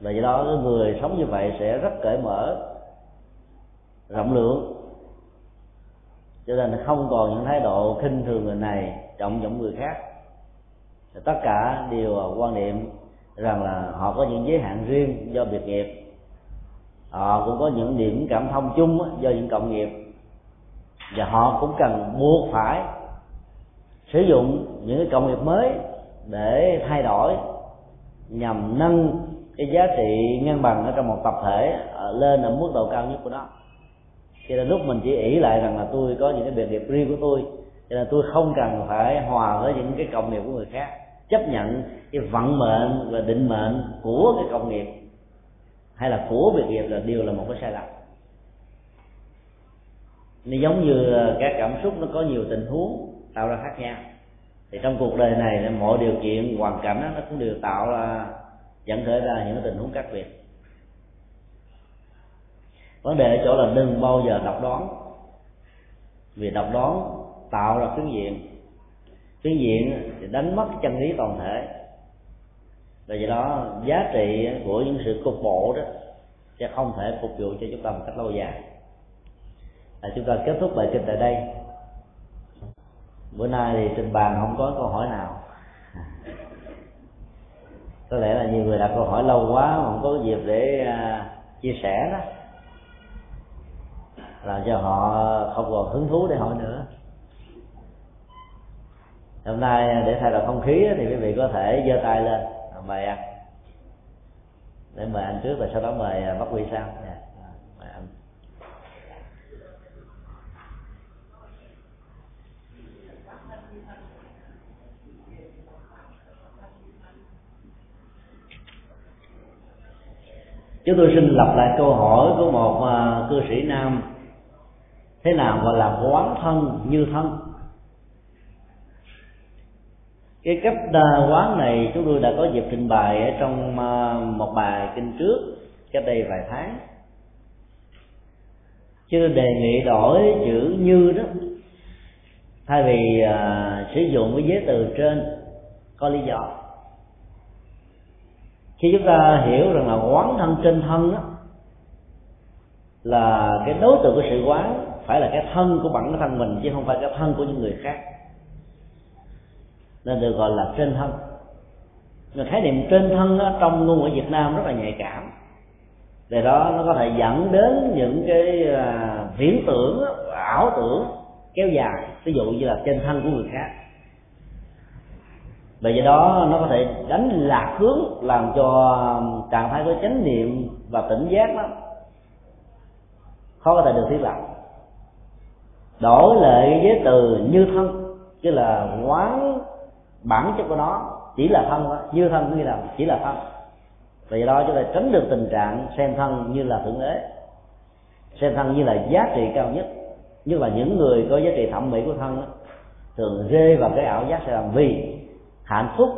Và do đó người sống như vậy sẽ rất cởi mở rộng lượng. Cho nên không còn những thái độ khinh thường người này trọng vọng người khác. Thì tất cả đều quan niệm rằng là họ có những giới hạn riêng do việc nghiệp. Họ cũng có những điểm cảm thông chung do những cộng nghiệp. Và họ cũng cần buộc phải sử dụng những cái cộng nghiệp mới để thay đổi nhằm nâng cái giá trị ngang bằng ở trong một tập thể ờ, lên ở mức độ cao nhất của nó cho nên lúc mình chỉ ỷ lại rằng là tôi có những cái biệt nghiệp riêng của tôi, cho nên tôi không cần phải hòa với những cái cộng nghiệp của người khác. Chấp nhận cái vận mệnh và định mệnh của cái công nghiệp hay là của việc nghiệp là đều là một cái sai lầm. Nó giống như các cảm xúc nó có nhiều tình huống tạo ra khác nhau. Thì trong cuộc đời này mọi điều kiện, hoàn cảnh nó cũng đều tạo ra, dẫn khởi ra những tình huống khác biệt vấn đề ở chỗ là đừng bao giờ độc đoán. Vì độc đoán tạo ra phiến diện. Phiến diện thì đánh mất chân lý toàn thể. Và do đó giá trị của những sự cục bộ đó sẽ không thể phục vụ cho chúng ta một cách lâu dài. À, chúng ta kết thúc bài kinh tại đây. Bữa nay thì trên bàn không có câu hỏi nào. Có lẽ là nhiều người đặt câu hỏi lâu quá mà không có dịp để uh, chia sẻ đó làm cho họ không còn hứng thú để hỏi nữa. Hôm nay để thay đổi không khí thì quý vị có thể giơ tay lên à, mời anh để mời anh trước và sau đó mời à, bác quy sau. Yeah. Mời anh. Chúng tôi xin lặp lại câu hỏi của một à, cư sĩ nam thế nào gọi là quán thân như thân? Cái cách đa quán này chúng tôi đã có dịp trình bày ở trong à, một bài kinh trước cách đây vài tháng. Chứ đề nghị đổi chữ như đó. Thay vì à, sử dụng cái giới từ trên có lý do. Khi chúng ta hiểu rằng là quán thân trên thân đó là cái đối tượng của sự quán phải là cái thân của bản thân mình chứ không phải cái thân của những người khác. Nên được gọi là trên thân. Người khái niệm trên thân đó, trong ngôn ngữ Việt Nam rất là nhạy cảm. Để đó nó có thể dẫn đến những cái à, viễn tưởng ảo tưởng kéo dài ví dụ như là trên thân của người khác. Và do đó nó có thể đánh lạc hướng làm cho trạng thái của chánh niệm và tỉnh giác đó khó có thể được thiết lập đổi lại với từ như thân chứ là quán bản chất của nó chỉ là thân thôi như thân như là chỉ là thân. Vì đó chúng ta tránh được tình trạng xem thân như là thượng đế xem thân như là giá trị cao nhất. Nhưng mà những người có giá trị thẩm mỹ của thân đó, thường rơi vào cái ảo giác sẽ làm vì hạnh phúc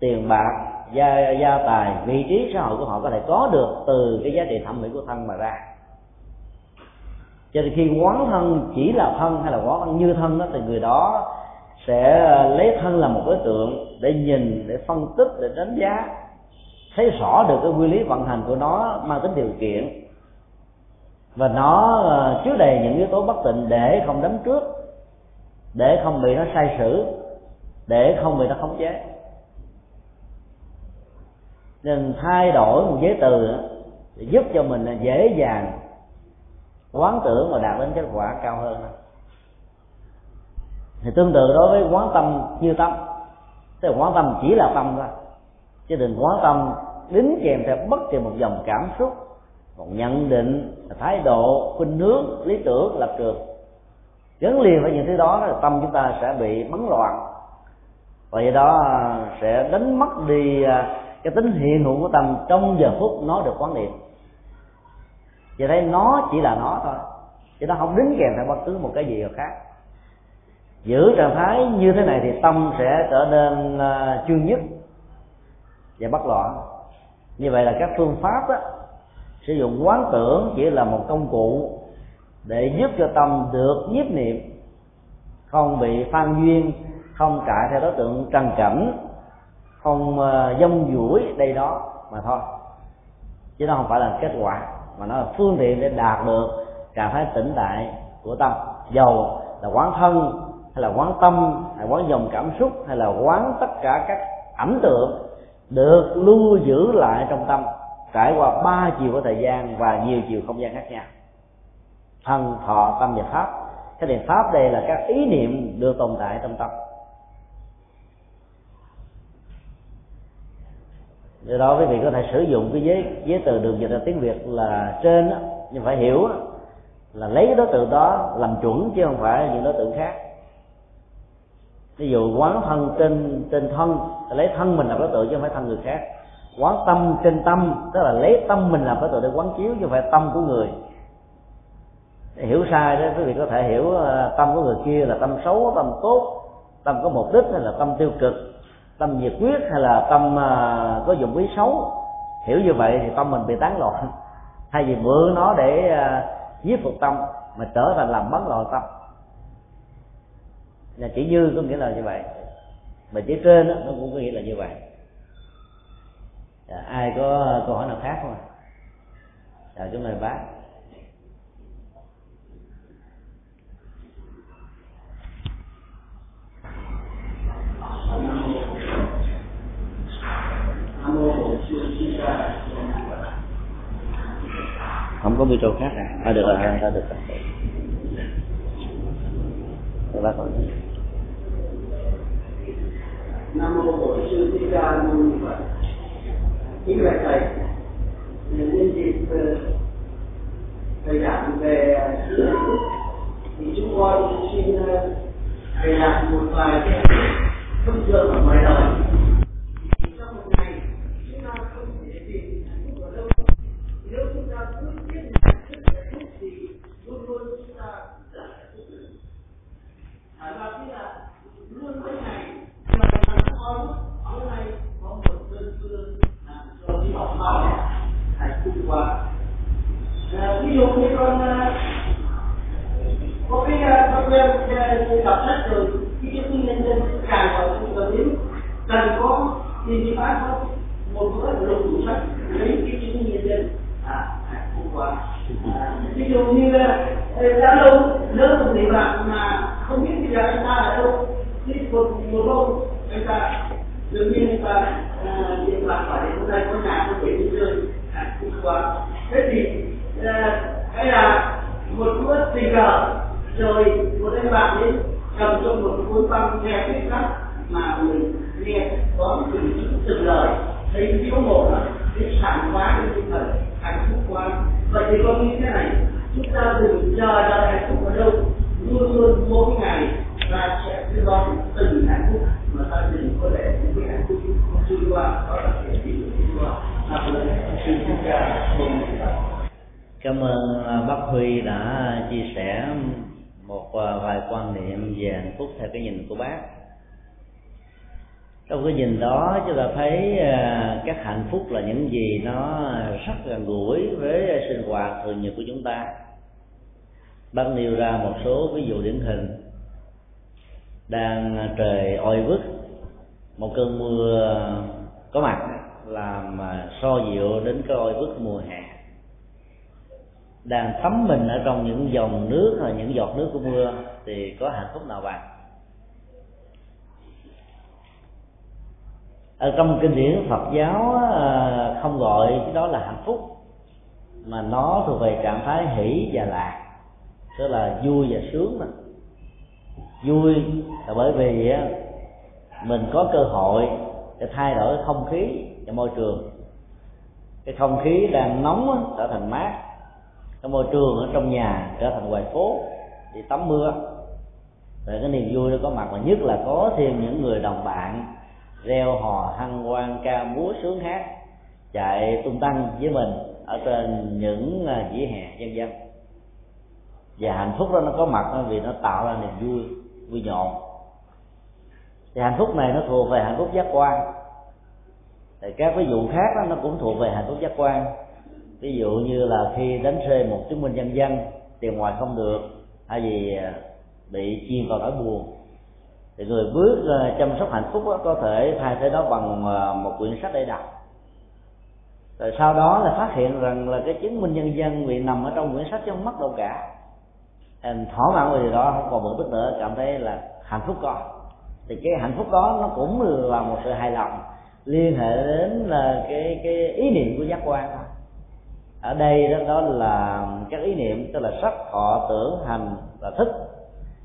tiền bạc gia gia tài vị trí xã hội của họ có thể có được từ cái giá trị thẩm mỹ của thân mà ra cho nên khi quán thân chỉ là thân hay là quán thân như thân đó, thì người đó sẽ ờ, lấy thân là một đối tượng để nhìn, để phân tích, để đánh giá, thấy rõ được cái quy lý vận hành của nó mang tính điều kiện. Và nó ờ, chứa đầy những yếu tố bất tịnh để không đánh trước, để không bị nó sai sử, để không bị nó khống chế. Nên thay đổi một giới từ để giúp cho mình dễ dàng quán tưởng mà đạt đến kết quả cao hơn. Thì tương tự đối với quán tâm như tâm, tức là quán tâm chỉ là tâm thôi. Chứ đừng quán tâm đính kèm theo bất kỳ một dòng cảm xúc, một nhận định thái độ, khuynh hướng, lý tưởng, lập trường. Gắn liền với những thứ đó là tâm chúng ta sẽ bị bấn loạn. Và do đó à, sẽ đánh mất đi à, cái tính hiện hữu của tâm trong giờ phút nó được quán niệm và thấy nó chỉ là nó thôi. Chứ nó không đính kèm theo bất cứ một cái gì khác. Giữ trạng thái như thế này thì tâm sẽ trở nên à, chuyên nhất và bất loạn. Như vậy là các phương pháp đó, sử dụng quán tưởng chỉ là một công cụ để giúp cho tâm được nhiếp niệm không bị phan duyên không cãi theo đối tượng trần cảnh không à, dông dũi đây đó mà thôi. Chứ nó không phải là kết quả mà nó là phương tiện để đạt được trạng thái tĩnh tại của tâm. Dầu là quán thân, hay là quán tâm, hay quán dòng cảm xúc, hay là quán tất cả các ảnh tượng được lưu giữ lại trong tâm, trải qua ba chiều của thời gian và nhiều chiều không gian khác nhau. Thân, thọ, tâm và pháp. Cái niệm pháp đây là các ý niệm được tồn tại trong tâm. Do đó quý vị có thể sử dụng cái giấy giấy từ được dịch ra tiếng việt là trên đó, nhưng phải hiểu đó, là lấy cái đối tượng đó làm chuẩn chứ không phải những đối tượng khác. Ví dụ quán thân trên trên thân lấy thân mình làm đối tượng chứ không phải thân người khác. Quán tâm trên tâm tức là lấy tâm mình làm đối tượng để quán chiếu chứ không phải tâm của người. Hiểu sai đó quý vị có thể hiểu ờ, tâm của người kia là tâm xấu tâm tốt tâm có mục đích hay là tâm tiêu cực tâm nhiệt quyết hay là tâm à, có dụng ý xấu? Hiểu như vậy thì tâm mình bị tán loạn. Thay vì mượn nó để à, giết phục tâm mà trở thành làm bắn loạn tâm. Là chỉ như có nghĩa là như vậy. Mà chỉ trên đó, nó cũng có nghĩa là như vậy. À, ai có à, câu hỏi nào khác không ạ? Chào chúng mời bác không có micro khác à, à được rồi ta được rồi. Bác hỏi nam mô bổn sư thích ca mâu ni phật. Kính bạch thầy nhân dịp ờ, thầy giảng về thì chúng con xin ờ, thầy giảng một vài thông thường ở ngoài đời trong một ngày chúng ta không thể tìm hạnh phúc ở đâu nếu chúng ta cứ biết hạnh phúc hạnh phúc thì luôn luôn chúng ta là hạnh phúc à, và khi là luôn mỗi ngày mà thằng con bữa nay có một cơn mưa làm cho đi học à, ví dụ như con có cái con quen đọc sách rồi khi cái nhân dân càng vào trong tâm đến cần có thì thì phải có một bữa lục tủ sách lấy cái nhân dân à hạnh phúc à, ví dụ như là đã lâu lớn một người bạn mà không biết bây giờ anh ta ở đâu đi một một lâu anh ta đương nhiên anh ta bạn thoại hỏi hôm nay có nhà có thể đi chơi? À, hạnh phúc quá. Thế thì à, hay là một bữa tình cờ rồi một anh bạn đến cầm cho một cuốn băng nghe viết sách mà mình nghe có từng chữ từng lời thấy thiếu một đó cái sảng khoái cái tinh thần hạnh phúc quá. Vậy thì con nghĩ thế này chúng ta đừng chờ đợi hạnh phúc ở đâu. Luôn luôn mỗi ngày ta sẽ cứ đón từng hạnh phúc mà ta đừng có để những cái hạnh cảm ơn à, bác huy đã chia sẻ một à, vài quan niệm về hạnh phúc theo cái nhìn của bác. Trong cái nhìn đó, chúng ta thấy à, các hạnh phúc là những gì nó rất gần gũi với sinh hoạt thường nhật của chúng ta. Bác nêu ra một số ví dụ điển hình. Đang trời oi bức một cơn mưa có mặt làm so dịu đến cái oi bức mùa hè. Đang thấm mình ở trong những dòng nước hoặc những giọt nước của mưa thì có hạnh phúc nào bằng ở trong kinh điển Phật giáo không gọi cái đó là hạnh phúc, mà nó thuộc về trạng thái hỷ và lạc, tức là vui và sướng mà. Vui là bởi vì mình có cơ hội để thay đổi không khí và môi trường. Cái không khí đang nóng trở thành mát. Cái môi trường ở trong nhà trở thành ngoài phố thì tắm mưa. Rồi cái niềm vui nó có mặt và nhất là có thêm những người đồng bạn reo hò, hăng hoan, ca múa sướng hát, chạy tung tăng với mình ở trên những à, vỉa hè dân dân và hạnh phúc đó nó có mặt vì nó tạo ra niềm vui vui nhộn thì hạnh phúc này nó thuộc về hạnh phúc giác quan. Thì các ví dụ khác đó, nó cũng thuộc về hạnh phúc giác quan. Ví dụ như là khi đánh rơi một chứng minh nhân dân tiền ngoài không được hay vì à, bị chìm vào nỗi buồn thì người bước à, chăm sóc hạnh phúc đó, có thể thay thế đó bằng à, một quyển sách để đọc. Rồi sau đó là phát hiện rằng là cái chứng minh nhân dân bị nằm ở trong quyển sách chứ không mất đâu cả. Anh thỏa mãn về điều đó không còn bực tức nữa cảm thấy là hạnh phúc có thì cái hạnh phúc đó nó cũng là một sự hài lòng liên hệ đến là cái cái ý niệm của giác quan. Thôi ở đây đó, đó là các ý niệm tức là sắc thọ tưởng hành và thức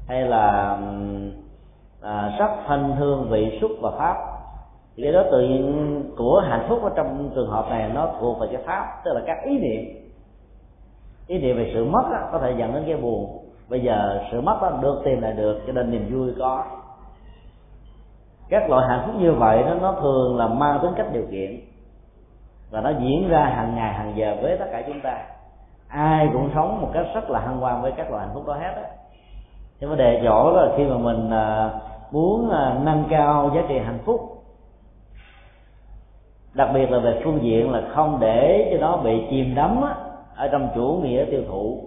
hay là à, sắc thanh hương vị xúc và pháp. Thì cái đó tự nhiên của hạnh phúc ở trong trường hợp này nó thuộc về cái pháp tức là các ý niệm. Ý niệm về sự mất đó, có thể dẫn đến cái buồn. Bây giờ sự mất đó được tìm lại được cho nên niềm vui có các loại hạnh phúc như vậy nó nó thường là mang tính cách điều kiện. Và nó diễn ra hàng ngày hàng giờ với tất cả chúng ta. Ai cũng sống một cách rất là hân hoan với các loại hạnh phúc đó hết á. Thế mà đề chỗ là khi mà mình à, muốn à, nâng cao giá trị hạnh phúc. Đặc biệt là về phương diện là không để cho nó bị chìm đắm á, ở trong chủ nghĩa tiêu thụ.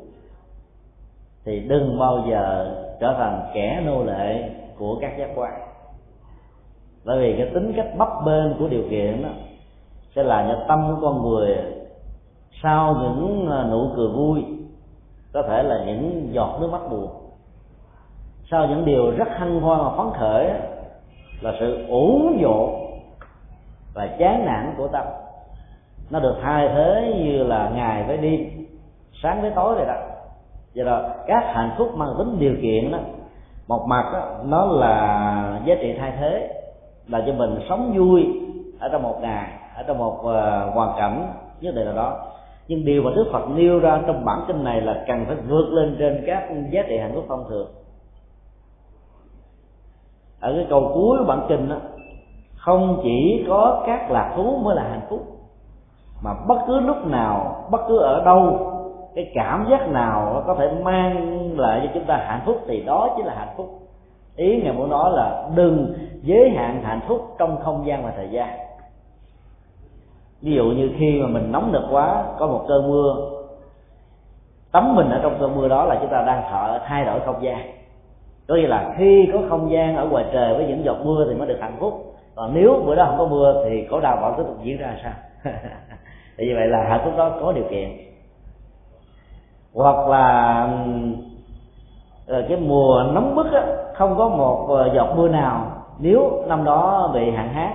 Thì đừng bao giờ trở thành kẻ nô lệ của các giác quan bởi vì cái tính cách bấp bênh của điều kiện đó sẽ làm cho tâm của con người sau những à, nụ cười vui có thể là những giọt nước mắt buồn. Sau những điều rất hăng hoan và phấn khởi là sự ủ dỗ và chán nản của tâm. Nó được thay thế như là ngày với đêm sáng với tối vậy đó. Do đó các hạnh phúc mang tính điều kiện đó một mặt đó, nó là giá trị thay thế là cho mình sống vui ở trong một ngày ở trong một uh, hoàn cảnh nhất định nào đó. Nhưng điều mà đức phật nêu ra trong bản kinh này là cần phải vượt lên trên các giá trị hạnh phúc thông thường. Ở cái câu cuối của bản kinh đó không chỉ có các lạc thú mới là hạnh phúc mà bất cứ lúc nào bất cứ ở đâu cái cảm giác nào có thể mang lại cho chúng ta hạnh phúc thì đó chính là hạnh phúc ý ngài muốn nói là đừng giới hạn hạnh phúc trong không gian và thời gian. Ví dụ như khi mà mình nóng nực quá có một cơn mưa tắm mình ở trong cơn mưa đó là chúng ta đang thợ thay đổi không gian. Có nghĩa là khi có không gian ở ngoài trời với những giọt mưa thì mới được hạnh phúc. Còn nếu bữa đó không có mưa thì có đau vẫn tiếp tục diễn ra sao? Vì vậy là hạnh phúc đó có điều kiện. Hoặc là ờ, cái mùa nóng bức á, không có một ờ, giọt mưa nào. Nếu năm đó bị hạn hán,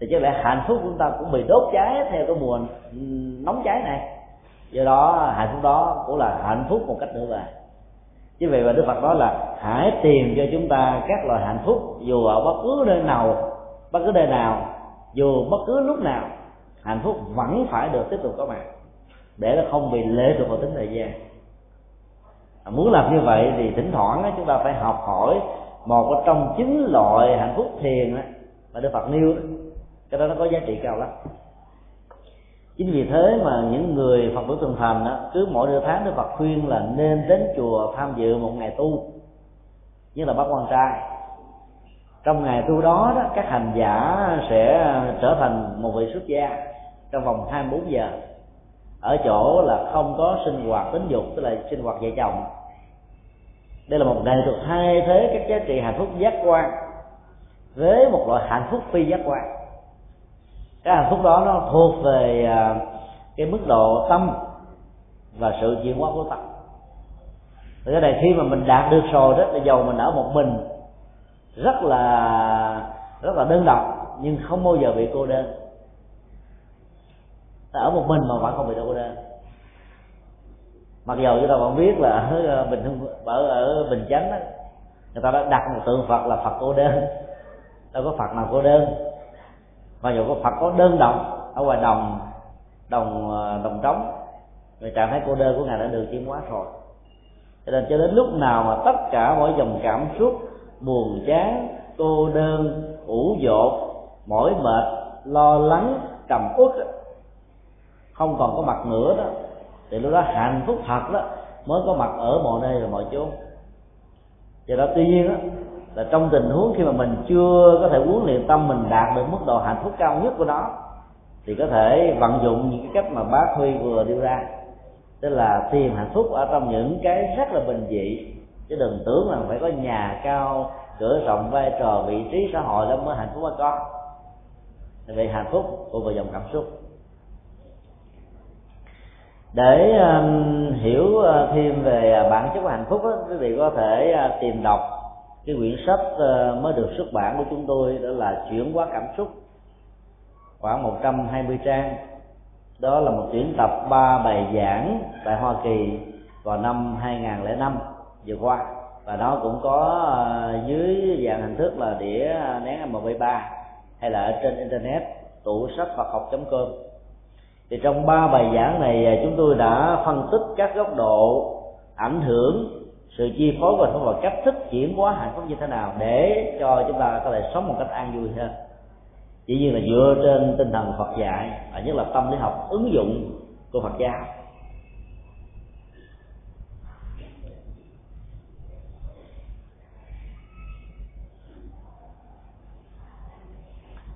thì chắc lẽ hạnh phúc của chúng ta cũng bị đốt cháy theo cái mùa ừ, nóng cháy này. Do đó, hạnh phúc đó cũng là hạnh phúc một cách nữa về chứ vậy mà đức phật nói là hãy tìm cho chúng ta các loại hạnh phúc, dù ở bất cứ nơi nào, bất cứ nơi nào, dù bất cứ lúc nào, hạnh phúc vẫn phải được tiếp tục có mặt, để nó không bị lệ thuộc vào tính thời gian. Muốn làm như vậy thì thỉnh thoảng chúng ta phải học hỏi một trong chín loại hạnh phúc thiền mà đức phật nêu cái đó nó có giá trị cao lắm. Chính vì thế mà những người phật tử thường thành đó, cứ mỗi nửa tháng đức phật khuyên là nên đến chùa tham dự một ngày tu như là bác quan trai. Trong ngày tu đó, đó các hành giả sẽ trở thành một vị xuất gia trong vòng 24 giờ. Ở chỗ là không có sinh hoạt tính dục tức là sinh hoạt vợ chồng đây là một nghệ thuật thay thế các giá trị hạnh phúc giác quan với một loại hạnh phúc phi giác quan. Cái hạnh phúc đó nó thuộc về à, cái mức độ tâm và sự chuyển hóa của tâm. Thì cái này khi mà mình đạt được rồi đó, là dầu mình ở một mình, rất là rất là đơn độc, nhưng không bao giờ bị cô đơn. Ở một mình mà vẫn không bị cô đơn mặc dù chúng ta vẫn biết là ở ờ, bình ở ở bình chánh đó, người ta đã đặt một tượng phật là phật cô đơn. Đâu có phật nào cô đơn. Mà dù có phật có đơn độc ở ngoài đồng đồng ờ, đồng trống người trạng thái cô đơn của ngài đã được chuyển hóa rồi. Cho nên cho đến lúc nào mà tất cả mọi dòng cảm xúc buồn chán cô đơn ủ dột mỏi mệt lo lắng trầm uất không còn có mặt nữa đó thì lúc đó hạnh phúc thật đó mới có mặt ở mọi nơi và mọi chỗ do đó tuy nhiên đó, là trong tình huống khi mà mình chưa có thể huấn luyện tâm mình đạt được mức độ hạnh phúc cao nhất của nó thì có thể vận dụng những cái cách mà bác huy vừa đưa ra. Tức là tìm hạnh phúc ở trong những cái rất là bình dị. Chứ đừng tưởng là phải có nhà cao cửa rộng vai trò vị trí xã hội đó mới hạnh phúc mới có. Vì hạnh phúc của vợ dòng cảm xúc để um, hiểu uh, thêm về à, bản chất của hạnh phúc đó, quý vị có thể uh, tìm đọc cái quyển sách uh, mới được xuất bản của chúng tôi đó là chuyển hóa cảm xúc. Khoảng 120 trang. Đó là một tuyển tập ba bài giảng tại Hoa Kỳ vào năm 2005 vừa qua. Và nó cũng có ờ, dưới dạng hình thức là đĩa nén MP3 hay là ở trên internet tủ sách Phật học.com thì trong ba bài giảng này à, chúng tôi đã phân tích các góc độ ảnh hưởng, sự chi phối và thông qua cách thức chuyển hóa hạnh phúc như thế nào để cho chúng ta có thể sống một cách an vui hơn. Chỉ như là dựa trên tinh thần Phật dạy, và nhất là tâm lý học ứng dụng của Phật giáo.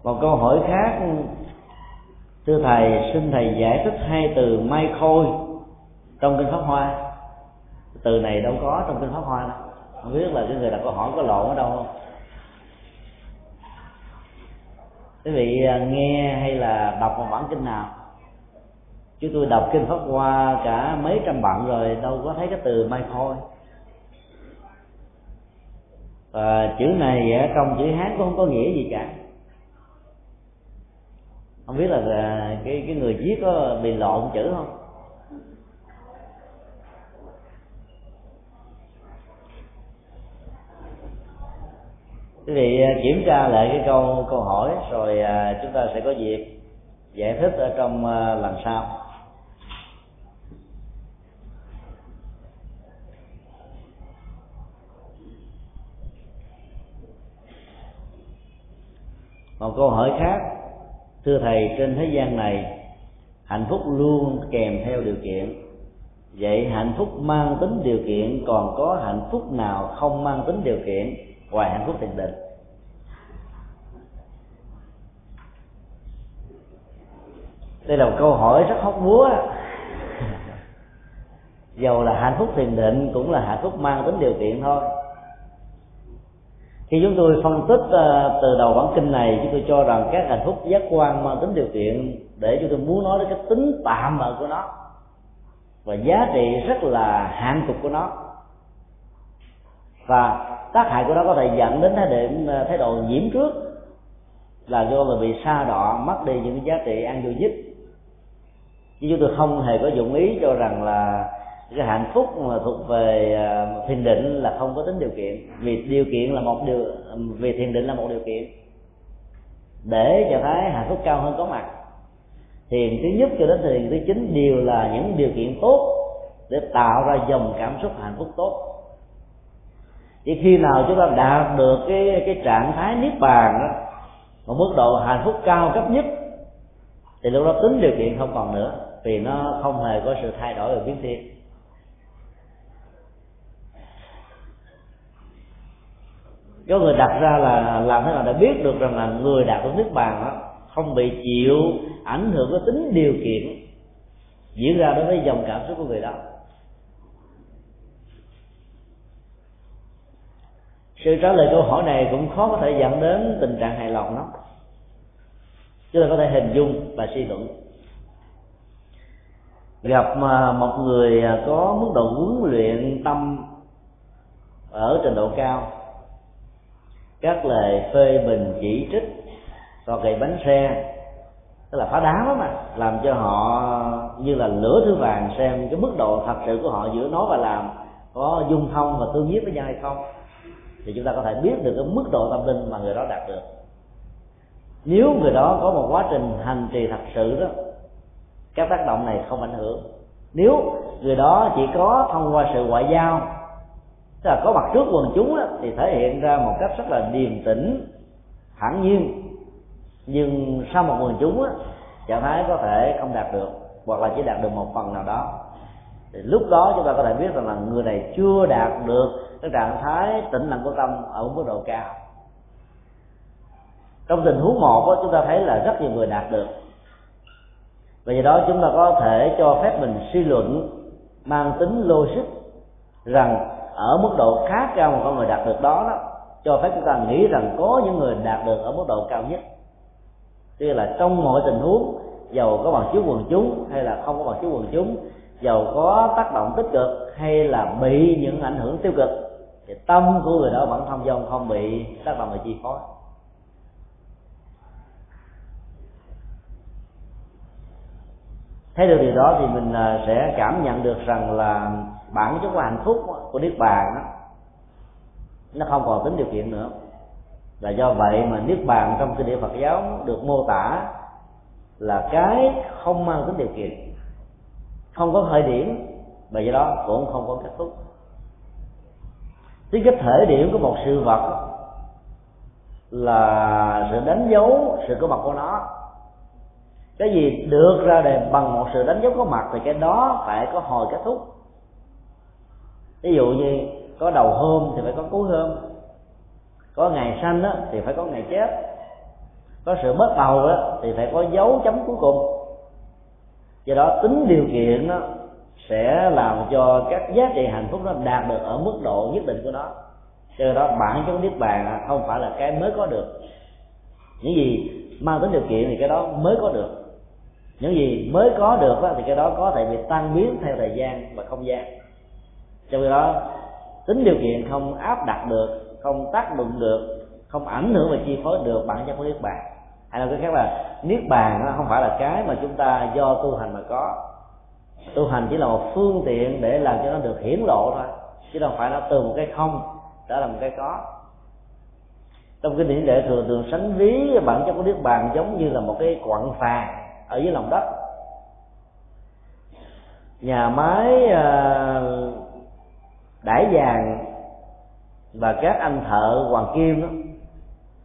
Một câu hỏi khác thưa thầy, xin thầy giải thích hai từ mai khôi trong kinh pháp hoa. Từ này đâu có trong kinh pháp hoa đâu. Không biết là cái người đặt câu hỏi có lộn ở đâu không? Quý vị à, nghe hay là đọc một bản kinh nào? Chứ tôi đọc kinh pháp hoa cả mấy trăm bạn rồi, đâu có thấy cái từ mai khôi. Và chữ này trong chữ hán cũng không có nghĩa gì cả không biết là à, cái cái người viết có bị lộn chữ không? Quý vị à, kiểm tra lại cái câu câu hỏi rồi à, chúng ta sẽ có dịp giải thích ở trong lần sau. Một câu hỏi khác thưa thầy, trên thế gian này, hạnh phúc luôn kèm theo điều kiện. Vậy hạnh phúc mang tính điều kiện, còn có hạnh phúc nào không mang tính điều kiện? Ngoài hạnh phúc thiền định. Đây là một câu hỏi rất hóc búa. Dầu là hạnh phúc thiền định cũng là hạnh phúc mang tính điều kiện thôi khi chúng tôi phân tích ờ, từ đầu bản kinh này, chúng tôi cho rằng các hạnh phúc giác quan mang tính điều kiện để chúng tôi muốn nói đến cái tính tạm bợ của nó và giá trị rất là hạn cục của nó. Và tác hại của nó có thể dẫn đến thái điểm ờ, thái độ nhiễm trước, là do là bị xa đọ mất đi những giá trị an vui nhất chứ chúng tôi không hề có dụng ý cho rằng là cái hạnh phúc mà thuộc về à, thiền định là không có tính điều kiện. Vì điều kiện là một điều, vì thiền định là một điều kiện. Để cho thấy hạnh phúc cao hơn có mặt. Thiền thứ nhất cho đến thiền thứ chín đều là những điều kiện tốt để tạo ra dòng cảm xúc hạnh phúc tốt. Chỉ khi nào chúng ta đạt được cái cái trạng thái niết bàn đó, một mức độ hạnh phúc cao cấp nhất, thì lúc đó tính điều kiện không còn nữa, vì nó không hề có sự thay đổi về biến thiên. Có người đặt ra là làm thế nào để biết được rằng là người đạt được nước bàn đó không bị chịu ảnh hưởng của tính điều kiện diễn ra đối với dòng cảm xúc của người đó. Sự trả lời câu hỏi này cũng khó có thể dẫn đến tình trạng hài lòng lắm. Chúng ta có thể hình dung và suy luận. Gặp một người có mức độ huấn luyện tâm ở trình độ cao các lời phê bình chỉ trích và gậy bánh xe, tức là phá đá đó mà làm cho họ như là lửa thứ vàng xem cái mức độ thật sự của họ giữa nói và làm có dung thông và tương nhiếp với nhau hay không. Thì chúng ta có thể biết được cái mức độ tâm linh mà người đó đạt được. Nếu người đó có một quá trình hành trì thật sự đó, các tác động này không ảnh hưởng. Nếu người đó chỉ có thông qua sự ngoại giao tức là có mặt trước quần chúng đó, thì thể hiện ra một cách rất là điềm tĩnh thẳng nhiên. Nhưng sau một quần chúng á, trạng thái có thể không đạt được hoặc là chỉ đạt được một phần nào đó. Thì lúc đó chúng ta có thể biết rằng là người này chưa đạt được cái trạng thái tĩnh lặng của tâm ở mức độ cao. Trong tình huống một đó, chúng ta thấy là rất nhiều người đạt được. Và do đó chúng ta có thể cho phép mình suy luận mang tính logic rằng ở mức độ khá cao mà con người đạt được đó đó, cho phép chúng ta nghĩ rằng có những người đạt được ở mức độ cao nhất. Tức là trong mọi tình huống, giàu có bằng chiếu quần chúng hay là không có bằng chiếu quần chúng, giàu có tác động tích cực hay là bị những ảnh hưởng tiêu cực, thì tâm của người đó vẫn thông dong, không bị tác động và chi phối. Thấy được điều đó thì mình à, sẽ cảm nhận được rằng là bản chất của hạnh phúc của niết bàn đó, nó không còn tính điều kiện nữa. Là do vậy mà niết bàn trong kinh điển Phật giáo được mô tả là cái không mang tính điều kiện. Không có thời điểm và do đó cũng không có kết thúc. Tính cách thể điểm của một sự vật là sự đánh dấu sự có mặt của nó. Cái gì được ra đời bằng một sự đánh dấu có mặt thì cái đó phải có hồi kết thúc ví dụ như có đầu hôm thì phải có cuối hôm. Có ngày sanh đó, thì phải có ngày chết. Có sự bắt đầu đó, thì phải có dấu chấm cuối cùng. Do đó tính điều kiện đó sẽ làm cho các giá trị hạnh phúc nó đạt được ở mức độ nhất định của nó. Cho đó bản chất niết bàn không phải là cái mới có được. Những gì mang tính điều kiện thì cái đó mới có được. Những gì mới có được thì cái đó có thể bị tan biến theo thời gian và không gian trong khi đó, tính điều kiện không áp đặt được, không tác động được, không ảnh hưởng và chi phối được bản chất của niết bàn. Hay là cái khác là, niết bàn không phải là cái mà chúng ta do tu hành mà có. Tu hành chỉ là một phương tiện để làm cho nó được hiển lộ thôi, chứ không phải nó từ một cái không trở thành một cái có. Trong cái điển đệ thường thường sánh ví bản chất của niết bàn giống như là một cái quặng phà ở dưới lòng đất. Nhà máy à, đãi vàng và các anh thợ hoàng kim đó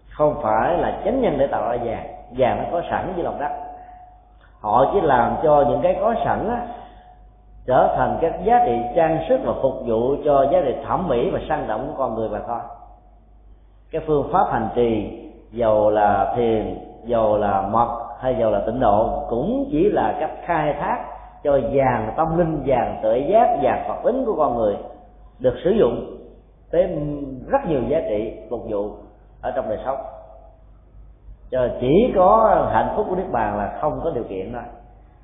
không phải là chánh nhân để tạo ra vàng. Vàng nó có sẵn dưới lòng đất. Họ chỉ làm cho những cái có sẵn á, trở thành các giá trị trang sức và phục vụ cho giá trị thẩm mỹ và sang động của con người mà thôi. Cái phương pháp hành trì dầu là thiền dầu là mật hay dầu là tịnh độ cũng chỉ là cách khai thác cho vàng tâm linh vàng tự giác vàng phật tính của con người được sử dụng tới rất nhiều giá trị phục vụ ở trong đời sống. Cho chỉ có hạnh phúc của niết bàn là không có điều kiện thôi.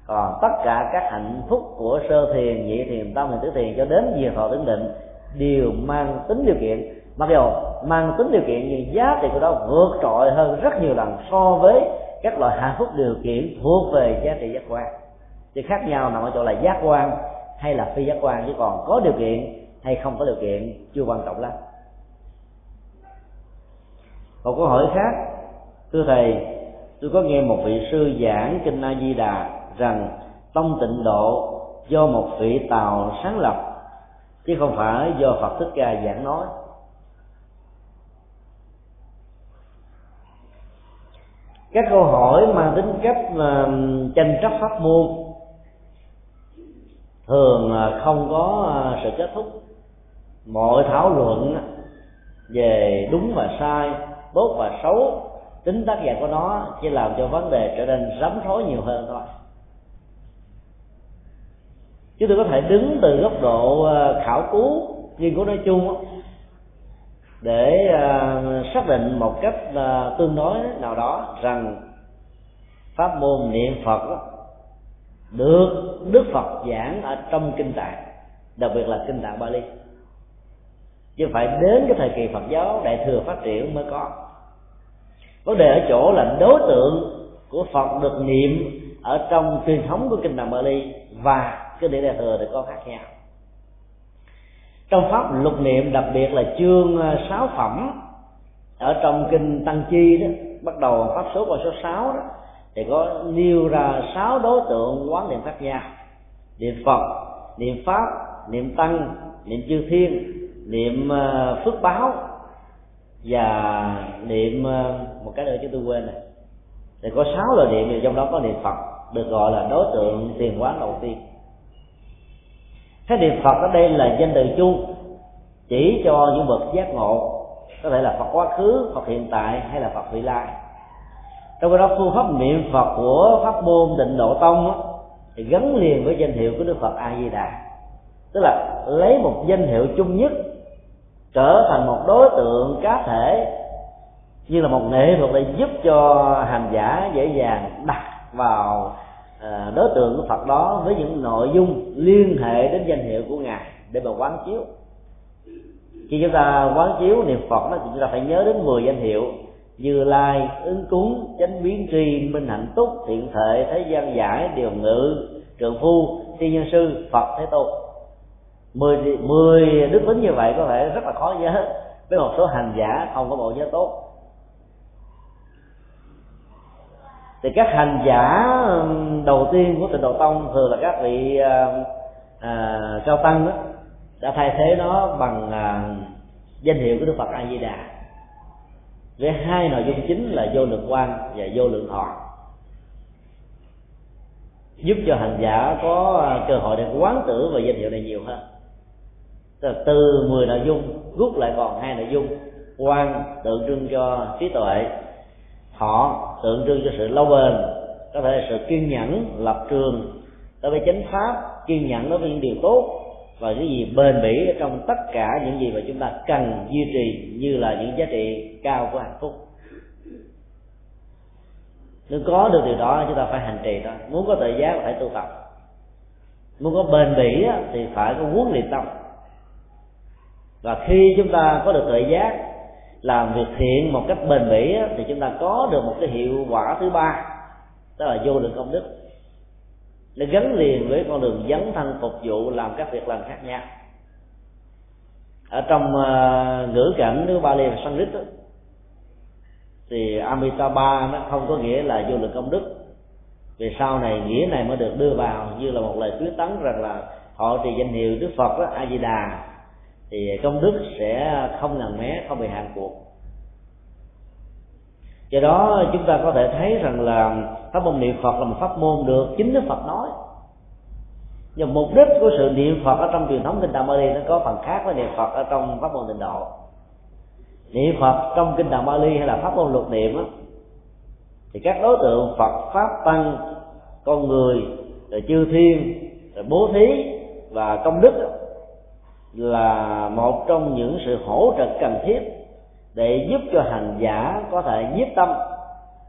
Còn tất cả các hạnh phúc của sơ thiền, nhị thiền, tam thiền, tứ thiền cho đến diệt thọ tưởng định đều mang tính điều kiện. Mặc dù mang tính điều kiện nhưng giá trị của đó vượt trội hơn rất nhiều lần so với các loại hạnh phúc điều kiện thuộc về giá trị giác quan. Chứ khác nhau nằm ở chỗ là giác quan hay là phi giác quan, chứ còn có điều kiện hay không có điều kiện, chưa quan trọng lắm. Một câu hỏi khác, thưa thầy, tôi có nghe một vị sư giảng kinh a di đà rằng tông tịnh độ do một vị tàu sáng lập, chứ không phải do phật thích ca giảng nói. Các câu hỏi mang tính cách là tranh chấp pháp môn thường ờ, không có ờ, sự kết thúc mọi thảo luận về đúng và sai, tốt và xấu, tính tác giả của nó chỉ làm cho vấn đề trở nên rắm rối nhiều hơn thôi. Chúng tôi có thể đứng từ góc độ ờ, khảo cứu nghiên cứu nói chung để ờ, xác định một cách ờ, tương đối nào đó rằng pháp môn niệm phật được đức phật giảng ở trong kinh tạng, đặc biệt là kinh tạng bali chứ phải đến cái thời kỳ phật giáo đại thừa phát triển mới có. Vấn đề ở chỗ là đối tượng của phật được niệm ở trong truyền thống của kinh tạng bali và cái địa đại thừa thì có khác nhau. Trong pháp lục niệm, đặc biệt là chương à, sáu phẩm ở trong kinh tăng chi đó, bắt đầu pháp số qua số sáu đó, thì có nêu ra sáu đối tượng quán niệm khác nhau. Niệm phật, niệm pháp, niệm tăng, niệm chư thiên niệm ờ, phước báo và niệm ờ, một cái nữa chúng tôi quên này thì có sáu loại niệm thì trong đó có niệm phật, được gọi là đối tượng tiền quán đầu tiên. Cái niệm phật ở đây là danh từ chung, chỉ cho những bậc giác ngộ, có thể là phật quá khứ, phật hiện tại hay là phật vị lai. Trong đó phương pháp niệm phật của pháp môn định độ tông thì gắn liền với danh hiệu của đức phật a di đà. Tức là lấy một danh hiệu chung nhất trở thành một đối tượng cá thể như là một nghệ thuật để giúp cho hành giả dễ dàng đặt vào ờ, đối tượng của phật đó với những nội dung liên hệ đến danh hiệu của ngài để mà quán chiếu. Khi chúng ta quán chiếu niệm phật đó thì chúng ta phải nhớ đến 10 danh hiệu như lai, ứng cúng, chánh biến tri, minh hạnh túc, thiện thệ, thế gian giải, điều ngự, trượng phu thiên nhân sư, phật thế tôn mười mười đức tính như vậy có thể rất là khó nhớ. Với một số hành giả không có bộ nhớ tốt. Thì các hành giả đầu tiên của tịnh độ tông thường là các vị à, à, cao tăng đó đã thay thế nó bằng à, danh hiệu của đức phật a di đà với hai nội dung chính là vô lượng quan và vô lượng thọ. Giúp cho hành giả có cơ hội để quán tưởng về danh hiệu này nhiều hơn từ 10 nội dung, rút lại còn hai nội dung. Quan tượng trưng cho trí tuệ họ tượng trưng cho sự lâu bền, có thể là sự kiên nhẫn, lập trường. Đối với chánh pháp, kiên nhẫn đối với những điều tốt và cái gì bền bỉ trong tất cả những gì mà chúng ta cần duy trì như là những giá trị cao của hạnh phúc. Nếu có được điều đó, chúng ta phải hành trì thôi muốn có tự giác phải tu tập. Muốn có bền bỉ thì phải có huấn luyện tâm và khi chúng ta có được tuệ giác làm việc thiện một cách bền bỉ thì chúng ta có được một cái hiệu quả thứ ba đó là vô lượng công đức. Nó gắn liền với con đường dấn thân phục vụ làm các việc làm khác nhau. Ở trong uh, ngữ cảnh nước Bali và Sanskrit đó, thì Amitabha nó không có nghĩa là vô lượng công đức. Vì sau này nghĩa này mới được đưa vào như là một lời tuyết tấn rằng là họ trì danh hiệu Đức Phật đó, A Di Đà thì công đức sẽ không ngần mé không bị hạn cuộc. Do đó chúng ta có thể thấy rằng là pháp môn niệm phật là một pháp môn được chính đức phật nói. Nhưng mục đích của sự niệm phật ở trong truyền thống kinh tạng Bali nó có phần khác với niệm phật ở trong pháp môn tịnh độ. Niệm phật trong kinh tạng Bali hay là pháp môn luật niệm đó, thì các đối tượng phật pháp tăng con người rồi chư thiên rồi bố thí và công đức đó, là một trong những sự hỗ trợ cần thiết để giúp cho hành giả có thể nhiếp tâm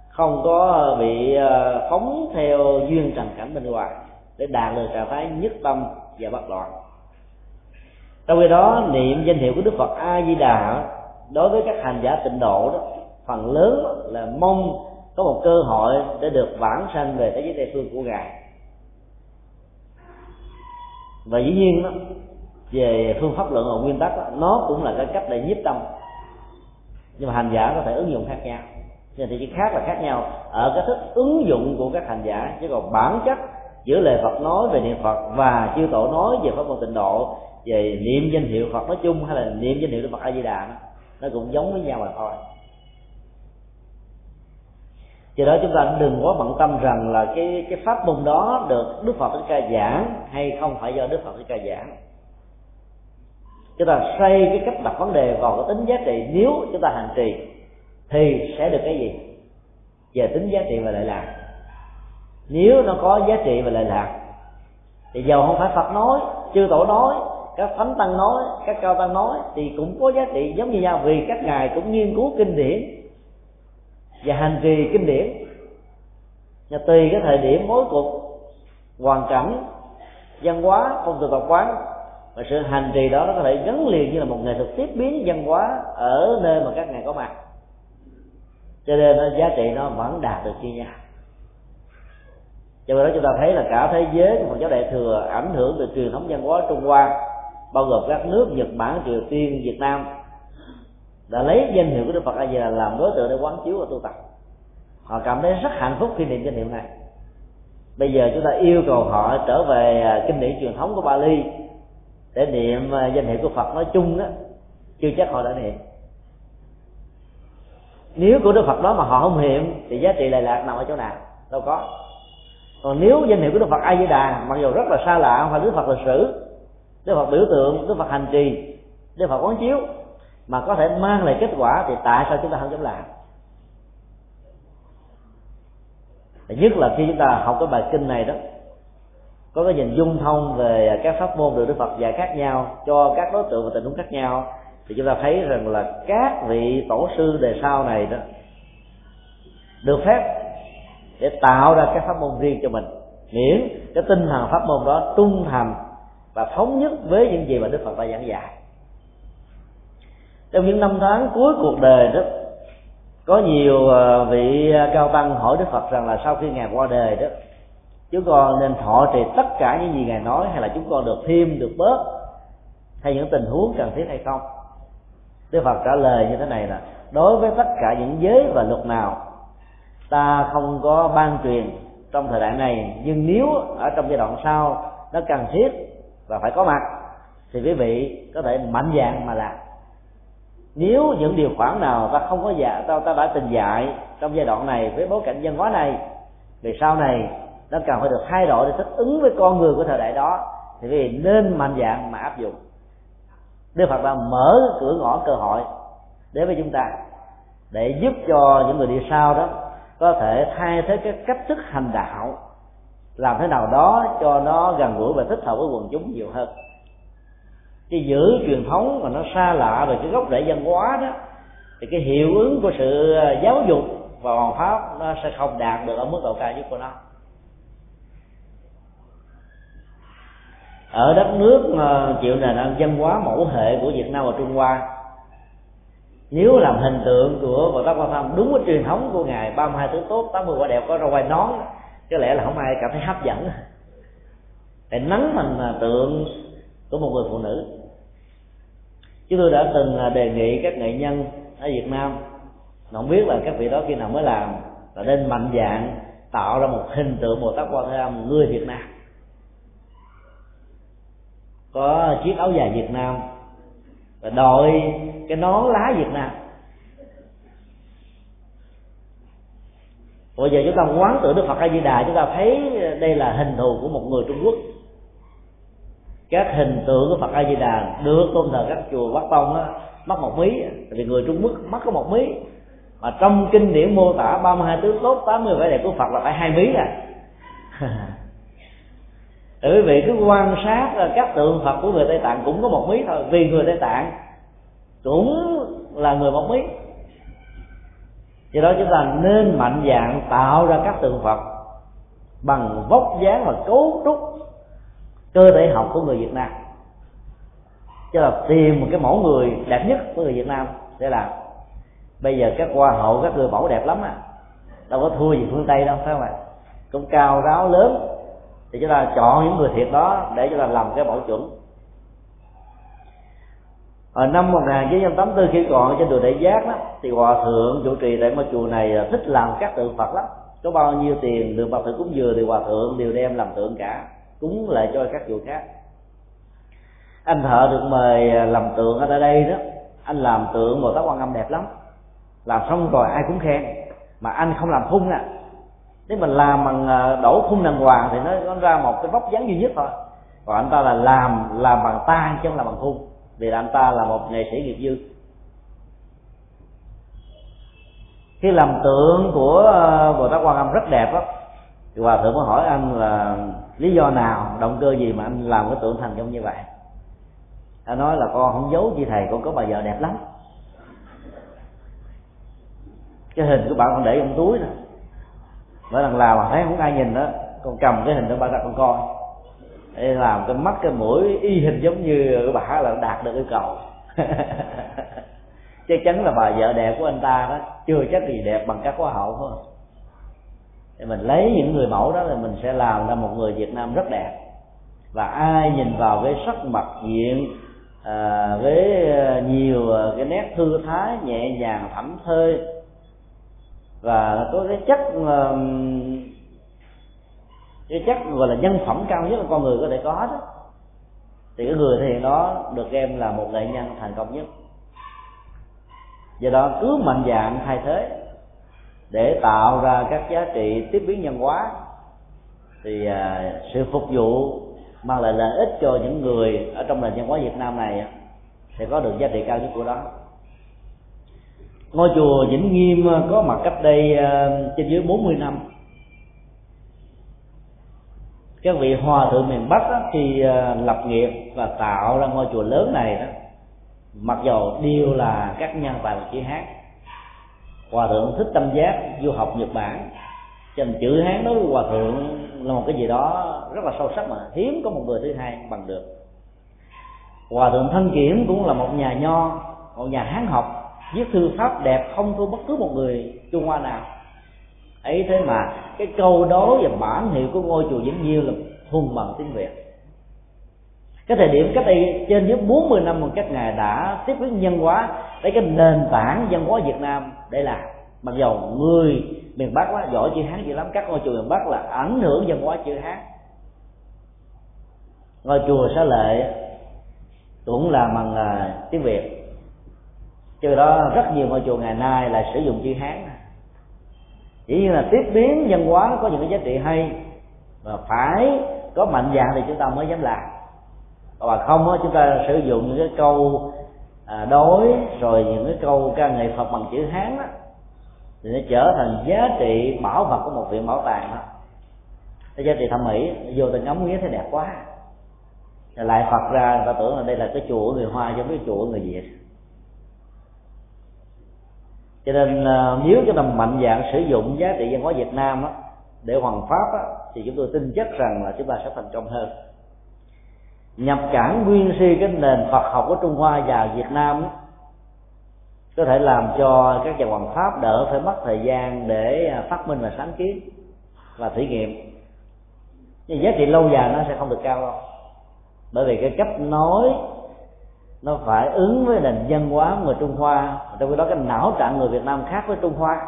không có bị ờ, phóng theo duyên trần cảnh bên ngoài để đạt được trạng thái nhất tâm và bất loạn. Trong khi đó niệm danh hiệu của đức phật a di đà đối với các hành giả tịnh độ đó phần lớn là mong có một cơ hội để được vãng sanh về thế giới tây phương của ngài. Và dĩ nhiên đó, về phương pháp luận và nguyên tắc đó, nó cũng là cái cách để nhiếp tâm. Nhưng mà hành giả có thể ứng dụng khác nhau. Nhưng thì chỉ khác là khác nhau ở cái thức ứng dụng của các hành giả. Chứ còn bản chất giữa lời Phật nói về niệm Phật và chư tổ nói về pháp môn tịnh độ về niệm danh hiệu Phật nói chung hay là niệm danh hiệu Đức Phật A Di Đà nó cũng giống với nhau mà thôi. Do đó chúng ta đừng quá bận tâm rằng là cái cái pháp môn đó được Đức Phật Thích Ca giảng hay không phải do Đức Phật Thích Ca giảng chúng ta xây cái cách đặt vấn đề vào cái tính giá trị. Nếu chúng ta hành trì, thì sẽ được cái gì? Về tính giá trị và lợi lạc. Nếu nó có giá trị và lợi lạc, thì dầu không phải phật nói, chư tổ nói, các thánh tăng nói, các cao tăng nói, thì cũng có giá trị giống như nhau. Vì các ngài cũng nghiên cứu kinh điển và hành trì kinh điển. Và tùy cái thời điểm mối cục hoàn cảnh, văn hóa, phong tục tập quán và sự hành trì đó nó có thể gắn liền như là một nghệ thuật tiếp biến văn hóa ở nơi mà các ngài có mặt. Cho nên nó giá trị nó vẫn đạt được như nhau. Cho nên đó chúng ta thấy là cả thế giới của Phật giáo Đại thừa ảnh hưởng từ truyền thống văn hóa Trung Hoa bao gồm các nước Nhật Bản, Triều Tiên, Việt Nam đã lấy danh hiệu của Đức Phật A Di Đà làm đối tượng để quán chiếu và tu tập. Họ cảm thấy rất hạnh phúc khi niệm danh hiệu này. Bây giờ chúng ta yêu cầu họ trở về à, kinh điển truyền thống của Bali để niệm à, danh hiệu của Phật nói chung đó, chưa chắc họ đã niệm. Nếu của Đức Phật đó mà họ không niệm, thì giá trị lệ lạc nằm ở chỗ nào? Đâu có. Còn nếu danh hiệu của Đức Phật A Di Đà mặc dù rất là xa lạ, không phải Đức Phật lịch sử, Đức Phật biểu tượng, Đức Phật hành trì, Đức Phật quán chiếu, mà có thể mang lại kết quả thì tại sao chúng ta không dám làm? Nhất là khi chúng ta học cái bài kinh này đó có cái nhìn dung thông về các pháp môn được Đức Phật dạy khác nhau, cho các đối tượng và tình huống khác nhau. Thì chúng ta thấy rằng là các vị tổ sư đề sau này đó được phép để tạo ra các pháp môn riêng cho mình. Miễn cái tinh thần pháp môn đó trung thành và thống nhất với những gì mà Đức Phật đã giảng dạy. Trong những năm tháng cuối cuộc đời đó, có nhiều ờ, vị ờ, cao tăng hỏi Đức Phật rằng là sau khi ngài qua đời đó chúng con nên thọ trì tất cả những gì ngài nói hay là chúng con được thêm được bớt hay những tình huống cần thiết hay không? Đức Phật trả lời như thế này là đối với tất cả những giới và luật nào ta không có ban truyền trong thời đại này nhưng nếu ở trong giai đoạn sau nó cần thiết và phải có mặt thì quý vị có thể mạnh dạng mà làm. Nếu những điều khoản nào ta không có dạ ta, ta đã từng dạy trong giai đoạn này với bối cảnh văn hóa này về sau này nó cần phải được thay đổi để thích ứng với con người của thời đại đó. Thì vì nên mạnh dạng mà áp dụng. Đức Phật đã mở cửa ngõ cơ hội để với chúng ta để giúp cho những người đi sau đó có thể thay thế cái cách thức hành đạo, làm thế nào đó cho nó gần gũi và thích hợp với quần chúng nhiều hơn. Chứ giữ truyền thống mà nó xa lạ về cái gốc rễ văn hóa đó, thì cái hiệu ứng của sự giáo dục và hoàn pháp nó sẽ không đạt được ở mức độ cao nhất của nó. Ở đất nước ờ, chịu nền ăn văn hóa mẫu hệ của Việt Nam và Trung Hoa, nếu làm hình tượng của Bồ Tát Quan Tham đúng với truyền thống của ngài 32 tướng tốt 80 quả đẹp có râu quai nón, có lẽ là không ai cảm thấy hấp dẫn. Để nắng thành à, tượng của một người phụ nữ. Chúng tôi đã từng à, đề nghị các nghệ nhân ở Việt Nam không biết là các vị đó khi nào mới làm, là nên mạnh dạng tạo ra một hình tượng Bồ Tát Quan tham người Việt Nam có chiếc áo dài Việt Nam và đội cái nón lá Việt Nam. Bây giờ chúng ta quán tưởng Đức Phật A Di Đà chúng ta thấy đây là hình thù của một người Trung Quốc. Các hình tượng của Phật A Di Đà được tôn thờ các chùa Bắc Tông á, mất một mí vì người Trung Quốc mất có một mí. Mà trong kinh điển mô tả 32 tướng tốt 80 vẻ đẹp của Phật là phải hai mí à. quý vị cứ quan sát à, các tượng phật của người tây tạng cũng có một mí thôi, vì người tây tạng cũng là người một mí. Do đó chúng ta nên mạnh dạng tạo ra các tượng phật bằng vóc dáng và cấu trúc cơ thể học của người việt nam. Chứ là tìm một cái mẫu người đẹp nhất của người việt nam để làm. Bây giờ các hoa hậu, các người mẫu đẹp lắm à. Đâu có thua gì phương tây đâu, phải không ạ? Cũng cao ráo lớn thì chúng ta chọn những người thiệt đó để chúng ta làm cái bảo chuẩn. Ở năm 1984 khi còn trên đường đại giác đó, thì hòa thượng chủ trì tại ngôi chùa này à, thích làm các tượng phật lắm. Có bao nhiêu tiền được Phật thượng cúng dừa thì hòa thượng đều đem làm tượng cả, cúng lại cho các chùa khác. Anh thợ được mời à, làm tượng ở đây đó. Anh làm tượng một tóc quan âm đẹp lắm. Làm xong rồi ai cũng khen. Mà anh không làm thun nè nếu mình làm bằng ờ, đổ khung đàng hoàng thì nó, nó ra một cái vóc dáng duy nhất thôi. Còn anh ta là làm làm bằng tay chứ không làm bằng khung. Vì anh ta là một nghệ sĩ nghiệp dư. Khi làm tượng của ờ, bồ tát quan âm rất đẹp đó thì hòa thượng mới hỏi anh là lý do nào động cơ gì mà anh làm cái tượng thành công như vậy? Anh nói là con không giấu chi thầy con có bà vợ đẹp lắm. Cái hình của bạn con để trong túi đó mỗi lần làm mà thấy không ai nhìn đó con cầm cái hình đó ba ra con coi. Để làm cái mắt cái mũi y hình giống như cái bà là đạt được yêu cầu. Chắc chắn là bà vợ đẹp của anh ta đó chưa chắc gì đẹp bằng các hoa hậu thôi. Thì mình lấy những người mẫu đó là mình sẽ làm ra một người Việt Nam rất đẹp. Và ai nhìn vào cái sắc mặt diện à, với à, nhiều à, cái nét thư thái nhẹ nhàng thảnh thơi và có cái chất cái chất gọi là nhân phẩm cao nhất là con người có thể có đó. Thì cái người thể hiện đó được em là một nghệ nhân thành công nhất. Do đó cứ mạnh dạng thay thế để tạo ra các giá trị tiếp biến nhân hóa. Thì à, sự phục vụ mang lại lợi ích cho những người ở trong nền văn hóa Việt Nam này sẽ có được giá trị cao nhất của đó ngôi chùa Vĩnh Nghiêm ờ, có mặt cách đây ờ, trên dưới 40 năm. Các vị hòa thượng miền Bắc đó, khi ờ, lập nghiệp và tạo ra ngôi chùa lớn này đó mặc dầu đều là các nhân tài chỉ hát hòa thượng thích tâm giác du học nhật bản. Cho nên chữ hán đối với hòa thượng là một cái gì đó rất là sâu sắc mà hiếm có một người thứ hai bằng được. Hòa thượng thân kiểm cũng là một nhà nho một nhà hán học viết thư pháp đẹp không thua bất cứ một người trung hoa nào. Ấy thế mà cái câu đố và bản hiệu của ngôi chùa Vĩnh Nhiêu là thuần bằng tiếng Việt. Cái thời điểm cách đây trên dưới 40 năm mà các ngài đã tiếp biến nhân hóa lấy cái nền tảng văn hóa Việt Nam để làm. Mặc dầu người miền Bắc quá giỏi chữ Hán dữ lắm các ngôi chùa miền Bắc là ảnh hưởng văn hóa chữ Hán. Ngôi chùa Xá Lệ cũng là bằng uh, tiếng Việt cho đó, rất nhiều ngôi chùa ngày nay là sử dụng chữ hán. Chỉ như là tiếp biến văn hóa có những cái giá trị hay và phải có mạnh dạng thì chúng ta mới dám làm. Và không á, chúng ta sử dụng những cái câu à, đối, rồi những cái câu ca nghệ phật bằng chữ hán đó thì nó trở thành giá trị bảo vật của một viện bảo tàng đó. Cái giá trị thẩm mỹ, vô tình ngắm nghĩa thấy đẹp quá. Lại phật ra, người ta tưởng là đây là cái chùa của người hoa giống cái chùa của người việt cho nên à, nếu chúng ta mạnh dạng sử dụng giá trị văn hóa việt nam á, để hoàn pháp á, thì chúng tôi tin chắc rằng là chúng ta sẽ thành công hơn. Nhập cảng nguyên si cái nền Phật học của Trung Hoa và Việt Nam á, có thể làm cho các nhà hoàng pháp đỡ phải mất thời gian để à, phát minh và sáng kiến và thử nghiệm. Nhưng giá trị lâu dài nó sẽ không được cao đâu. Bởi vì cái cách nói nó phải ứng với nền văn hóa người Trung Hoa. Trong khi đó cái não trạng người Việt Nam khác với Trung Hoa.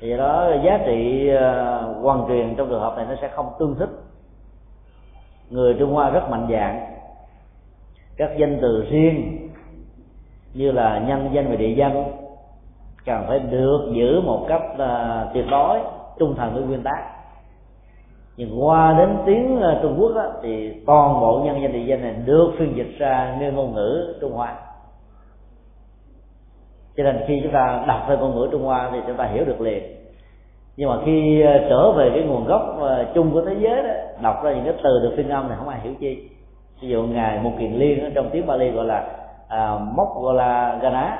Thì đó, giá trị ờ, hoàn truyền trong trường hợp này nó sẽ không tương thích. Người Trung Hoa rất mạnh dạng. Các danh từ riêng như là nhân danh và địa danh cần phải được giữ một cách ờ, tuyệt đối, trung thành với nguyên tắc nhưng qua đến tiếng ờ, Trung Quốc đó, thì toàn bộ nhân danh địa danh này được phiên dịch ra như ngôn ngữ Trung Hoa. Cho nên khi chúng ta đọc theo ngôn ngữ Trung Hoa thì chúng ta hiểu được liền. Nhưng mà khi ờ, trở về cái nguồn gốc ờ, chung của thế giới đó đọc ra những cái từ được phiên âm thì không ai hiểu chi. Ví dụ ngài một kiền liên ở trong tiếng Bali gọi là à, mốc gọi là gana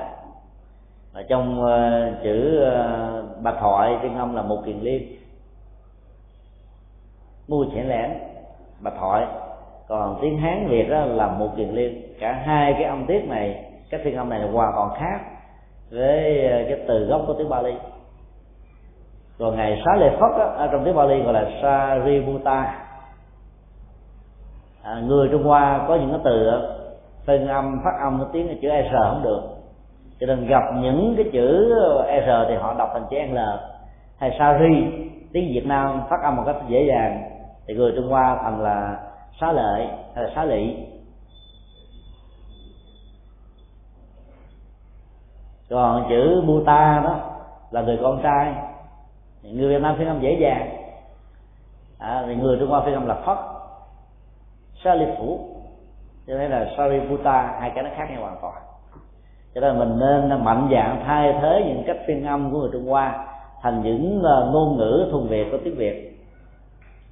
ở trong uh, chữ uh, bạch thoại phiên âm là một kiền liên mua chẽn lẻn bạch thoại. Còn tiếng hán việt đó là một kiền liên. Cả hai cái âm tiết này cái phiên âm này là hoàn toàn khác với ờ, cái từ gốc của tiếng Bali. Còn ngày xá lệ phất ở trong tiếng Bali gọi là Sariputta. À, người Trung Hoa có những cái từ phân âm phát âm cái tiếng chữ s không được. Cho nên gặp những cái chữ s thì họ đọc thành chữ l. Hay sari tiếng Việt Nam phát âm một cách dễ dàng thì người Trung Hoa thành là xá lợi hay là xá lị. Còn chữ Buta đó là người con trai. Người Việt Nam phiên âm dễ dàng. À, thì người Trung Hoa phiên âm là Phất. Phủ. Cho nên là Sariputta hai cái nó khác nhau hoàn toàn. Cho nên mình nên mạnh dạng thay thế những cách phiên âm của người Trung Hoa thành những à, ngôn ngữ thuần Việt của tiếng Việt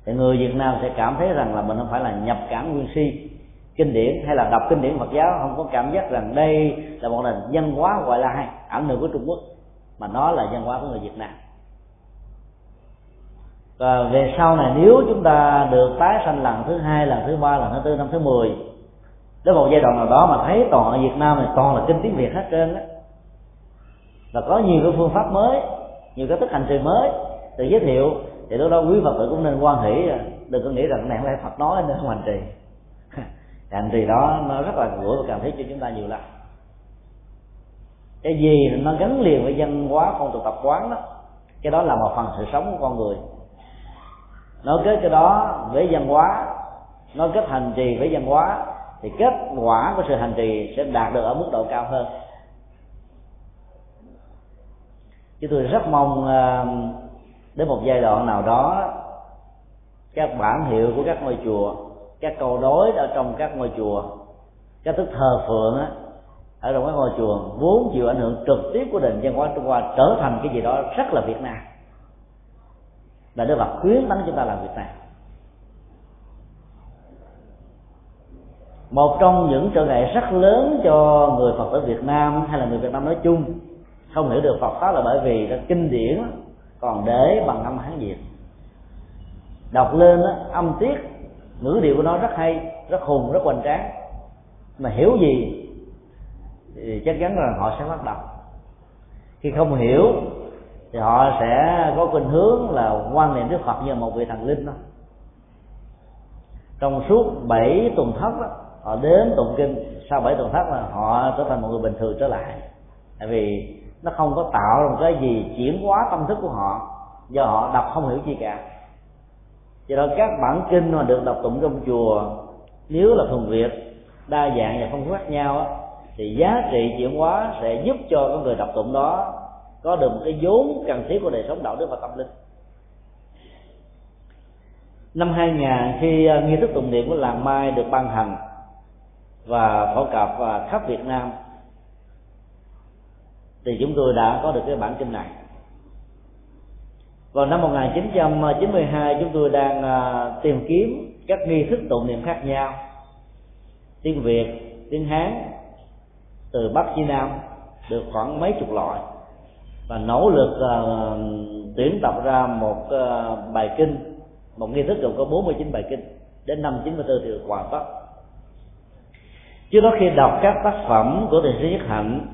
thì người Việt Nam sẽ cảm thấy rằng là mình không phải là nhập cảm nguyên si, kinh điển hay là đọc kinh điển Phật giáo, không có cảm giác rằng đây là một nền văn hóa gọi là hay ảnh hưởng của Trung Quốc, mà nó là văn hóa của người Việt Nam. Và về sau này, nếu chúng ta được tái sanh lần thứ hai, lần thứ ba, lần thứ tư, năm thứ mười, đến một giai đoạn nào đó mà thấy toàn ở Việt Nam này toàn là kinh tiếng Việt hết trơn á, và có nhiều cái phương pháp mới, nhiều cái thức hành trì mới được giới thiệu thì lúc đó quý phật tử cũng nên quan hỷ đừng có nghĩ rằng này không phải phật nói nên không hành trì. Hành trì đó nó rất là gũi và cần thiết cho chúng ta nhiều lắm. Cái gì nó gắn liền với văn hóa phong tục tập quán đó. Cái đó là một phần sự sống của con người. Nó kết cái đó với văn hóa nó kết hành trì với văn hóa thì kết quả của sự hành trì sẽ đạt được ở mức độ cao hơn. Chứ tôi rất mong uh, đến một giai đoạn nào đó, các bản hiệu của các ngôi chùa, các câu đối ở trong các ngôi chùa, các thức thờ phượng á, ở trong các ngôi chùa vốn chịu ảnh hưởng trực tiếp của nền văn hóa trung hoa trở thành cái gì đó rất là việt nam. Và đức phật khuyến tấn chúng ta làm việc này. Một trong những trở ngại rất lớn cho người phật tử việt nam hay là người việt nam nói chung, không hiểu được phật pháp là bởi vì cái kinh điển còn để bằng âm hán việt. Đọc lên đó, âm tiết ngữ điệu của nó rất hay rất hùng rất hoành tráng. Mà hiểu gì thì chắc chắn là họ sẽ bắt đầu khi không hiểu thì họ sẽ có khuynh hướng là quan niệm đức phật như một vị thần linh đó. Trong suốt bảy tuần thất đó, họ đến tụng kinh. Sau bảy tuần thất là họ trở thành một người bình thường trở lại. Tại vì nó không có tạo ra một cái gì chuyển hóa tâm thức của họ, do họ đọc không hiểu gì cả. Do đó các bản kinh mà được đọc tụng trong chùa, nếu là thuần việt, đa dạng và phong phú khác nhau thì giá trị chuyển hóa sẽ giúp cho cái người đọc tụng đó có được một cái vốn cần thiết của đời sống đạo đức và tâm linh. Năm 2000 khi ờ, nghi thức tụng niệm của làng Mai được ban hành và phổ cập và khắp Việt Nam thì chúng tôi đã có được cái bản kinh này. Vào năm 1992 chúng tôi đang à, tìm kiếm các nghi thức tụng niệm khác nhau. Tiếng Việt tiếng Hán từ Bắc chí Nam được khoảng mấy chục loại. Và nỗ lực uh, tuyển tập ra một uh, bài kinh một nghi thức gồm có 49 bài kinh đến năm 94 thì được hoàn tất. Trước đó khi đọc các tác phẩm của thiền sư nhất hạnh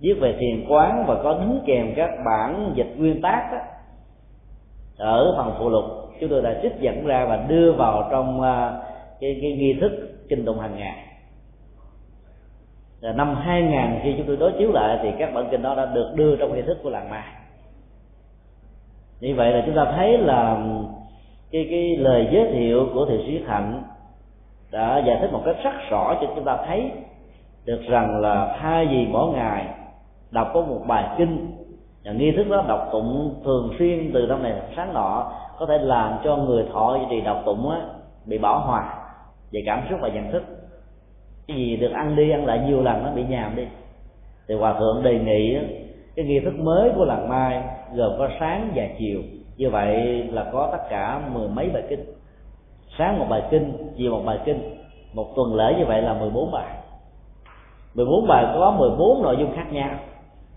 viết về thiền quán và có đính kèm các bản dịch nguyên tác đó, ở phần phụ lục. Chúng tôi đã trích dẫn ra và đưa vào trong uh, cái, cái nghi thức kinh tụng hàng ngày. Là năm 2000 khi chúng tôi đối chiếu lại thì các bản kinh đó đã được đưa trong nghi thức của làng mai. Như vậy là chúng ta thấy là cái cái lời giới thiệu của Thầy sĩ hạnh đã giải thích một cách rất rõ cho chúng ta thấy được rằng là thay vì mỗi ngày đọc có một bài kinh. Và nghi thức đó đọc tụng thường xuyên từ năm này sáng nọ có thể làm cho người thọ duy trì đọc tụng á, bị bỏ hòa về cảm xúc và nhận thức. Cái gì được ăn đi ăn lại nhiều lần nó bị nhàm đi. Thì hòa thượng đề nghị cái nghi thức mới của làng mai gồm có sáng và chiều. Như vậy là có tất cả mười mấy bài kinh. Sáng một bài kinh chiều một bài kinh. Một tuần lễ như vậy là 14 bài. 14 bài có 14 nội dung khác nhau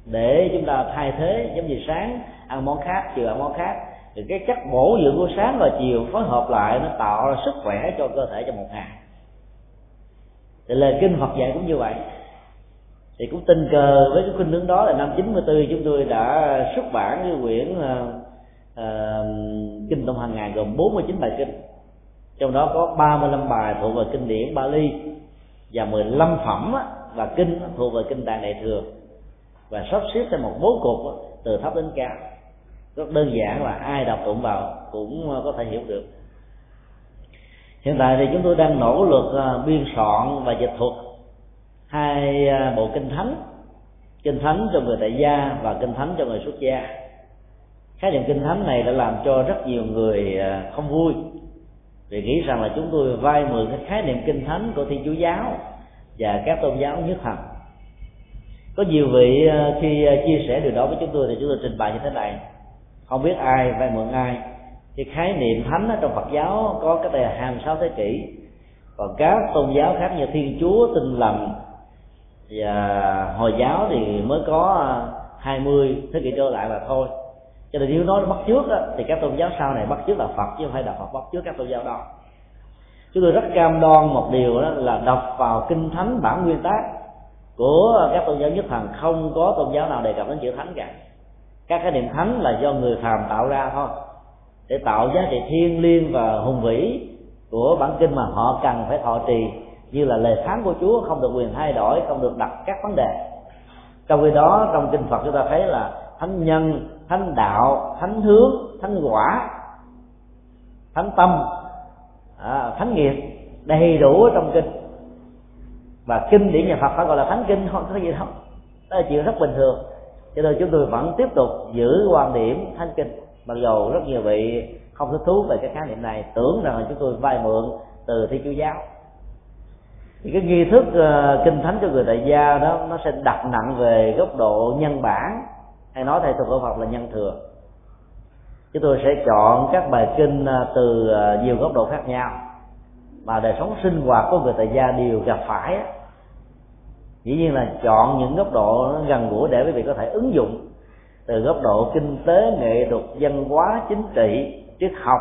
để chúng ta thay thế giống như sáng ăn món khác chiều ăn món khác. Thì cái chất bổ dưỡng của sáng và chiều phối hợp lại nó tạo ra sức khỏe cho cơ thể trong một ngày. Thì lời kinh Phật dạy cũng như vậy. Thì cũng tình cờ với cái khuynh hướng đó là năm 94 chúng tôi đã xuất bản cái quyển uh, uh, kinh tông hàng ngày gồm 49 bài kinh. Trong đó có 35 bài thuộc về kinh điển Bali và 15 phẩm và kinh thuộc về kinh tạng đại thừa và sắp xếp theo một bố cục đó, từ thấp đến cao. Rất đơn giản là ai đọc tụng vào cũng ờ, có thể hiểu được. Hiện tại thì chúng tôi đang nỗ lực ờ, biên soạn và dịch thuật hai ờ, bộ kinh thánh. Kinh thánh cho người tại gia và kinh thánh cho người xuất gia. Khái niệm kinh thánh này đã làm cho rất nhiều người không vui. Vì nghĩ rằng là chúng tôi vay mượn cái khái niệm kinh thánh của thiên chúa giáo và các tôn giáo nhất thần có nhiều vị ờ, khi ờ, chia sẻ điều đó với chúng tôi thì chúng tôi trình bày như thế này. Không biết ai vay mượn ai. Thì khái niệm thánh ở trong Phật giáo có cái đây là 26 thế kỷ. Còn các tôn giáo khác như Thiên Chúa, Tinh lành và Hồi giáo thì mới có ờ, 20 thế kỷ trở lại là thôi. Cho nên nếu nói bắt trước đó, thì các tôn giáo sau này bắt trước là Phật chứ không phải là Phật bắt trước các tôn giáo đó. Chúng tôi rất cam đoan một điều đó là đọc vào kinh thánh bản nguyên tác của các tôn giáo nhất thần không có tôn giáo nào đề cập đến chữ thánh cả. Các cái niệm thánh là do người phàm tạo ra thôi. Để tạo giá trị thiêng liêng và hùng vĩ của bản kinh mà họ cần phải thọ trì như là lời phán của Chúa không được quyền thay đổi không được đặt các vấn đề. Trong khi đó trong kinh Phật chúng ta thấy là thánh nhân thánh đạo thánh hướng thánh quả thánh tâm à, thánh nghiệp đầy đủ ở trong kinh và kinh điển nhà Phật phải gọi là thánh kinh không có gì đâu. Đó là chuyện rất bình thường. Cho nên chúng tôi vẫn tiếp tục giữ quan điểm thánh kinh. Mặc dù rất nhiều vị không thích thú về cái khái niệm này tưởng rằng là chúng tôi vay mượn từ thi chúa giáo. Thì cái nghi thức uh, kinh thánh cho người tại gia đó nó sẽ đặt nặng về góc độ nhân bản. Hay nói theo thuật ngữ Phật là nhân thừa. Chúng tôi sẽ chọn các bài kinh ờ, từ ờ, nhiều góc độ khác nhau mà đời sống sinh hoạt của người tại gia đều gặp phải dĩ nhiên là chọn những góc độ gần gũi để quý vị có thể ứng dụng. Từ góc độ kinh tế, nghệ thuật, văn hóa, chính trị, triết học,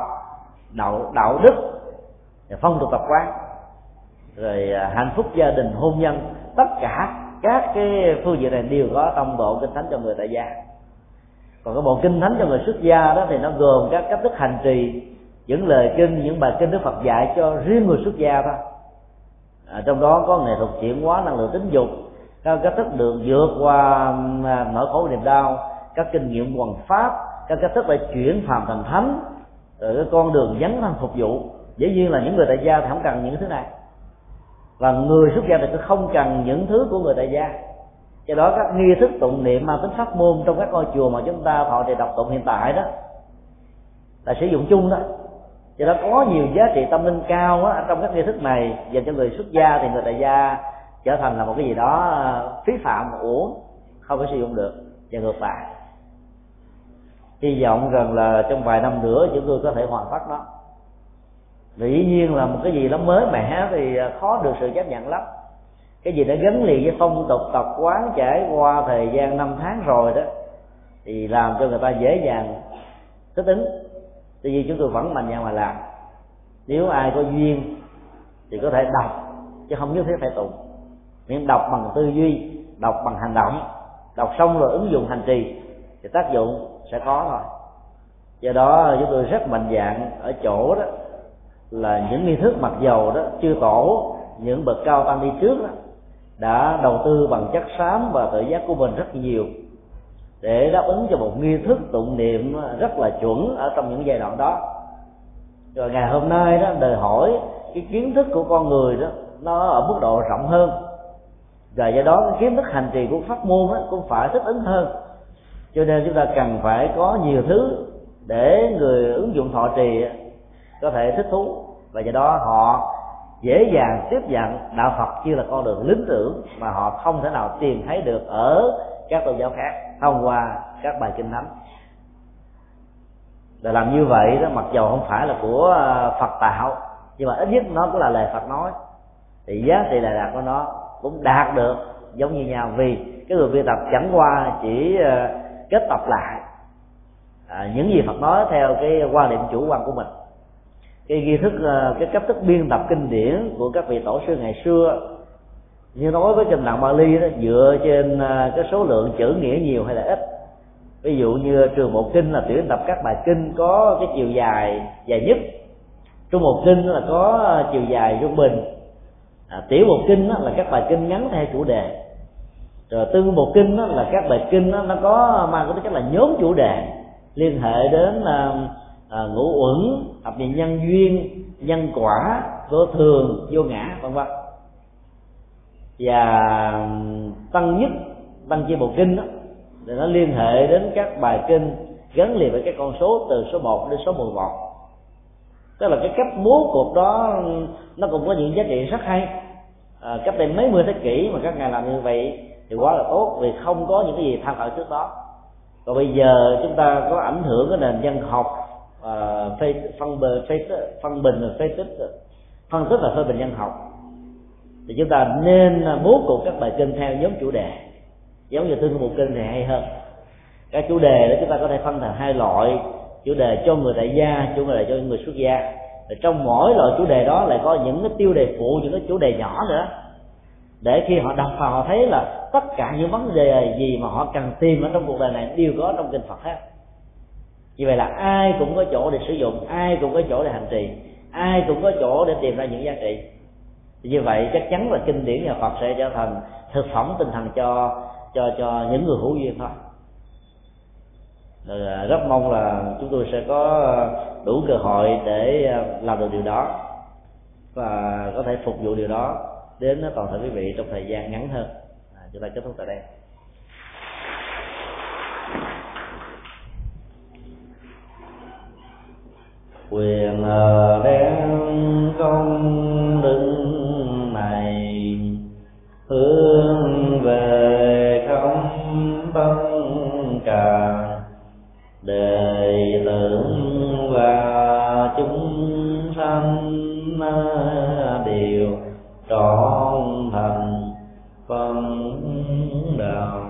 đạo đạo đức phong tục tập quán, rồi à, hạnh phúc gia đình, hôn nhân, tất cả các cái phương diện này đều có trong bộ kinh thánh cho người tại gia. Còn cái bộ kinh thánh cho người xuất gia đó thì nó gồm các cách thức hành trì những lời kinh những bài kinh đức phật dạy cho riêng người xuất gia thôi. À, trong đó có nghệ thuật chuyển hóa năng lượng tính dục các cách thức được vượt qua à, nỗi khổ niềm đau các kinh nghiệm hoàn pháp các cách thức để chuyển phàm thành thánh rồi cái con đường dấn thân phục vụ. Dĩ nhiên là những người tại gia thì không cần những thứ này. Và người xuất gia thì cũng không cần những thứ của người tại gia. Do đó các nghi thức tụng niệm mang tính pháp môn trong các ngôi chùa mà chúng ta họ thì đọc tụng hiện tại đó là sử dụng chung đó do đó có nhiều giá trị tâm linh cao á, trong các nghi thức này dành cho người xuất gia thì người tại gia trở thành là một cái gì đó ờ, phí phạm uổng không có sử dụng được và ngược lại. Hy vọng rằng là trong vài năm nữa chúng tôi có thể hoàn tất nó dĩ nhiên là một cái gì đó mới mẻ thì ờ, khó được sự chấp nhận lắm. Cái gì đã gắn liền với phong tục tập quán trải qua thời gian năm tháng rồi đó thì làm cho người ta dễ dàng thích ứng tuy nhiên chúng tôi vẫn mạnh dạn mà làm. Nếu ai có duyên thì có thể đọc, chứ không nhất thiết phải tụng. Miễn đọc bằng tư duy, đọc bằng hành động, đọc xong rồi ứng dụng hành trì thì tác dụng sẽ có thôi. Do đó chúng tôi rất mạnh dạng ở chỗ đó, là những nghi thức mặc dầu đó chưa tổ, những bậc cao tăng đi trước đó, đã đầu tư bằng chất xám và tự giác của mình rất nhiều để đáp ứng cho một nghi thức tụng niệm rất là chuẩn ở trong những giai đoạn đó. Rồi ngày hôm nay đó, đòi hỏi cái kiến thức của con người đó, nó ở mức độ rộng hơn. Và do đó cái kiến thức hành trì của pháp môn đó cũng phải thích ứng hơn. Cho nên chúng ta cần phải có nhiều thứ để người ứng dụng thọ trì có thể thích thú. Và do đó họ dễ dàng tiếp nhận đạo Phật chưa là con đường lý tưởng mà họ không thể nào tìm thấy được ở các tôn giáo khác thông qua các bài kinh thánh. Là làm như vậy đó mặc dầu không phải là của à, Phật tạo nhưng mà ít nhất nó cũng là lời Phật nói. Thì giá trị đà đạt của nó cũng đạt được giống như nhau vì cái người biên tập chẳng qua chỉ à, kết tập lại à, những gì Phật nói theo cái quan điểm chủ quan của mình. Cái nghi thức à, cái cách thức biên tập kinh điển của các vị tổ sư ngày xưa như nói với kinh tạng Bali đó dựa trên à, cái số lượng chữ nghĩa nhiều hay là ít. Ví dụ như trường một kinh là tuyển tập các bài kinh có cái chiều dài dài nhất. Trung một kinh là có à, chiều dài trung bình. À, tiểu một kinh là các bài kinh ngắn theo chủ đề. Rồi tư một kinh là các bài kinh nó có mang cái tính chất là nhóm chủ đề liên hệ đến à, à, ngũ uẩn thập nhị nhân duyên nhân quả vô thường vô ngã vân vân và um, tăng nhất tăng chi bộ kinh đó để nó liên hệ đến các bài kinh gắn liền với các con số từ số 1 đến số 11 tức là cái cách bố cục đó nó cũng có những giá trị rất hay. À, cách đây mấy mươi thế kỷ mà các ngài làm như vậy thì quá là tốt vì không có những cái gì tham khảo trước đó. Còn bây giờ chúng ta có ảnh hưởng cái nền dân học à, phê, phân bờ phê, phân bình phê tích phân tích và phê bình dân học thì chúng ta nên à, bố cục các bài kinh theo nhóm chủ đề. Giống như tương một kinh thì hay hơn. Các chủ đề đó chúng ta có thể phân thành hai loại. Chủ đề cho người tại gia, chủ đề cho người xuất gia. Và trong mỗi loại chủ đề đó lại có những cái tiêu đề phụ, những cái chủ đề nhỏ nữa. Để khi họ đọc vào họ thấy là tất cả những vấn đề gì mà họ cần tìm ở trong cuộc đời này đều có trong kinh Phật hết. Như vậy là ai cũng có chỗ để sử dụng, ai cũng có chỗ để hành trì, ai cũng có chỗ để tìm ra những giá trị như vậy chắc chắn là kinh điển nhà Phật sẽ trở thành thực phẩm tinh thần cho cho cho những người hữu duyên thôi. Rồi à, rất mong là chúng tôi sẽ có đủ cơ hội để à, làm được điều đó và có thể phục vụ điều đó đến toàn thể quý vị trong thời gian ngắn hơn. À, chúng ta kết thúc tại đây. Quyền đem công đức này, hướng về không tâm cả đệ tử và chúng sanh đều trọn thành phần đạo.